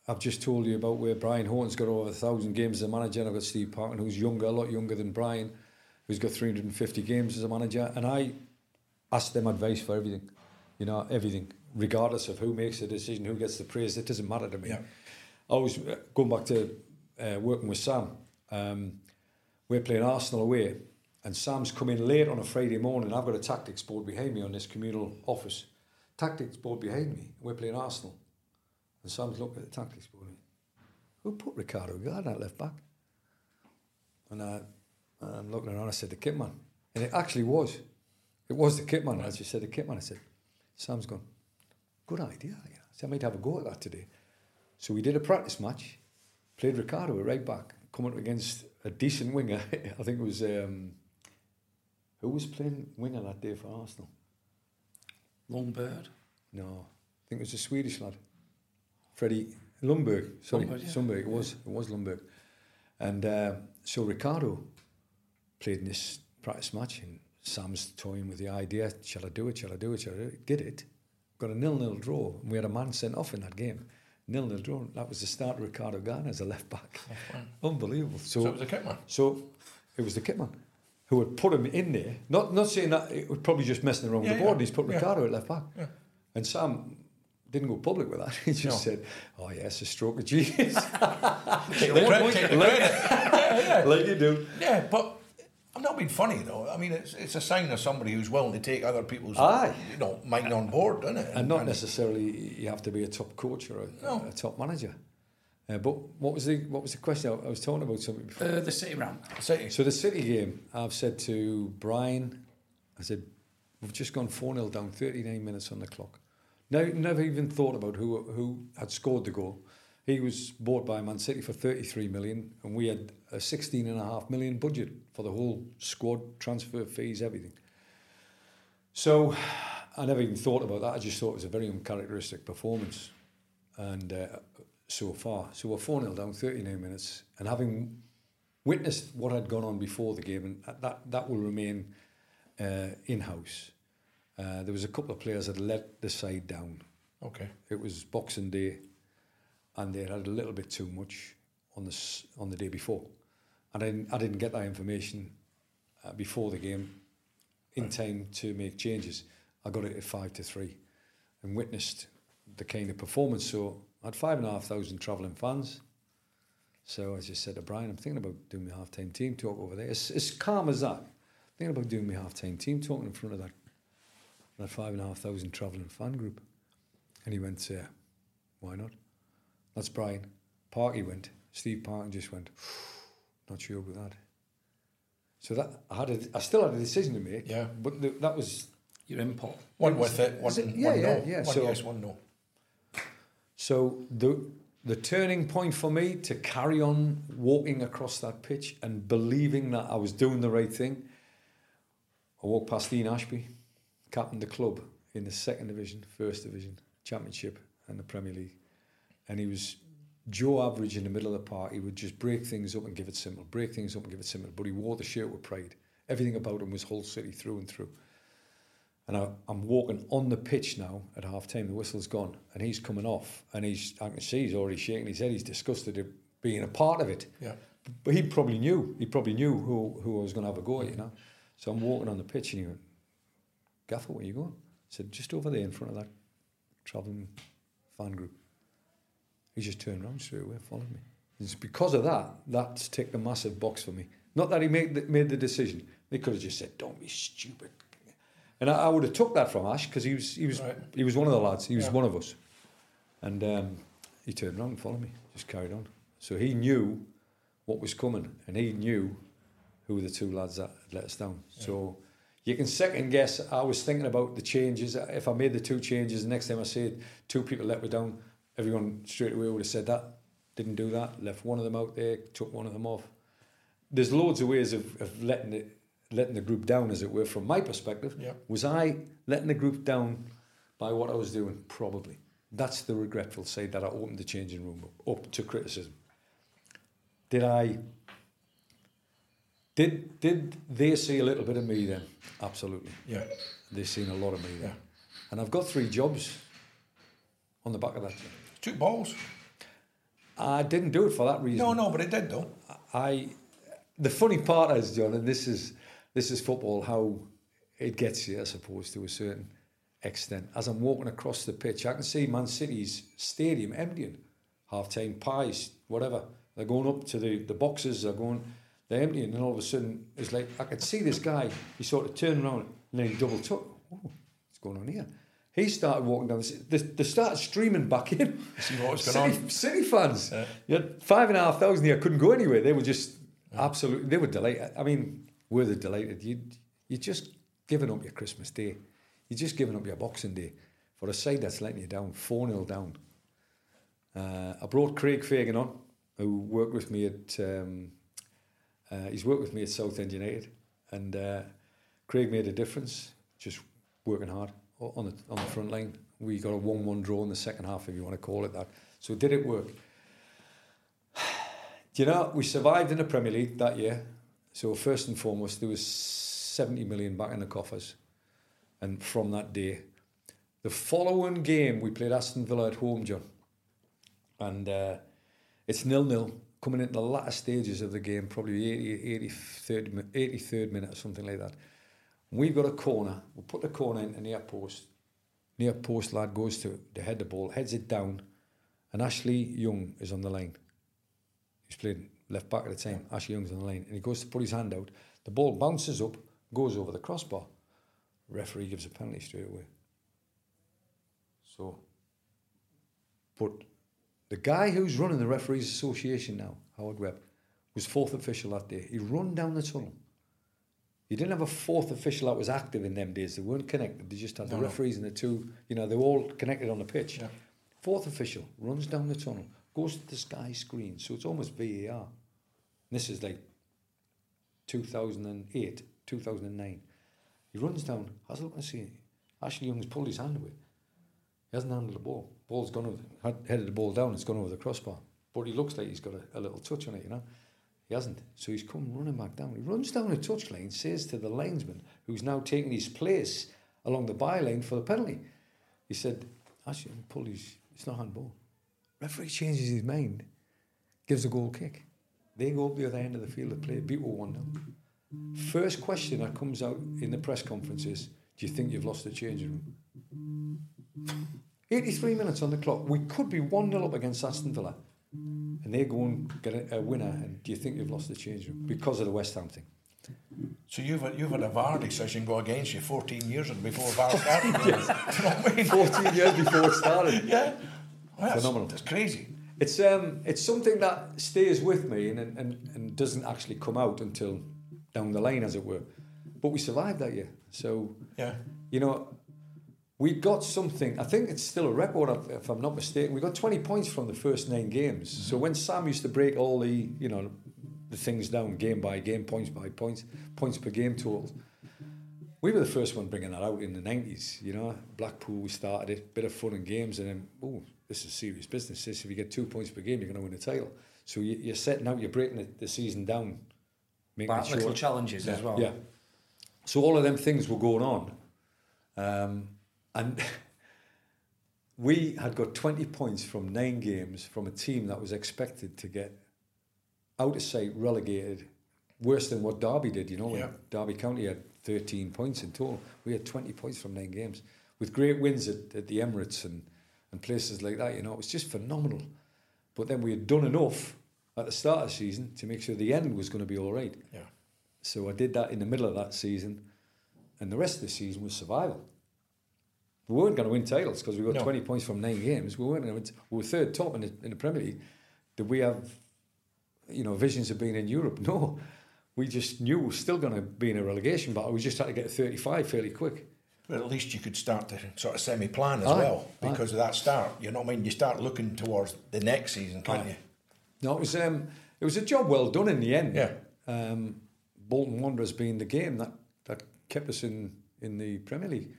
I've just told you about, where Brian Horton's got over a thousand games as a manager, and I've got Steve Parkin, who's younger, a lot younger than Brian, who's got 350 games as a manager, and I asked them advice for everything, you know, everything, regardless of who makes the decision, who gets the praise, it doesn't matter to me. Yeah. I was uh, going back to uh, working with Sam. Um, we're playing Arsenal away, and Sam's come in late on a Friday morning. I've got a tactics board behind me on this communal office. Tactics board behind me. We're playing Arsenal, and Sam's looking at the tactics board. Who put Ricardo Gardner at left back? And I, I'm looking around. I said the kit man, and it actually was. It was the kit man. I just said the kit man. I said, Sam's gone. Good idea. You know. I said I might have a go at that today. So we did a practice match. Played Ricardo right back, coming up against a decent winger. I think it was um, who was playing winger that day for Arsenal. Ljungberg. No, I think it was a Swedish lad, Freddie Ljungberg. Sorry, Ljungberg, yeah. It was it was Ljungberg, and uh, so Ricardo played in this practice match, and Sam's toying with the idea: shall I do it? Shall I do it? Shall I do it? Did it? Got a nil-nil draw, and we had a man sent off in that game. Nil-nil draw. That was the start of Ricardo Gardner as a left back. Unbelievable. So, So it was a kit man. So it was the kitman who had put him in there. Not not saying that it was probably just messing around with the board. yeah, and He's put yeah. Ricardo at left back. Yeah. And Sam didn't go public with that. He just No. said, "Oh yes, a stroke of genius." Take the credit. Take the credit. like you do. Yeah, but I'm not being funny though. I mean, it's it's a sign of somebody who's willing to take other people's Aye. you know mind on board, isn't it? And not necessarily you have to be a top coach or a, No. a top manager. Uh, but what was the what was the question? I, I was talking about something before. Uh, the City run. City. So the City game, I've said to Brian, I said, we've just gone 4-0 down, 39 minutes on the clock. No, never even thought about who who had scored the goal. He was bought by Man City for 33 million and we had a 16 and a half million budget for the whole squad, transfer fees, everything. So I never even thought about that. I just thought it was a very uncharacteristic performance. And uh, so far, so we're 4 0 down, 39 minutes, and having witnessed what had gone on before the game, and that that will remain uh, in house. Uh, there was a couple of players that let the side down. Okay. It was Boxing Day, and they had a little bit too much on the on the day before, I didn't, I didn't get that information uh, before the game in time to make changes. I got it at five to three, and witnessed the kind of performance. So I had five and a half thousand travelling fans. So as I just said to Brian, I'm thinking about doing my half-time team talk over there. It's as calm as that. Thinking about doing my half-time team talk in front of that that five and a half thousand travelling fan group. And he went, uh, why not? That's Brian. Parky went. Steve Parkin just went, not sure about that. So that I had a, I still had a decision to make. Yeah. But the, that was Your input. One with it, one, it? one Yeah, yeah, no. yeah. One So- yes, one no. So the the turning point for me to carry on walking across that pitch and believing that I was doing the right thing, I walked past Ian Ashbee, captained the club in the second division, first division, championship, and the Premier League, and he was Joe average in the middle of the park. He would just break things up and give it simple, break things up and give it simple. But he wore the shirt with pride. Everything about him was Hull City through and through. And I, I'm walking on the pitch now at half time. The whistle's gone, and he's coming off, and he's I can see he's already shaking his head. He's disgusted at being a part of it. Yeah. But he probably knew. He probably knew who who I was going to have a go at, you know. So I'm walking on the pitch, and he went, "Gaffer, where you going?" I said, "Just over there in front of that travelling fan group." He just turned around straight away, and followed me. It's because of that that's ticked a massive box for me. Not that he made the, made the decision. They could have just said, "Don't be stupid." And I, I would have took that from Ash because he was he was Right. he was one of the lads. He was Yeah. one of us, and um, he turned around and followed me. Just carried on. So he knew what was coming, and he knew who were the two lads that had let us down. So you can second guess. I was thinking about the changes. If I made the two changes, the next time I said two people let me down, everyone straight away would have said that. Didn't do that. Left one of them out there. Took one of them off. There's loads of ways of, of letting it letting the group down, as it were, from my perspective. Yeah. Was I letting the group down by what I was doing? Probably. That's the regretful side that I opened the changing room up, up to criticism. Did I? Did did they see a little bit of me then? Absolutely. Yeah. They seen a lot of me then. Yeah. And I've got three jobs on the back of that. Two balls. I didn't do it for that reason. No, no, but it did though. I the funny part is, John, and this is this is football, how it gets you, I suppose, to a certain extent. As I'm walking across the pitch, I can see Man City's stadium emptying, half time pies, whatever. They're going up to the, the boxes, they're going they're emptying, and all of a sudden it's like I could see this guy, he sort of turned around and then he double took. Oh, what's going on here? He started walking down. The, they, they started streaming back in. See what was City, going on. City fans. Yeah. You had five and a half thousand here, couldn't go anywhere. They were just absolutely, they were delighted. I mean, were they delighted? You you just giving up your Christmas Day. You're just giving up your Boxing Day for a side that's letting you down, 4 0 down. Uh, I brought Craig Fagan on, who worked with me at, um, uh, he's worked with me at Southend United. And uh, Craig made a difference, just working hard on the, on the front line. We got a 1 1 draw in the second half, if you want to call it that. So did it work? Do you know, we survived in the Premier League that year. So first and foremost, there was 70 million back in the coffers. And from that day, the following game, we played Aston Villa at home, John. And uh, it's nil-nil, coming into the latter stages of the game, probably 80, 83rd, mi- 83rd minute or something like that. We've got a corner. We'll put the corner in the near post. Near post lad goes to, to head the ball, heads it down, and Ashley Young is on the line. He's playing left back at the time. Ashley Young's on the line, and he goes to put his hand out. The ball bounces up, goes over the crossbar. Referee gives a penalty straight away. So, but the guy who's running the referees association now, Howard Webb, was fourth official that day. He run down the tunnel. You didn't have a fourth official that was active in them days. They weren't connected. They just had the No, no. referees and the two. You know, they were all connected on the pitch. Yeah. Fourth official runs down the tunnel, goes to the sky screen, so it's almost VAR. This is like 2008, 2009. He runs down, has a look and see. Ashley Young's pulled his hand away. He hasn't handled the ball. Ball's gone over, headed the ball down, it's gone over the crossbar. But he looks like he's got a, a little touch on it, you know. He hasn't. So he's come running back down. He runs down the touchline, says to the linesman, who's now taking his place along the byline for the penalty. He said, actually, pull his, it's not handball. Referee changes his mind, gives a goal kick. They go up the other end of the field to play, beat 1 0. First question that comes out in the press conference is, do you think you've lost the changing room? 83 minutes on the clock. We could be 1 0 up against Aston Villa. And they go and get a, winner. And do you think you've lost the change room? Because of the West Ham thing. So you've had, you've had a VAR decision go against you 14 years before VAR started. yes. you know I mean? 14 years before it started. yeah. Well, that's, Phenomenal. That's crazy. It's um it's something that stays with me and, and, and doesn't actually come out until down the line, as it were. But we survived that year. So, Yeah. you know, we got something. I think it's still a record, if- if I'm not mistaken. We got 20 points from the first nine games. So when Sam used to break all the, you know, the things down game by game, points by points, points per game totals, we were the first one bringing that out in the 90s. You know, Blackpool, we started it, bit of fun and games, and then, oh, this is serious business. This, if you get two points per game, you're going to win the title. So you, you're setting out, you're breaking the, the season down, making But sure. little challenges as well. Yeah. So all of them things were going on. Um, and we had got 20 points from nine games from a team that was expected to get out of sight, relegated, worse than what Derby did, you know. Yeah. Derby County had 13 points in total. We had 20 points from nine games with great wins at, at the Emirates and, and places like that, you know. It was just phenomenal. But then we had done enough at the start of the season to make sure the end was going to be all right. Yeah. So I did that in the middle of that season, and the rest of the season was survival. We weren't going to win titles because we got No. 20 points from nine games. We weren't going to. We were third top in the, in the Premier League. Did we have, you know, visions of being in Europe? No, we just knew we were still going to be in a relegation battle. We just had to get to 35 fairly quick. But at least you could start to sort of semi-plan as Aye, well aye. because of that start. You know what I mean? You start looking towards the next season, can't Aye. you? No, it was um, it was a job well done in the end. Yeah. Um, Bolton Wanderers being the game that, that kept us in, in the Premier League.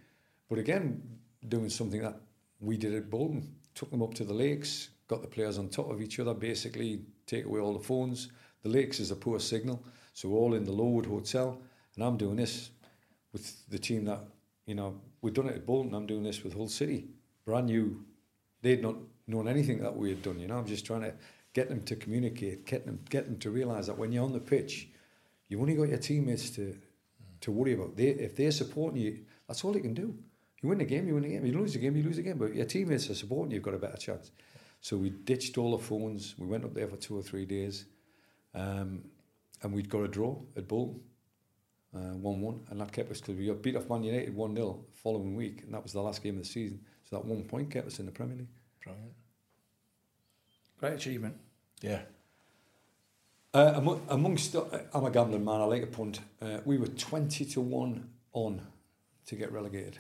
But again, doing something that we did at Bolton, took them up to the lakes, got the players on top of each other, basically take away all the phones. The lakes is a poor signal, so all in the Lowood Hotel, and I'm doing this with the team that, you know, we've done it at Bolton, I'm doing this with Hull City. Brand new they'd not known anything that we had done. You know, I'm just trying to get them to communicate, get them, get them to realise that when you're on the pitch, you've only got your teammates to to worry about. They, if they're supporting you, that's all they can do. You win the game, you win the game. You lose the game, you lose the game. But your teammates are supporting you, you've got a better chance. So we ditched all the phones. We went up there for two or three days, um, and we'd got a draw at Bolton, uh, one-one, and that kept us because we got beat off Man United one 0 following week, and that was the last game of the season. So that one point kept us in the Premier League. Brilliant. Great achievement. Yeah. Uh, among, amongst, uh, I'm a gambling man. I like a punt. Uh, we were twenty to one on to get relegated.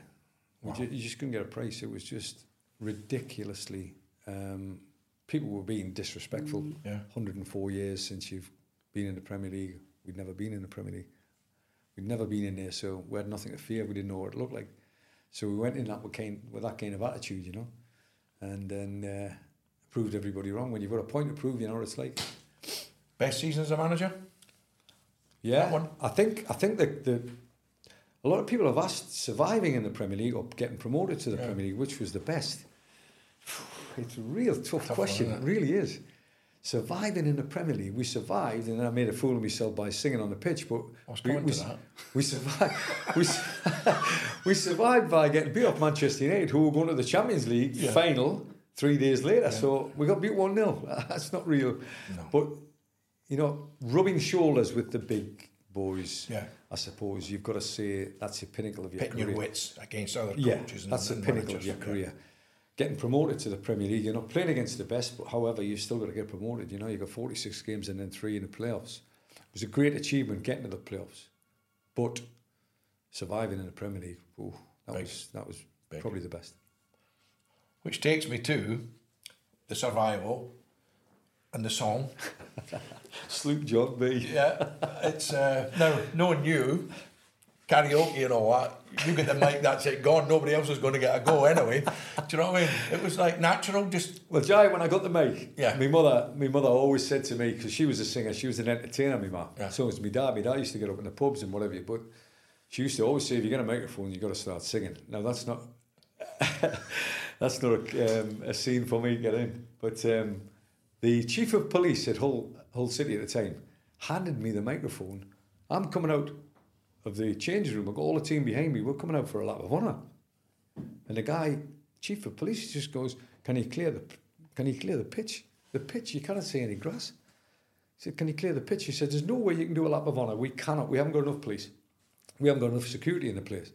We ju- you just couldn't get a price. It was just ridiculously. Um, people were being disrespectful. Yeah. 104 years since you've been in the Premier League. We'd never been in the Premier League. We'd never been in there, so we had nothing to fear. We didn't know what it looked like. So we went in that with, kind, with that kind of attitude, you know, and then uh, proved everybody wrong. When you've got a point to prove, you know what it's like. Best season as a manager? Yeah, one. I think I think that the a lot of people have asked surviving in the Premier League or getting promoted to the Yeah. Premier League, which was the best. It's a real tough, Tough question. isn't it really is. Surviving in the Premier League, we survived, and then I made a fool of myself by singing on the pitch. But I was we, we, to that. we survived. we, we survived by getting beat off Manchester United, who were going to the Champions League Yeah. final three days later. So we got beat one 0 That's not real. No. But you know, rubbing shoulders with the big boys. Yeah. I suppose you've got to say that's the pinnacle of your Pitting career. your wits against other yeah, coaches. and that's the and pinnacle managers. of your Yeah. career. Getting promoted to the Premier League, you're not playing against the best, but however, you've still got to get promoted. You know, you've got 46 games and then three in the playoffs. It was a great achievement getting to the playoffs, but surviving in the Premier League, ooh, that Big. was that was Big. probably the best. Which takes me to the survival and the song. Sloop John B. Yeah, it's uh, now knowing you, karaoke and all that. You get the mic, that's it, gone. Nobody else is going to get a go anyway. Do you know what I mean? It was like natural, just. Well, Jai, when I got the mic, Yeah. my mother, my mother always said to me because she was a singer, she was an entertainer. My mum, Yeah. so was my dad. My dad used to get up in the pubs and whatever. But she used to always say, if you get a microphone, you've got to start singing. Now that's not that's not a, um, a scene for me to get in. But um, the chief of police at Hull Hull City at the time handed me the microphone. I'm coming out of the changing room. I've got all the team behind me. We're coming out for a lap of honour. And the guy, chief of police, just goes, "Can you clear the, can you clear the pitch? The pitch, you cannot see any grass." He said, "Can you clear the pitch?" He said, "There's no way you can do a lap of honour. We cannot. We haven't got enough police. We haven't got enough security in the place.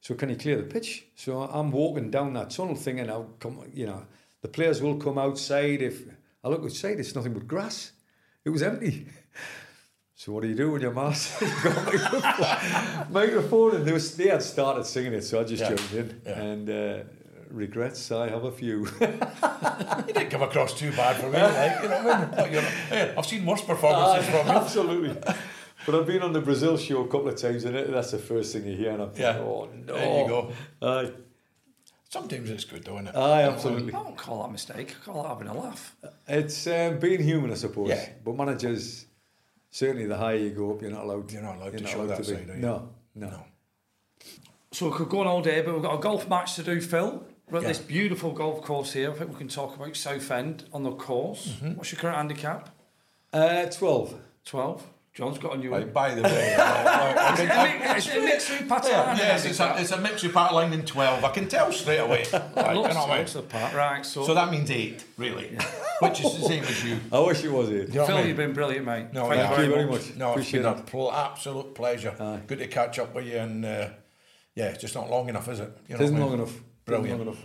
So can you clear the pitch?" So I'm walking down that tunnel thing, and I'll come. You know, the players will come outside. If I look outside, it's nothing but grass. It was empty. So what do you do when your master got microphone? microphone and they, was, they had started singing it, so I just Yeah. jumped in. Yeah. And uh, regrets, I have a few. You didn't come across too bad for me, like, you know what I mean? Hey, I've seen worse performances from you. Absolutely. But I've been on the Brazil show a couple of times, and that's the first thing you hear, and I'm thinking, Yeah. oh no. There you go. Aye, Sometimes it's good, though, isn't it? aye, absolutely. I don't call that a mistake. I call that having a laugh. It's um, being human, I suppose. Yeah. But managers, certainly the higher you go up, you're not allowed. You're not allowed to show that be. side, are you? No, no. No. So we could go on all day, but we've got a golf match to do, Phil. We're at Yeah. this beautiful golf course here. I think we can talk about Southend on the course. Mm-hmm. What's your current handicap? Uh, Twelve. 12. John's got a new Right, one. by the way, uh, I can- I- It's a mix with Pat Yeah, yes, it's a, it's a Mixu Paatelainen and 12. I can tell straight away. Right, you looks, know what I looks the part. Right, so, So that means eight, really, which is the same as you. I wish it was it. You know Phil, I mean? you've been brilliant, mate. No, Thank. Thank you very much. No, it's Appreciate been a that. pl- absolute pleasure. Aye. Good to catch up with you, and uh, yeah, it's just not long enough, is it? You know It isn't what I long mean? enough. It isn't Brilliant. long enough.